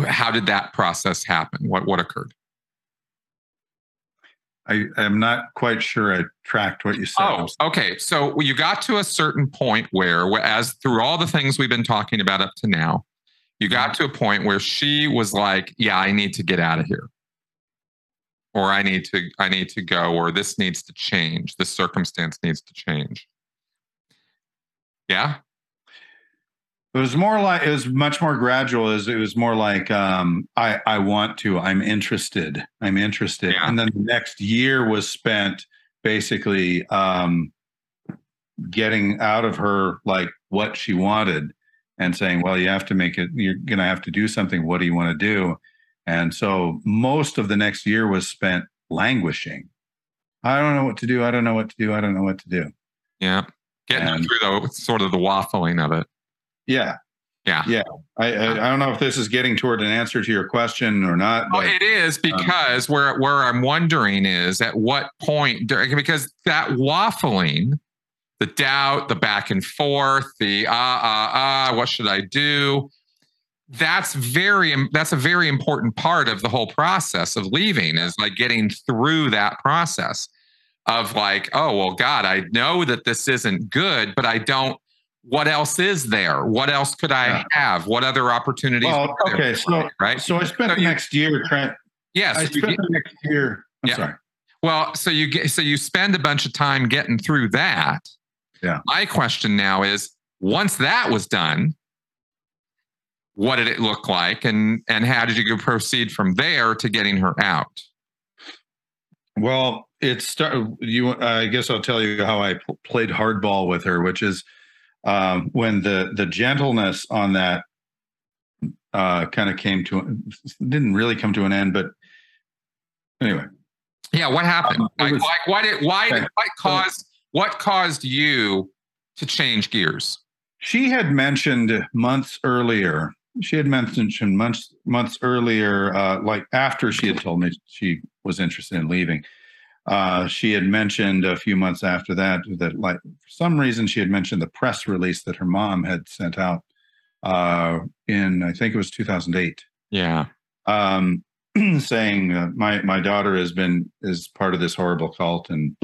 How did that process happen? What what occurred? I am not quite sure I tracked what you said. Oh, okay. So you got to a certain point where, where- as through all the things we've been talking about up to now, you got mm-hmm. to a point where she was like, "Yeah, I need to get out of here." Or I need to I need to go or this needs to change. This circumstance needs to change. Yeah? It was more like it was much more gradual. Was, it was more like um, I I want to. I'm interested. I'm interested. Yeah. And then the next year was spent basically um, getting out of her like what she wanted and saying, "Well, you have to make it. You're going to have to do something. What do you want to do?" And so most of the next year was spent languishing. I don't know what to do. I don't know what to do. I don't know what to do. Yeah. Getting And- through the sort of the waffling of it. Yeah. Yeah. Yeah. I, I I don't know if this is getting toward an answer to your question or not. Well, it is because where where I'm wondering is at what point during because that waffling, the doubt, the back and forth, the ah ah ah, what should I do? That's very that's a very important part of the whole process of leaving is like getting through that process of like, oh well, God, I know that this isn't good, but I don't. What else is there? What else could I Yeah. have? What other opportunities? Well, there okay, so- me, right. so I spent So the you- next year trying. Yes. I spent get- the next year. I'm Yeah. sorry. well, so you get so you spend a bunch of time getting through that. Yeah. My question now is once that was done, what did it look like and and how did you proceed from there to getting her out? Well, it started. You, I guess I'll tell you how I pl- played hardball with her, which is um, when the the gentleness on that uh, kind of came to didn't really come to an end, but anyway. Yeah, what happened? Um, like, was- like why did why Okay. did what caused what caused you to change gears? She had mentioned months earlier she had mentioned months months earlier, uh, like after she had told me she was interested in leaving. Uh, she had mentioned a few months after that that, like, for some reason, she had mentioned the press release that her mom had sent out uh, in, I think it was 2008. Yeah. Um, saying uh, my my daughter has been is part of this horrible cult and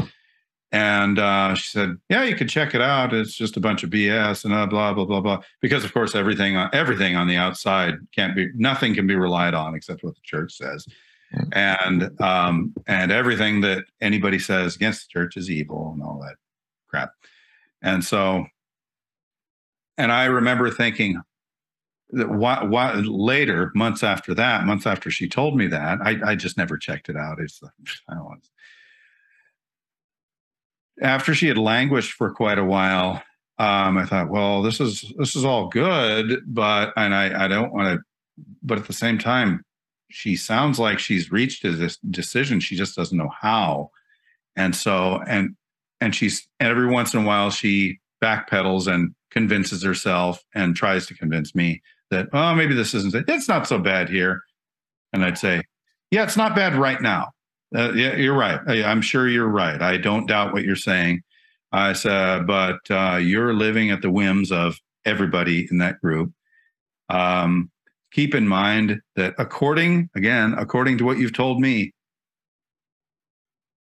and uh, she said, "Yeah, you could check it out. It's just a bunch of BS and uh, blah blah blah blah." Because of course, everything everything on the outside can't be nothing can be relied on except what the church says, and um, and everything that anybody says against the church is evil and all that crap. And so, and I remember thinking that why, why, later, months after that, months after she told me that, I, I just never checked it out. It's I don't after she had languished for quite a while, um, I thought, well, this is this is all good, but and I I don't want to, but at the same time, she sounds like she's reached a this decision. She just doesn't know how, and so and and she's every once in a while she backpedals and convinces herself and tries to convince me that oh maybe this isn't it's not so bad here, and I'd say yeah it's not bad right now uh, yeah, you're right. I'm sure you're right. I don't doubt what you're saying. I said, but uh, you're living at the whims of everybody in that group. Um, keep in mind that according, again, according to what you've told me,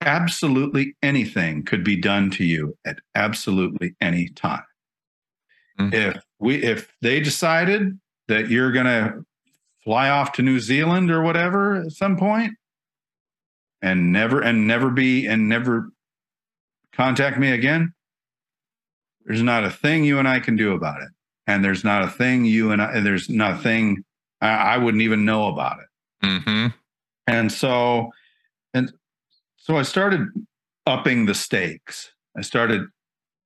absolutely anything could be done to you at absolutely any time. Mm-hmm. If we, if they decided that you're going to fly off to New Zealand or whatever at some point, and never and never be and never contact me again, there's not a thing you and I can do about it. And there's not a thing you and I, there's not a thing I, I wouldn't even know about it. Mm-hmm. And so, and so I started upping the stakes. I started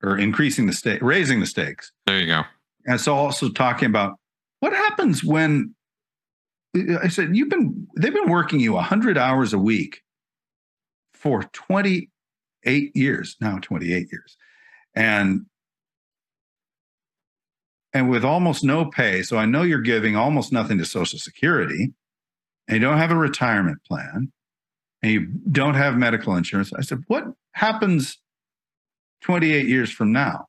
or increasing the stake, raising the stakes. There you go. And so also talking about what happens when I said, you've been, they've been working you 100 hours a week for 28 years, now 28 years. And and with almost no pay, so I know you're giving almost nothing to Social Security, and you don't have a retirement plan, and you don't have medical insurance. I said, what happens 28 years from now?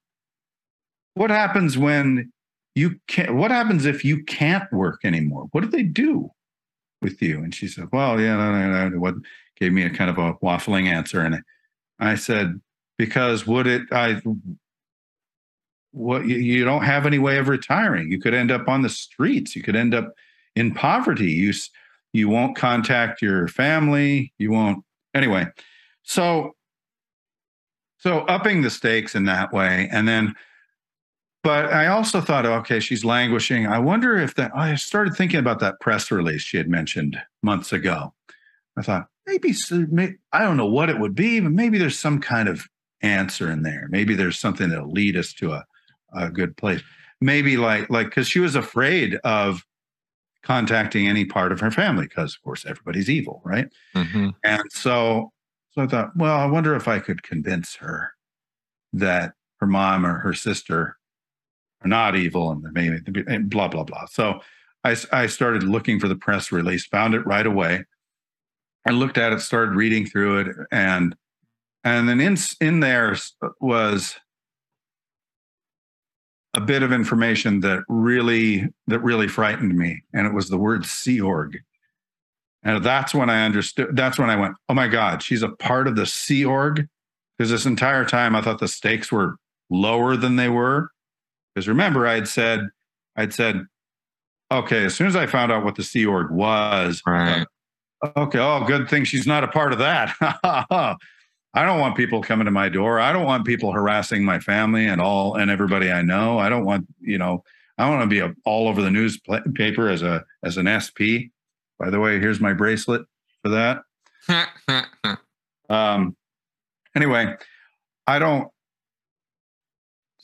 What happens when you can't? What happens if you can't work anymore? What do they do with you? And she said, well, yeah, no, no, no, what gave me a kind of a waffling answer. And I said, because would it, I, what you, don't have any way of retiring. You could end up on the streets. You could end up in poverty. You, you won't contact your family. You won't, anyway. So, so upping the stakes in that way. And then, but I also thought, okay, she's languishing. I wonder if that, I started thinking about that press release she had mentioned months ago. I thought, maybe, I don't know what it would be, but maybe there's some kind of answer in there. Maybe there's something that'll lead us to a, a good place. Maybe like, like, because she was afraid of contacting any part of her family, because of course everybody's evil, right? Mm-hmm. And so, so I thought, well, I wonder if I could convince her that her mom or her sister are not evil and maybe blah blah blah. So I, I started looking for the press release, found it right away, I looked at it, started reading through it, and and then in in there was a bit of information that really that really frightened me, and it was the word Sea Org. And that's when I understood. That's when I went, "Oh my God, she's a part of the Sea Org." Because this entire time, I thought the stakes were lower than they were. Because remember, I had said, I'd said, okay, as soon as I found out what the Sea Org was, right. Okay. Oh, good thing she's not a part of that. I don't want people coming to my door. I don't want people harassing my family and all and everybody I know. I don't want, you know, I want to be a, all over the newspaper as a as an SP. By the way, here's my bracelet for that. um anyway, I don't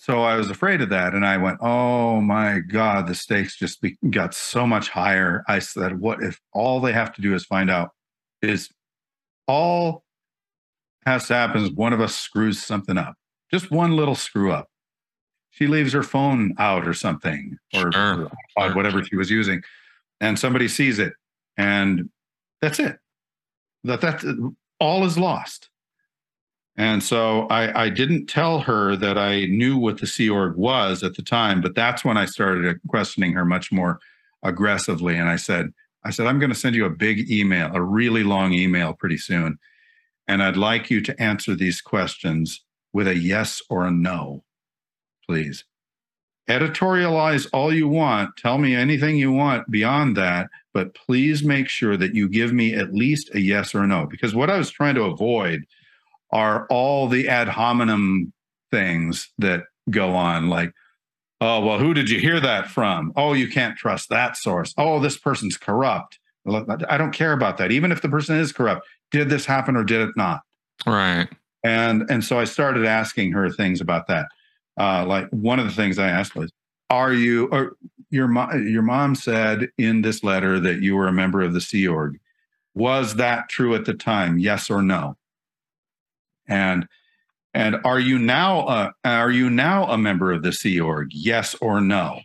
so I was afraid of that. And I went, oh my God, the stakes just be, got so much higher. I said, what if all they have to do is find out is all has to happen is one of us screws something up, just one little screw up. she leaves her phone out or something or Sure. whatever she was using and somebody sees it and that's it that that all is lost and so I, I didn't tell her that I knew what the Sea Org was at the time, but that's when I started questioning her much more aggressively. And I said, I said, I'm going to send you a big email, a really long email pretty soon. And I'd like you to answer these questions with a yes or a no, please. Editorialize all you want. Tell me anything you want beyond that, but please make sure that you give me at least a yes or a no. Because what I was trying to avoid are all the ad hominem things that go on, like, oh, well, who did you hear that from? Oh, you can't trust that source. Oh, this person's corrupt. I don't care about that. Even if the person is corrupt, did this happen or did it not? Right. And and so I started asking her things about that. Uh, like one of the things I asked was, "Are you or your mom? Your mom said in this letter that you were a member of the Sea Org. Was that true at the time? Yes or no? And and are you now uh, are you now a member of the Sea Org? Yes or no?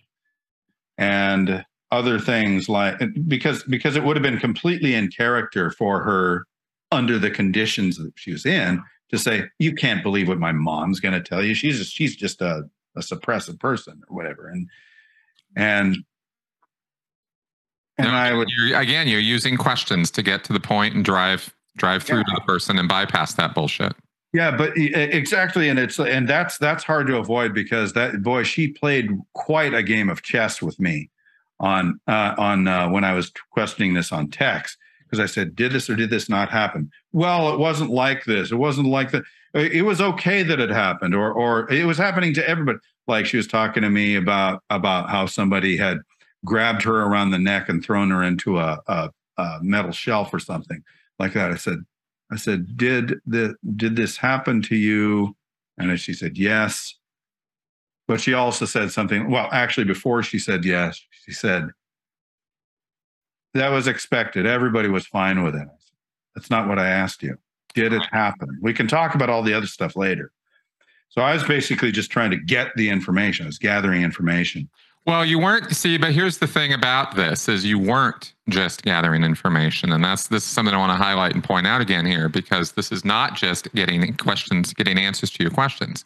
And other things like because because it would have been completely in character for her under the conditions that she was in to say you can't believe what my mom's going to tell you. She's just, she's just a, a suppressive person or whatever. And and and No, I would You're, again, you're using questions to get to the point and drive drive through to the person and bypass that bullshit. Yeah, but exactly, and it's and that's that's hard to avoid because that boy she played quite a game of chess with me on uh, on uh, when I was questioning this on text because I said did this or did this not happen? Well, it wasn't like this. It wasn't like that. It was okay that it happened, or or it was happening to everybody. Like she was talking to me about about how somebody had grabbed her around the neck and thrown her into a, a, a metal shelf or something like that. I said, I said, did the did this happen to you? And she said, yes. But she also said something. Well, actually, before she said yes, she said, that was expected. Everybody was fine with it. That's not what I asked you. Did it happen? We can talk about all the other stuff later. So I was basically just trying to get the information. I was gathering information. Well, you weren't see, but here's the thing about this is you weren't just gathering information. And that's this is something I want to highlight and point out again here, because this is not just getting questions, getting answers to your questions.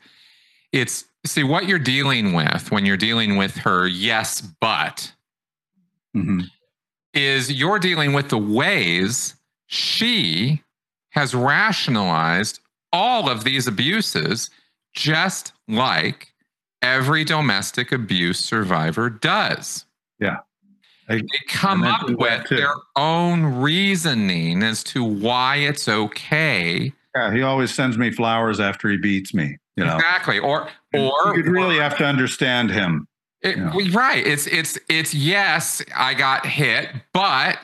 It's see what you're dealing with when you're dealing with her, yes, but Mhm. Is you're dealing with the ways she has rationalized all of these abuses, just like every domestic abuse survivor does. Yeah. I- They come up with their own reasoning as to why it's okay. Yeah, he always sends me flowers after he beats me. You know, Exactly. Or you or could really have to understand him. It, Yeah. Right. It's it's it's yes, I got hit, but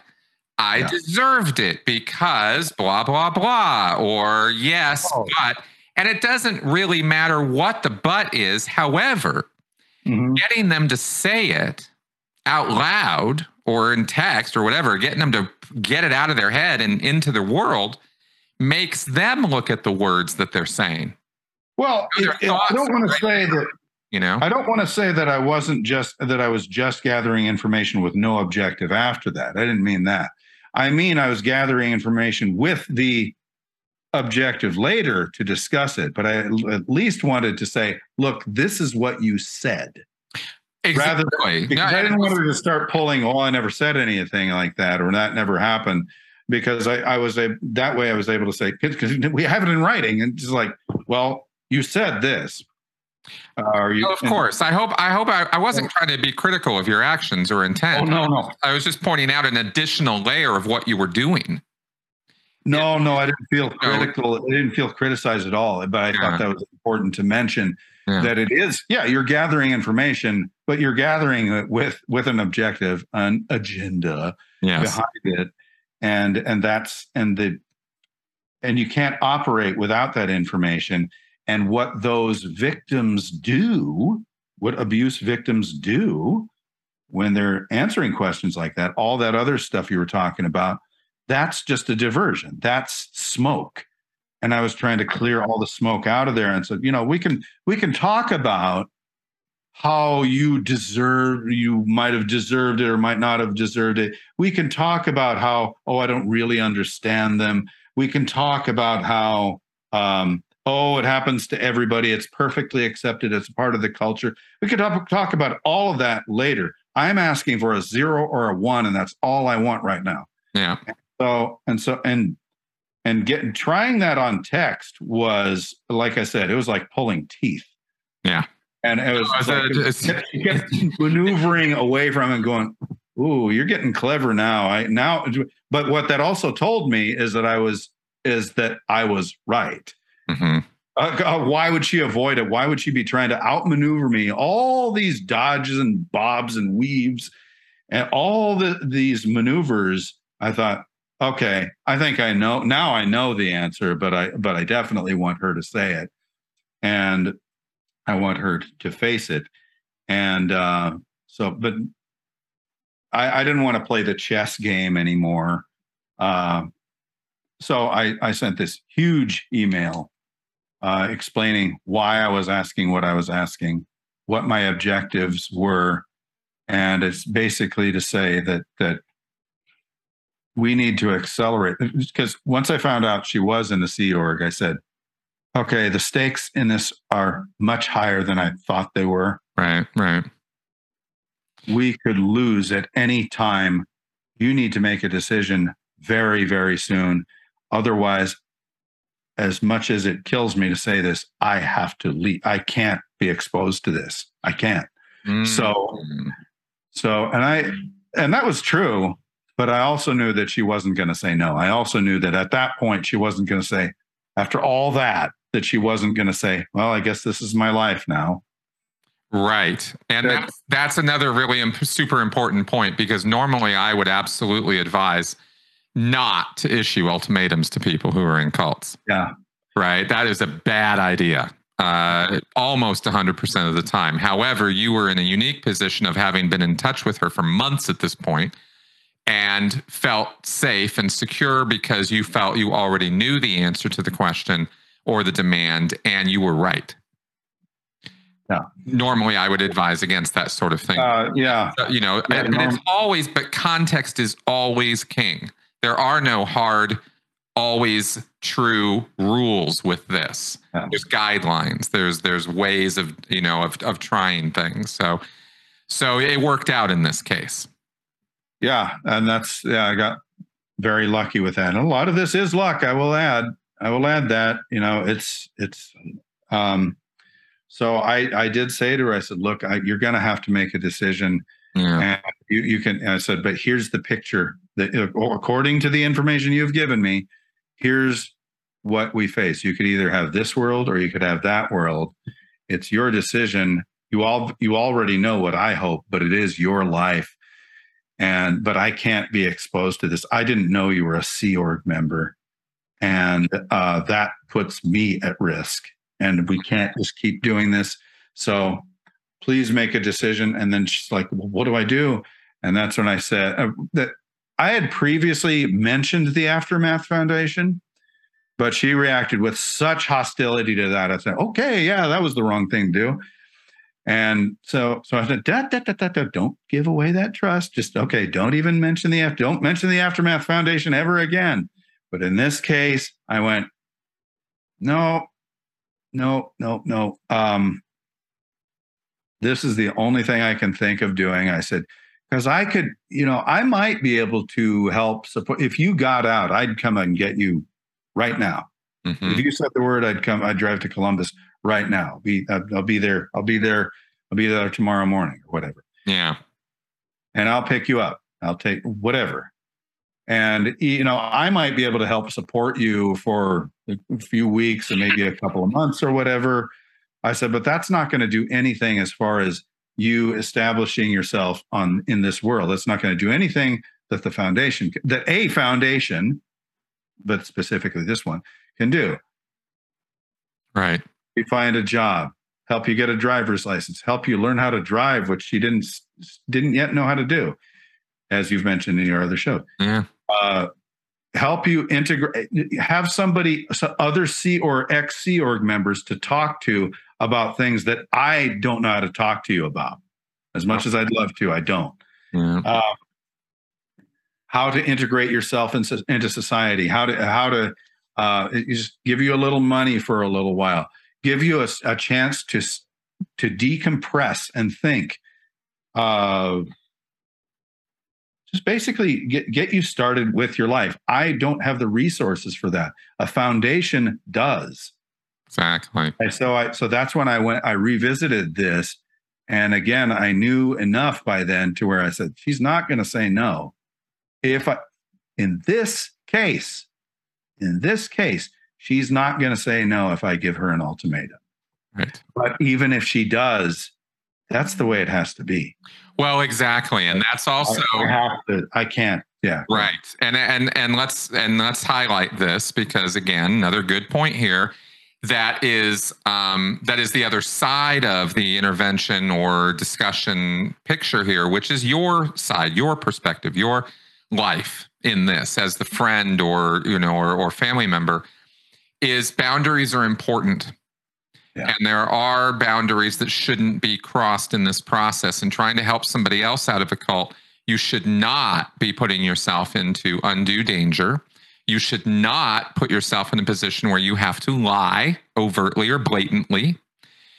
I Yeah. deserved it because blah blah blah. Or yes, Oh. but and it doesn't really matter what the but is. However, Mhm. getting them to say it out loud or in text or whatever, getting them to get it out of their head and into the world makes them look at the words that they're saying. Well, it- it- I don't want to right? say that You know? I don't want to say that I wasn't just that I was just gathering information with no objective after that. I didn't mean that. I mean I was gathering information with the objective later to discuss it, but I at least wanted to say, look, this is what you said. rather- Exactly. Because No, I didn't want to start pulling, oh, I never said anything like that, or that never happened. Because I, I was a, that way I was able to say, because we have it in writing, and just like, well, you said this. Uh, are you, of course. I hope. I hope. I, I wasn't trying to be critical of your actions or Oh, intent. no, no. I was just pointing out an additional layer of what you were doing. No, no, I didn't feel critical. I didn't feel criticized at all. But I Yeah. thought that was important to mention Yeah. that it is. Yeah, you're gathering information, but you're gathering it with with an objective, an agenda Yes. behind it, and and that's and the and you can't operate without that information. And what those victims do, what abuse victims do when they're answering questions like that, all that other stuff you were talking about, that's just a diversion. That's smoke. And I was trying to clear all the smoke out of there and said, you know, we can we can talk about how you deserve you might have deserved it or might not have deserved it we can talk about how oh i don't really understand them we can talk about how um, oh it happens to everybody. It's perfectly accepted it's part of the culture. We could talk, talk about all of that later. I'm asking for a zero or a one and that's all i want right now. Yeah. So and so and and getting trying that on text was like i said it was like pulling teeth. Yeah. And it was, No, like, uh, it kept maneuvering away from and going ooh you're getting clever now. I now but what that also told me is that i was is that i was right hmm uh, God, why would she avoid it? Why would she be trying to outmaneuver me? All these dodges and bobs and weaves and all the these maneuvers i thought okay i think i know now i know the answer but i but i definitely want her to say it. And i want her to face it. And uh so but i i didn't want to play the chess game anymore. Uh so i i sent this huge email uh explaining why i was asking what i was asking what my objectives were and it's basically to say that that we need to accelerate because once I found out she was in the Sea Org, I said, okay, the stakes in this are much higher than I thought they were. right right We could lose at any time. You need to make a decision very, very soon. Otherwise, as much as it kills me to say this, I have to leave. I can't be exposed to this. I can't. So Mm. So, and I, and that was true, but I also knew that she wasn't going to say no. I also knew that at that point, she wasn't going to say, after all that, that she wasn't going to say, well, I guess this is my life now. Right. And that's, that's another really imp- super important point because normally I would absolutely advise not to issue ultimatums to people who are in cults. Yeah. Right. That is a bad idea. Uh, almost 100% of the time. However, you were in a unique position of having been in touch with her for months at this point and felt safe and secure because you felt you already knew the answer to the question or the demand and you were right. Yeah. Normally, I would advise against that sort of thing. Uh, yeah. You know, Yeah, and it's always, but context is always king. There are no hard, always true rules with this. Yeah. There's guidelines. There's there's ways of you know of of trying things. So so it worked out in this case. Yeah. And that's, yeah, I got very lucky with that. And a lot of this is luck. I will add, I will add that, you know, it's, it's, um, so I, I did say to her, I said, look, I, you're going to have to make a decision Yeah. and you, you can and i said but here's the picture that according to the information you've given me here's what we face. You could either have this world or you could have that world. It's your decision. You all you already know what i hope but it is your life. And but i can't be exposed to this. I didn't know you were a sea org member. And uh, that puts me at risk. And we can't just keep doing this. So please make a decision. And then she's like, well, what do I do? And that's when I said uh, that I had previously mentioned the Aftermath Foundation, but she reacted with such hostility to that. I said, okay, yeah, that was the wrong thing to do. And so, so I said, da, da, da, don't give away that trust. Just okay, don't even mention the don't mention the Aftermath Foundation ever again. But in this case, I went, no, no, no, no. Um, this is the only thing I can think of doing. I said, because I could, you know, I might be able to help support. If you got out, I'd come and get you right now. Mhm. If you said the word, I'd come. I'd drive to Columbus right now. Be, I'll I'll be there. I'll be there. I'll be there tomorrow morning or whatever, Yeah. and I'll pick you up. I'll take whatever. And you know, I might be able to help support you for a few weeks and maybe a couple of months or whatever. I said, but that's not going to do anything as far as you establishing yourself on in this world. That's not going to do anything that the foundation, that a foundation, but specifically this one, can do. Right. You find a job, help you get a driver's license, help you learn how to drive, which she didn't didn't yet know how to do, as you've mentioned in your other show. Yeah. Uh, help you integrate, have somebody, other c or ex Sea Org members to talk to about things that I don't know how to talk to you about. As much as I'd love to, I don't. Yeah. Uh, how to integrate yourself into, into society, how to how to uh, just give you a little money for a little while, give you a, a chance to to decompress and think. Uh, just basically get, get you started with your life. I don't have the resources for that. A foundation does. Exactly. And so I so that's when I went I revisited this and again I knew enough by then to where I said she's not going to say no. If I in this case in this case she's not going to say no if I give her an ultimatum. Right. But even if she does that's the way it has to be. Well, exactly, and that's also I, have to. I can't. Yeah. Right. And and and let's and let's highlight this because again, another good point here. That is um, that is the other side of the intervention or discussion picture here, which is your side, your perspective, your life in this as the friend or you know or, or family member. Is boundaries are important yeah. And there are boundaries that shouldn't be crossed in this process. And trying to help somebody else out of a cult, you should not be putting yourself into undue danger. You should not put yourself in a position where you have to lie overtly or blatantly.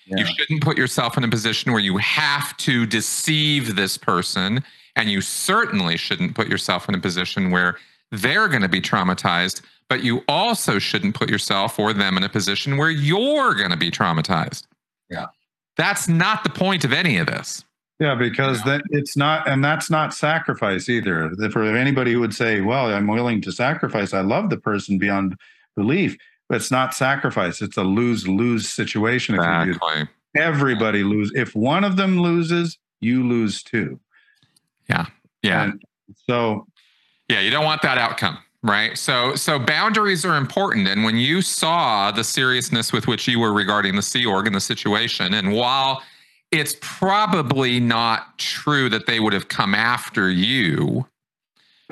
Yeah. You shouldn't put yourself in a position where you have to deceive this person. And you certainly shouldn't put yourself in a position where they're going to be traumatized but you also shouldn't put yourself or them in a position where you're going to be traumatized. Yeah. That's not the point of any of this. Yeah, because that it's not, and that's not sacrifice either. For anybody who would say, "Well, I'm willing to sacrifice. I love the person beyond belief," but it's not sacrifice. It's a lose lose situation. Exactly. Everybody lose. If one of them loses, you lose too. Yeah. Yeah. And so. Yeah, you don't want that outcome right? So so boundaries are important. And when you saw the seriousness with which you were regarding the sea org and the situation and while it's probably not true that they would have come after you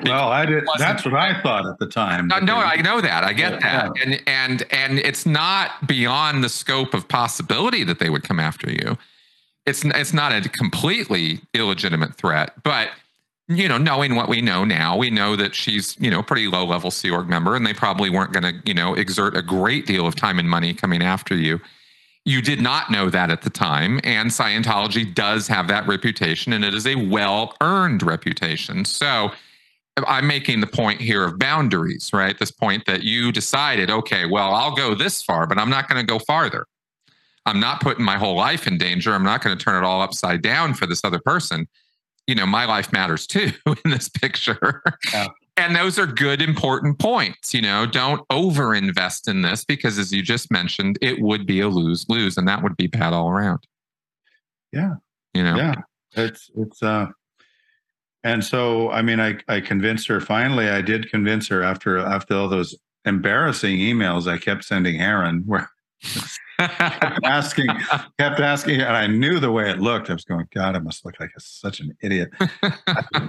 well i did that's what i thought at the time. No, no i know that. I get yeah, that. yeah. and and and it's not beyond the scope of possibility that they would come after you. It's it's not a completely illegitimate threat but you know, knowing what we know now, we know that she's, you know, pretty low level Sea Org member, and they probably weren't going to, you know, exert a great deal of time and money coming after you. You did not know that at the time, and Scientology does have that reputation, and it is a well earned reputation. So I'm making the point here of boundaries, right? This point that you decided, okay, well, I'll go this far, but I'm not going to go farther. I'm not putting my whole life in danger. I'm not going to turn it all upside down for this other person you know, my life matters too in this picture. Yeah. And those are good, important points. You know, don't over invest in this because, as you just mentioned, it would be a lose lose, and that would be bad all around. Yeah. You know, yeah. It's, it's, uh, and so, I mean, I, I convinced her finally, I did convince her after, after all those embarrassing emails I kept sending Aaron where kept asking, kept asking, and I knew the way it looked. I was going, God, I must look like a, such an idiot.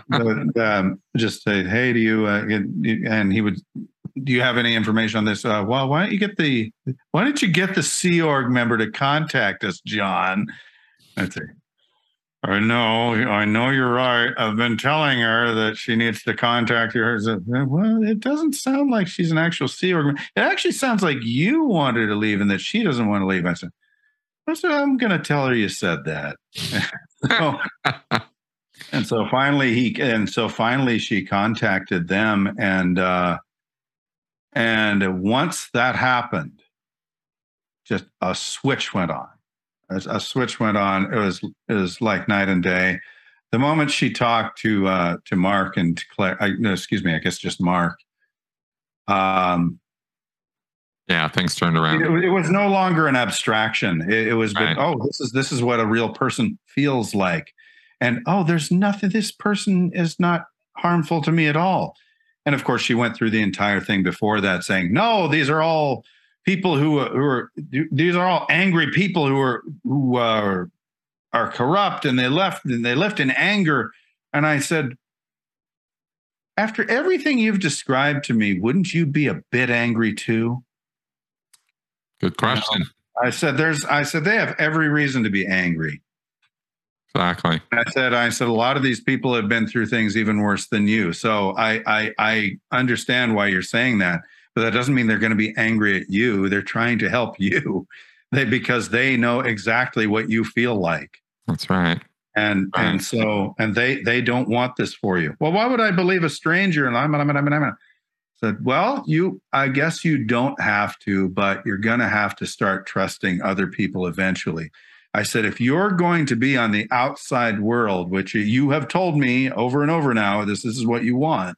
but, um, just say, hey, do you? Uh, and he would, do you have any information on this? Uh, well, why don't you get the, why don't you get the Sea Org member to contact us, John? I'd say, I know, I know you're right. I've been telling her that she needs to contact you. Well, it doesn't sound like she's an actual Sea Org. It actually sounds like you wanted to leave and that she doesn't want to leave. I said, I said I'm going to tell her you said that. so, and so finally he, and so finally she contacted them, and uh, and once that happened, just a switch went on a, a switch went on. It was it was like night and day. The moment she talked to uh, to Mark and to Claire, I, no, excuse me, I guess just Mark. Um, yeah, things turned around. It, it was no longer an abstraction. It, it was, right. oh, this is this is what a real person feels like, and oh, there's nothing. This person is not harmful to me at all. And of course, she went through the entire thing before that, saying, "No, these are all people who are, who are these are all angry people who are who uh, are are corrupt and they left and they left in anger and i said after everything you've described to me, wouldn't you be a bit angry too? Good question. I said, there's, I said, they have every reason to be angry. Exactly. I said, I said, a lot of these people have been through things even worse than you. So I, I, I understand why you're saying that, but that doesn't mean they're going to be angry at you. They're trying to help you they, because they know exactly what you feel like. That's right. And, Right. and so, and they, they don't want this for you. Well, why would I believe a stranger? And I'm, I'm, I'm, I'm, I'm said, well, you, I guess you don't have to, but you're going to have to start trusting other people eventually. I said, if you're going to be on the outside world, which you have told me over and over now, this, this is what you want,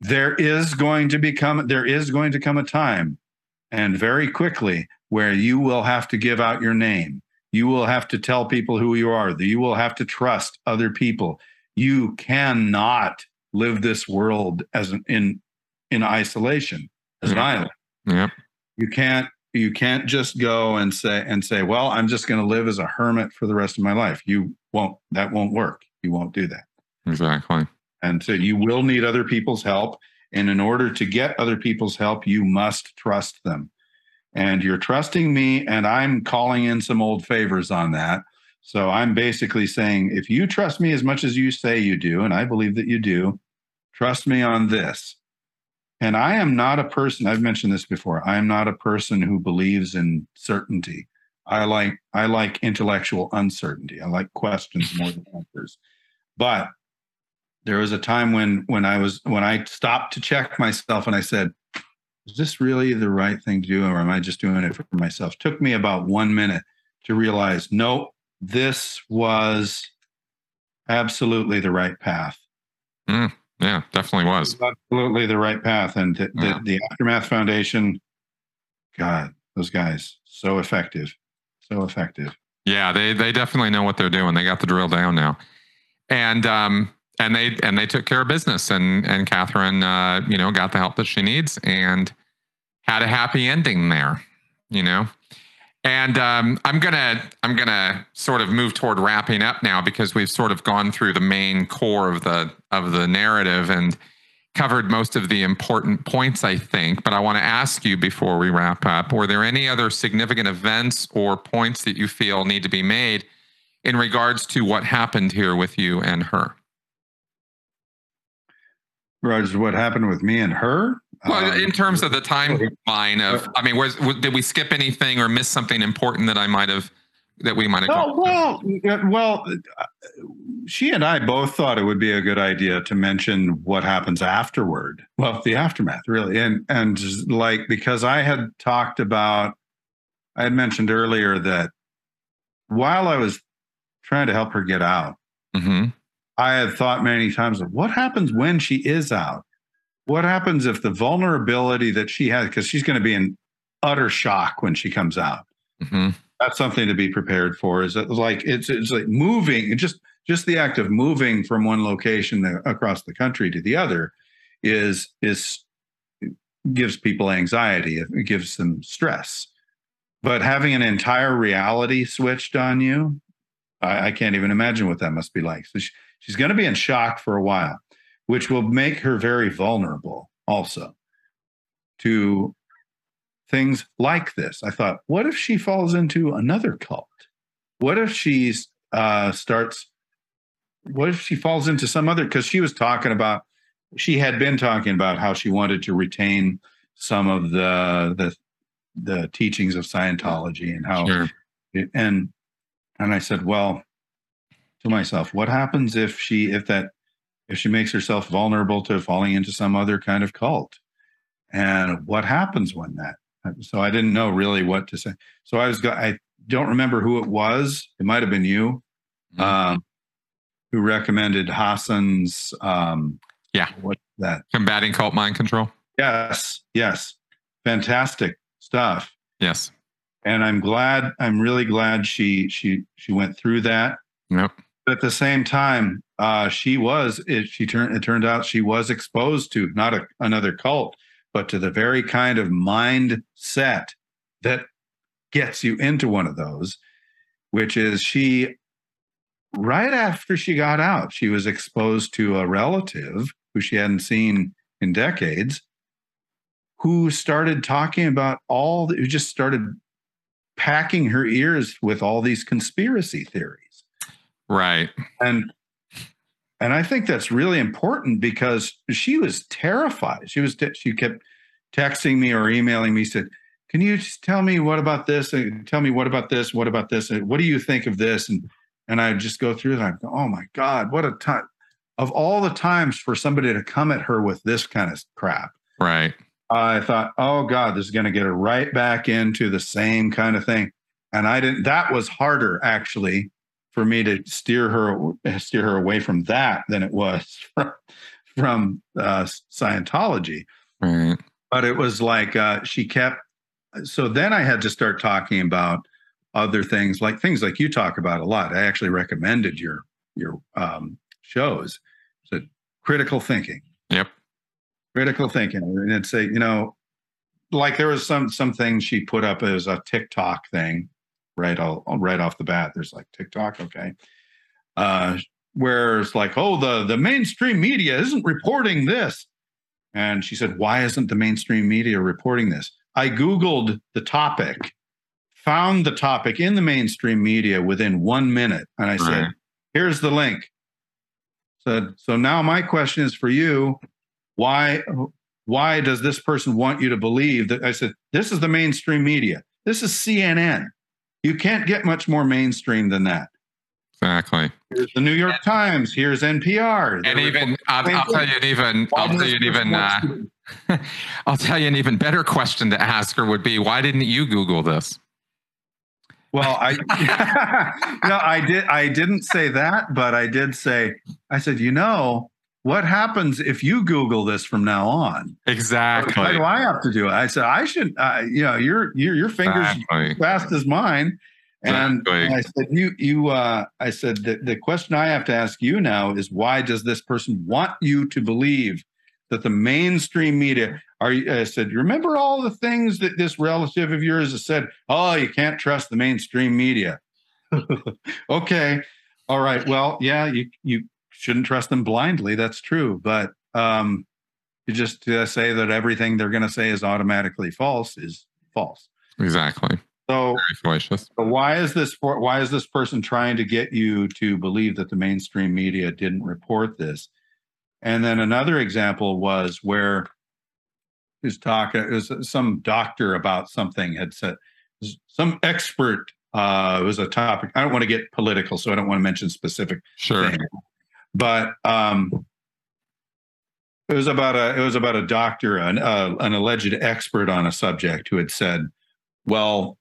there is going to become, there is going to come a time and very quickly where you will have to give out your name. You will have to tell people who you are. You will have to trust other people. You cannot live this world as an, in in isolation as an mm-hmm. island. Yep. You can't you can't just go and say and say, well, I'm just going to live as a hermit for the rest of my life. You won't. That won't work. You won't do that. Exactly. And so you will need other people's help. And in order to get other people's help, you must trust them. And you're trusting me, and I'm calling in some old favors on that. So I'm basically saying, if you trust me as much as you say you do, and I believe that you do, trust me on this. And I am not a person, I've mentioned this before, I am not a person who believes in certainty. I like I like intellectual uncertainty. I like questions more than answers. But there was a time when when I was when I stopped to check myself and I said, is this really the right thing to do or am I just doing it for myself? took me about 1 minute to realize, nope, this was absolutely the right path. Yeah, definitely was. Absolutely the right path and the, Yeah. the, the Aftermath Foundation god, those guys so effective. So effective. Yeah, they they definitely know what they're doing. They got the drill down now, and um and they and they took care of business. And and Katherine, uh, you know, got the help that she needs and had a happy ending there. You know, and um, I'm gonna I'm gonna sort of move toward wrapping up now because we've sort of gone through the main core of the of the narrative and covered most of the important points, I think. But I want to ask you before we wrap up: Were there any other significant events or points that you feel need to be made in regards to what happened here with you and her? Roger, what happened with me and her? Well, Um, in terms of the timeline of, I mean, was, did we skip anything or miss something important that I might have that we might have? Oh well, yeah, well, uh, she and I both thought it would be a good idea to mention what happens afterward. Well, the aftermath, really, and and like because I had talked about, I had mentioned earlier that while I was trying to help her get out, Mhm. I had thought many times of what happens when she is out. What happens if the vulnerability that she has, because she's going to be in utter shock when she comes out Mhm. that's something to be prepared for is that like it's it's like moving just just the act of moving from one location across the country to the other is is gives people anxiety it gives them stress but having an entire reality switched on you i, I can't even imagine what that must be like so she, she's going to be in shock for a while which will make her very vulnerable also to things like this. I thought, what if she falls into another cult? What if she uh, starts? What if she falls into some other? Because she was talking about, she had been talking about how she wanted to retain some of the the the teachings of Scientology and how Sure. and and I said, well, to myself, what happens if she if that if she makes herself vulnerable to falling into some other kind of cult? And what happens when that? So I didn't know really what to say. So I was I don't remember who it was. It might have been you Mhm. um, who recommended Hassan's um Yeah. what that? Combating cult mind control. Yes, yes. Fantastic stuff. Yes. And I'm glad I'm really glad she she she went through that. Yep. But at the same time, uh, she was it. She turned. It turned out she was exposed to not a, another cult, but to the very kind of mindset that gets you into one of those, which is she right after she got out, she was exposed to a relative who she hadn't seen in decades who started talking about all who just started packing her ears with all these conspiracy theories. Right. And and I think that's really important because she was terrified. She was she kept texting me or emailing me said, "Can you just tell me what about this? And tell me what about this? What about this? And what do you think of this?" And and I just go through that. Oh my God, what a time of all the times for somebody to come at her with this kind of crap. Right. I thought, oh God, this is going to get her right back into the same kind of thing. And I didn't, that was harder actually for me to steer her, steer her away from that than it was from, from uh, Scientology. Right. But it was like uh, she kept, so then I had to start talking about other things like things like you talk about a lot. I actually recommended your your um, shows. So critical thinking. Yep. Critical thinking, and it's a you know, like there was some some things she put up as a TikTok thing, right? All right off the bat. There's like TikTok, okay. Uh, where it's like, oh, the the mainstream media isn't reporting this, and she said, why isn't the mainstream media reporting this? I googled the topic found the topic in the mainstream media within one minute. And I right. said, here's the link. Said, so now my question is for you. Why why does this person want you to believe that I said, this is the mainstream media. This is CNN. You can't get much more mainstream than that. Exactly. Here's the New York Times. Here's NPR. And even I'll, I'll, tell you an even I'll tell you an even uh, I'll tell you an even better question to ask her would be why didn't you Google this? Well, I no, I did. I didn't say that, but I did say. I said, you know, what happens if you Google this from now on? Exactly. Why do I have to do it? I said, I should. Uh, you know, your your your fingers exactly. fast as mine. And exactly. I said, you you. Uh, I said the the question I have to ask you now is why does this person want you to believe that the mainstream media are I said, remember all the things that this relative of yours has said? Oh, you can't trust the mainstream media. okay. All right. Well, yeah, you you shouldn't trust them blindly. That's true. But um, you just uh, say that everything they're going to say is automatically false is false. Exactly. So, so why is this for, why is this person trying to get you to believe that the mainstream media didn't report this? And then another example was where his talk, it was some doctor about something had said, some expert, uh, it was a topic. I don't want to get political, so I don't want to mention specific. Sure. Thing. But um, it was about a it was about a doctor, an, uh, an alleged expert on a subject, who had said, "Well,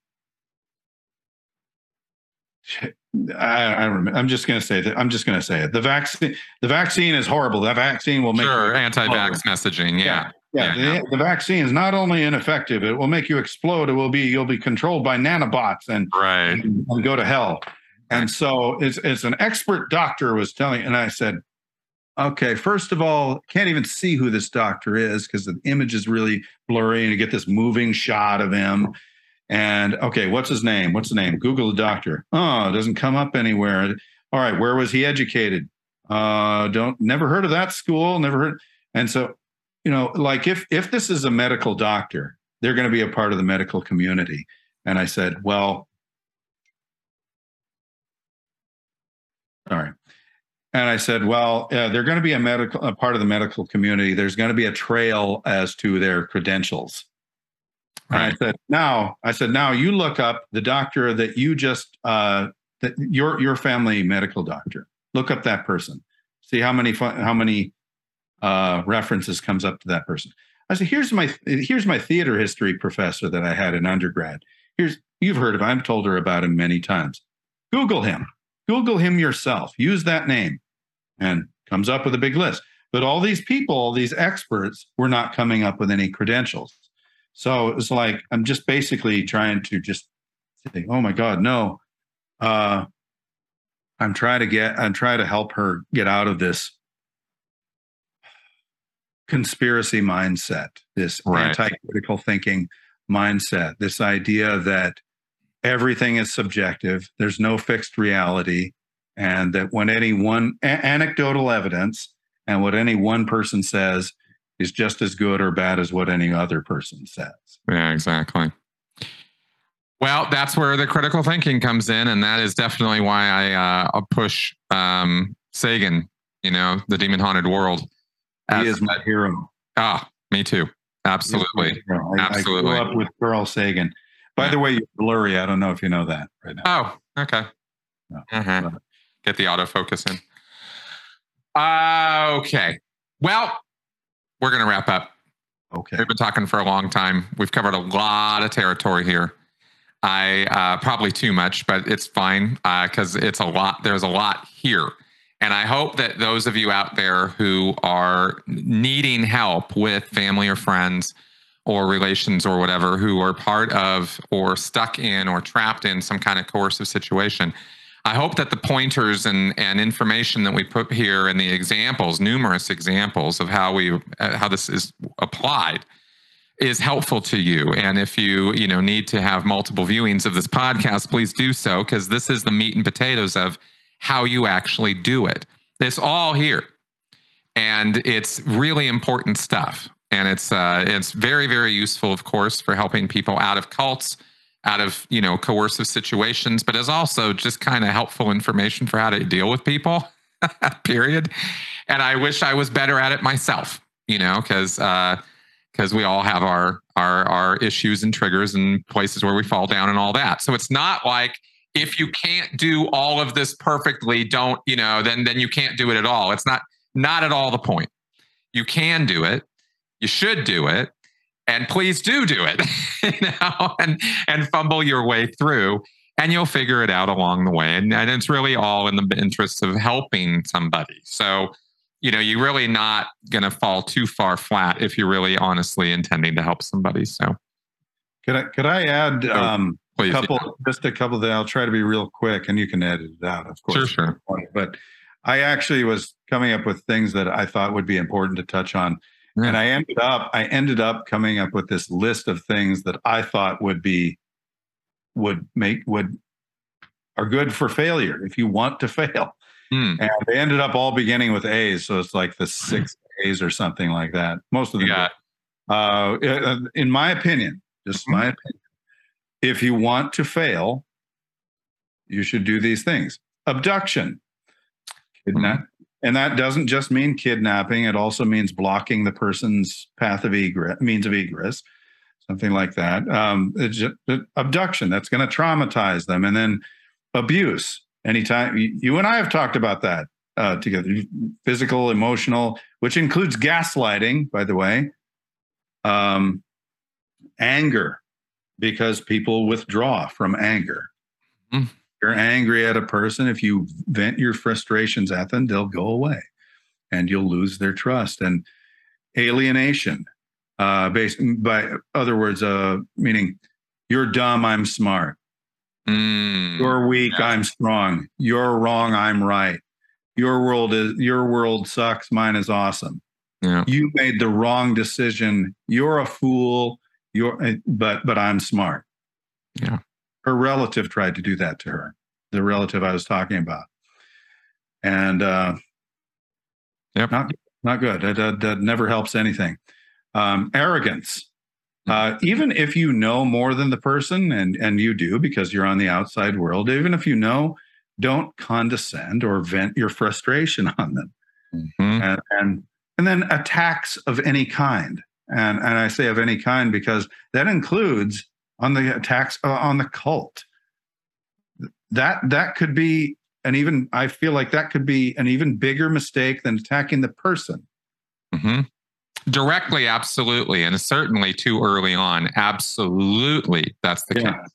I, I remember. I'm just going to say that. I'm just going to say it. The vaccine, the vaccine is horrible. The vaccine will make sure anti-vax messaging. Yeah, yeah. yeah, yeah. The, the, vaccine is not only ineffective; it will make you explode. It will be you'll be controlled by nanobots and right and, and go to hell. And so, it's it's an expert doctor was telling, and I said, okay, first of all, can't even see who this doctor is because the image is really blurry, and you get this moving shot of him. And okay, what's his name? What's the name? Google the doctor. Oh, it doesn't come up anywhere. All right, where was he educated? Uh, don't never heard of that school. Never heard. And so, you know, like if if this is a medical doctor, they're going to be a part of the medical community. And I said, well, all right. And I said, well, uh, they're going to be a medical a part of the medical community. There's going to be a trail as to their credentials. Right. And I said, now, I said, now you look up the doctor that you just, uh, that your your family medical doctor. Look up that person. See how many how many uh, references comes up to that person. I said, here's my here's my theater history professor that I had in undergrad. Here's you've heard of. Him. I've told her about him many times. Google him. Google him yourself. Use that name, and comes up with a big list. But all these people, all these experts, were not coming up with any credentials. So it was like I'm just basically trying to just say, "Oh my God, no!" Uh, I'm trying to get, I'm trying to help her get out of this conspiracy mindset, this right. anti-critical thinking mindset, this idea that everything is subjective. There's no fixed reality, and that when any one a- anecdotal evidence and what any one person says is just as good or bad as what any other person says. Yeah, exactly. Well, that's where the critical thinking comes in, and that is definitely why I uh, push um, Sagan. You know, the demon haunted world. He is my hero. Ah, me too. Absolutely. I, Absolutely. I grew up with Carl Sagan. By the way, you're blurry. I don't know if you know that right now. Oh, okay. No. Uh-huh. Get the autofocus in. Uh, okay. Well, we're going to wrap up. Okay. We've been talking for a long time. We've covered a lot of territory here. I uh, probably too much, but it's fine because it's a lot. There's a lot here. And I hope that those of you out there who are needing help with family or friends or relations or whatever who are part of or stuck in or trapped in some kind of coercive situation, I hope that the pointers and, and information that we put here and the examples, numerous examples of how we uh, how this is applied, is helpful to you. And if you you know need to have multiple viewings of this podcast, please do so because this is the meat and potatoes of how you actually do it. It's all here, and it's really important stuff. And it's uh, it's very very useful, of course, for helping people out of cults, out of you know coercive situations, but is also just kind of helpful information for how to deal with people. period. And I wish I was better at it myself. You know, because because we all have our our our issues and triggers and places where we fall down and all that. So it's not like if you can't do all of this perfectly, don't you know? Then then you can't do it at all. It's not not at all the point. You can do it. You should do it, and please do do it. you know, and and fumble your way through, and you'll figure it out along the way. And, and it's really all in the interest of helping somebody. So you know, you're really not going to fall too far flat if you're really honestly intending to help somebody. So Could I could I add Oh, um, please, couple just a couple that I'll try to be real quick and you can edit it out, of course. Sure, sure. But I actually was coming up with things that I thought would be important to touch on. Yeah. And I ended up I ended up coming up with this list of things that I thought would be would make would are good for failure if you want to fail. Hmm. And they ended up all beginning with A's, so it's like the six A's or something like that. Most of them. Yeah. Uh, in my opinion, just my opinion, if you want to fail, you should do these things: abduction, kidnap, and that doesn't just mean kidnapping; it also means blocking the person's path of egress, means of egress, something like that. Um, abduction that's going to traumatize them, and then abuse. Anytime you you and I have talked about that uh, together, physical, emotional, which includes gaslighting, by the way, um, anger, because people withdraw from anger. Mm. You're angry at a person. If you vent your frustrations at them, they'll go away, and you'll lose their trust. And alienation, uh, based by other words, uh, meaning you're dumb, I'm smart. Mm. You're weak, I'm strong. You're wrong, I'm right. Your world is your world sucks, mine is awesome. Yeah. You made the wrong decision. You're a fool. You're uh, but but I'm smart. Yeah. Her relative tried to do that to her. The relative I was talking about. And uh Yep. not not good. That, that, that never helps anything. Um, arrogance. Uh, even if you know more than the person, and and you do because you're on the outside world, even if you know, don't condescend or vent your frustration on them, Mhm. and and and then attacks of any kind, and and I say of any kind because that includes on the attacks uh, on the cult. That that could be an even. I feel like that could be an even bigger mistake than attacking the person. Mhm. Directly, absolutely, and certainly too early on. Absolutely, that's the Yeah. case.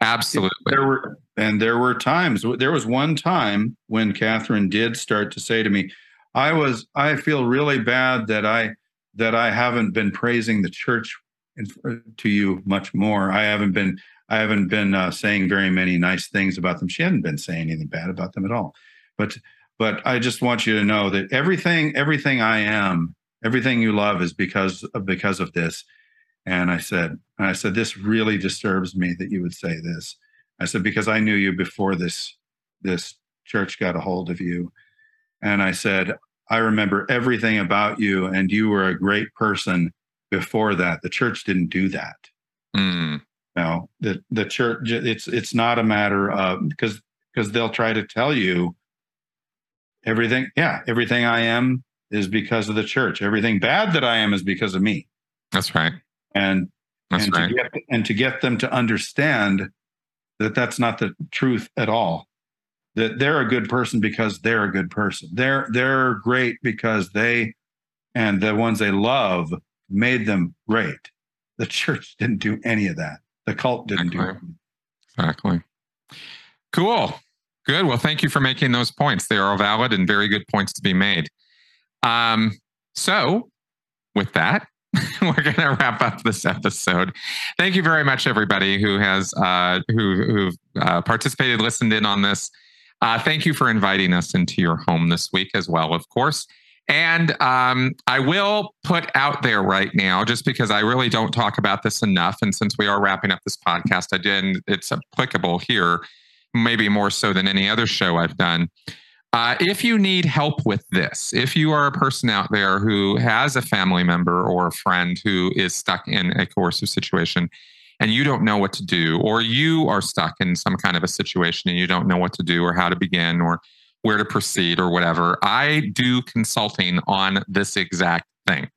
Absolutely. There were and there were times. There was one time when Katherine did start to say to me, "I was. I feel really bad that I that I haven't been praising the church to you much more. I haven't been. I haven't been uh, saying very many nice things about them. She hadn't been saying anything bad about them at all. But but I just want you to know that everything everything I am, everything you love is because of because of this." And I said, and I said, this really disturbs me that you would say this. I said, because I knew you before this, this church got a hold of you. And I said, I remember everything about you, and you were a great person before that. The church didn't do that. Mm. No, the the church. It's it's not a matter of because because they'll try to tell you everything. Yeah, everything I am is because of the church. Everything bad that I am is because of me. That's right. And That's and right. to get and to get them to understand that that's not the truth at all. That they're a good person because they're a good person. They're they're great because they and the ones they love made them great. The church didn't do any of that. The cult didn't do it. Exactly. Exactly. Cool. Good. Well, thank you for making those points. They are all valid and very good points to be made. Um, so, with that, we're going to wrap up this episode. Thank you very much, everybody who has uh, who who've uh, participated, listened in on this. Uh, thank you for inviting us into your home this week as well, of course. And um, I will put out there right now, just because I really don't talk about this enough, and since we are wrapping up this podcast, I did. It's applicable here, maybe more so than any other show I've done. Uh, if you need help with this, if you are a person out there who has a family member or a friend who is stuck in a coercive situation and you don't know what to do, or you are stuck in some kind of a situation and you don't know what to do or how to begin or where to proceed or whatever, I do consulting on this exact thing.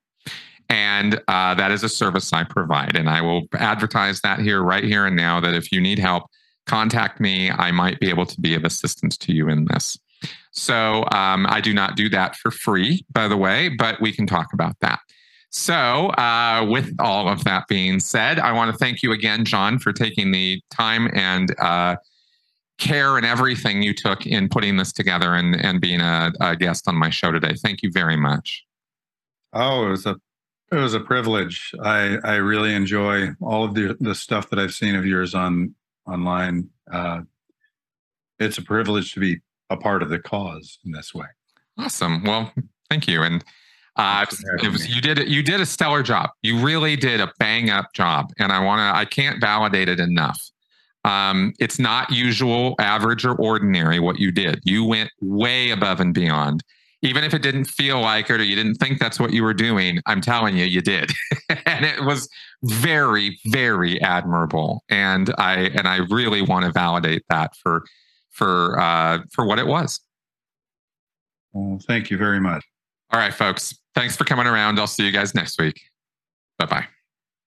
And uh, that is a service I provide. And I will advertise that here, right here and now, that if you need help, contact me. I might be able to be of assistance to you in this. So um, I do not do that for free, by the way, but we can talk about that. So, uh, with all of that being said, I want to thank you again, John, for taking the time and uh, care and everything you took in putting this together and, and being a, a guest on my show today. Thank you very much. Oh, it was a it was a privilege. I I really enjoy all of the the stuff that I've seen of yours on online. Uh, it's a privilege to be a part of the cause in this way. Awesome. Well, thank you. And uh, Thanks for having it was, you did. You did a stellar job. You really did a bang up job, and I want to. I can't validate it enough. Um, it's not usual, average, or ordinary what you did. You went way above and beyond. Even if it didn't feel like it or you didn't think that's what you were doing, I'm telling you, you did, and it was very, very admirable. And I and I really want to validate that for for uh, for what it was. Well, thank you very much. All right, folks. Thanks for coming around. I'll see you guys next week. Bye bye.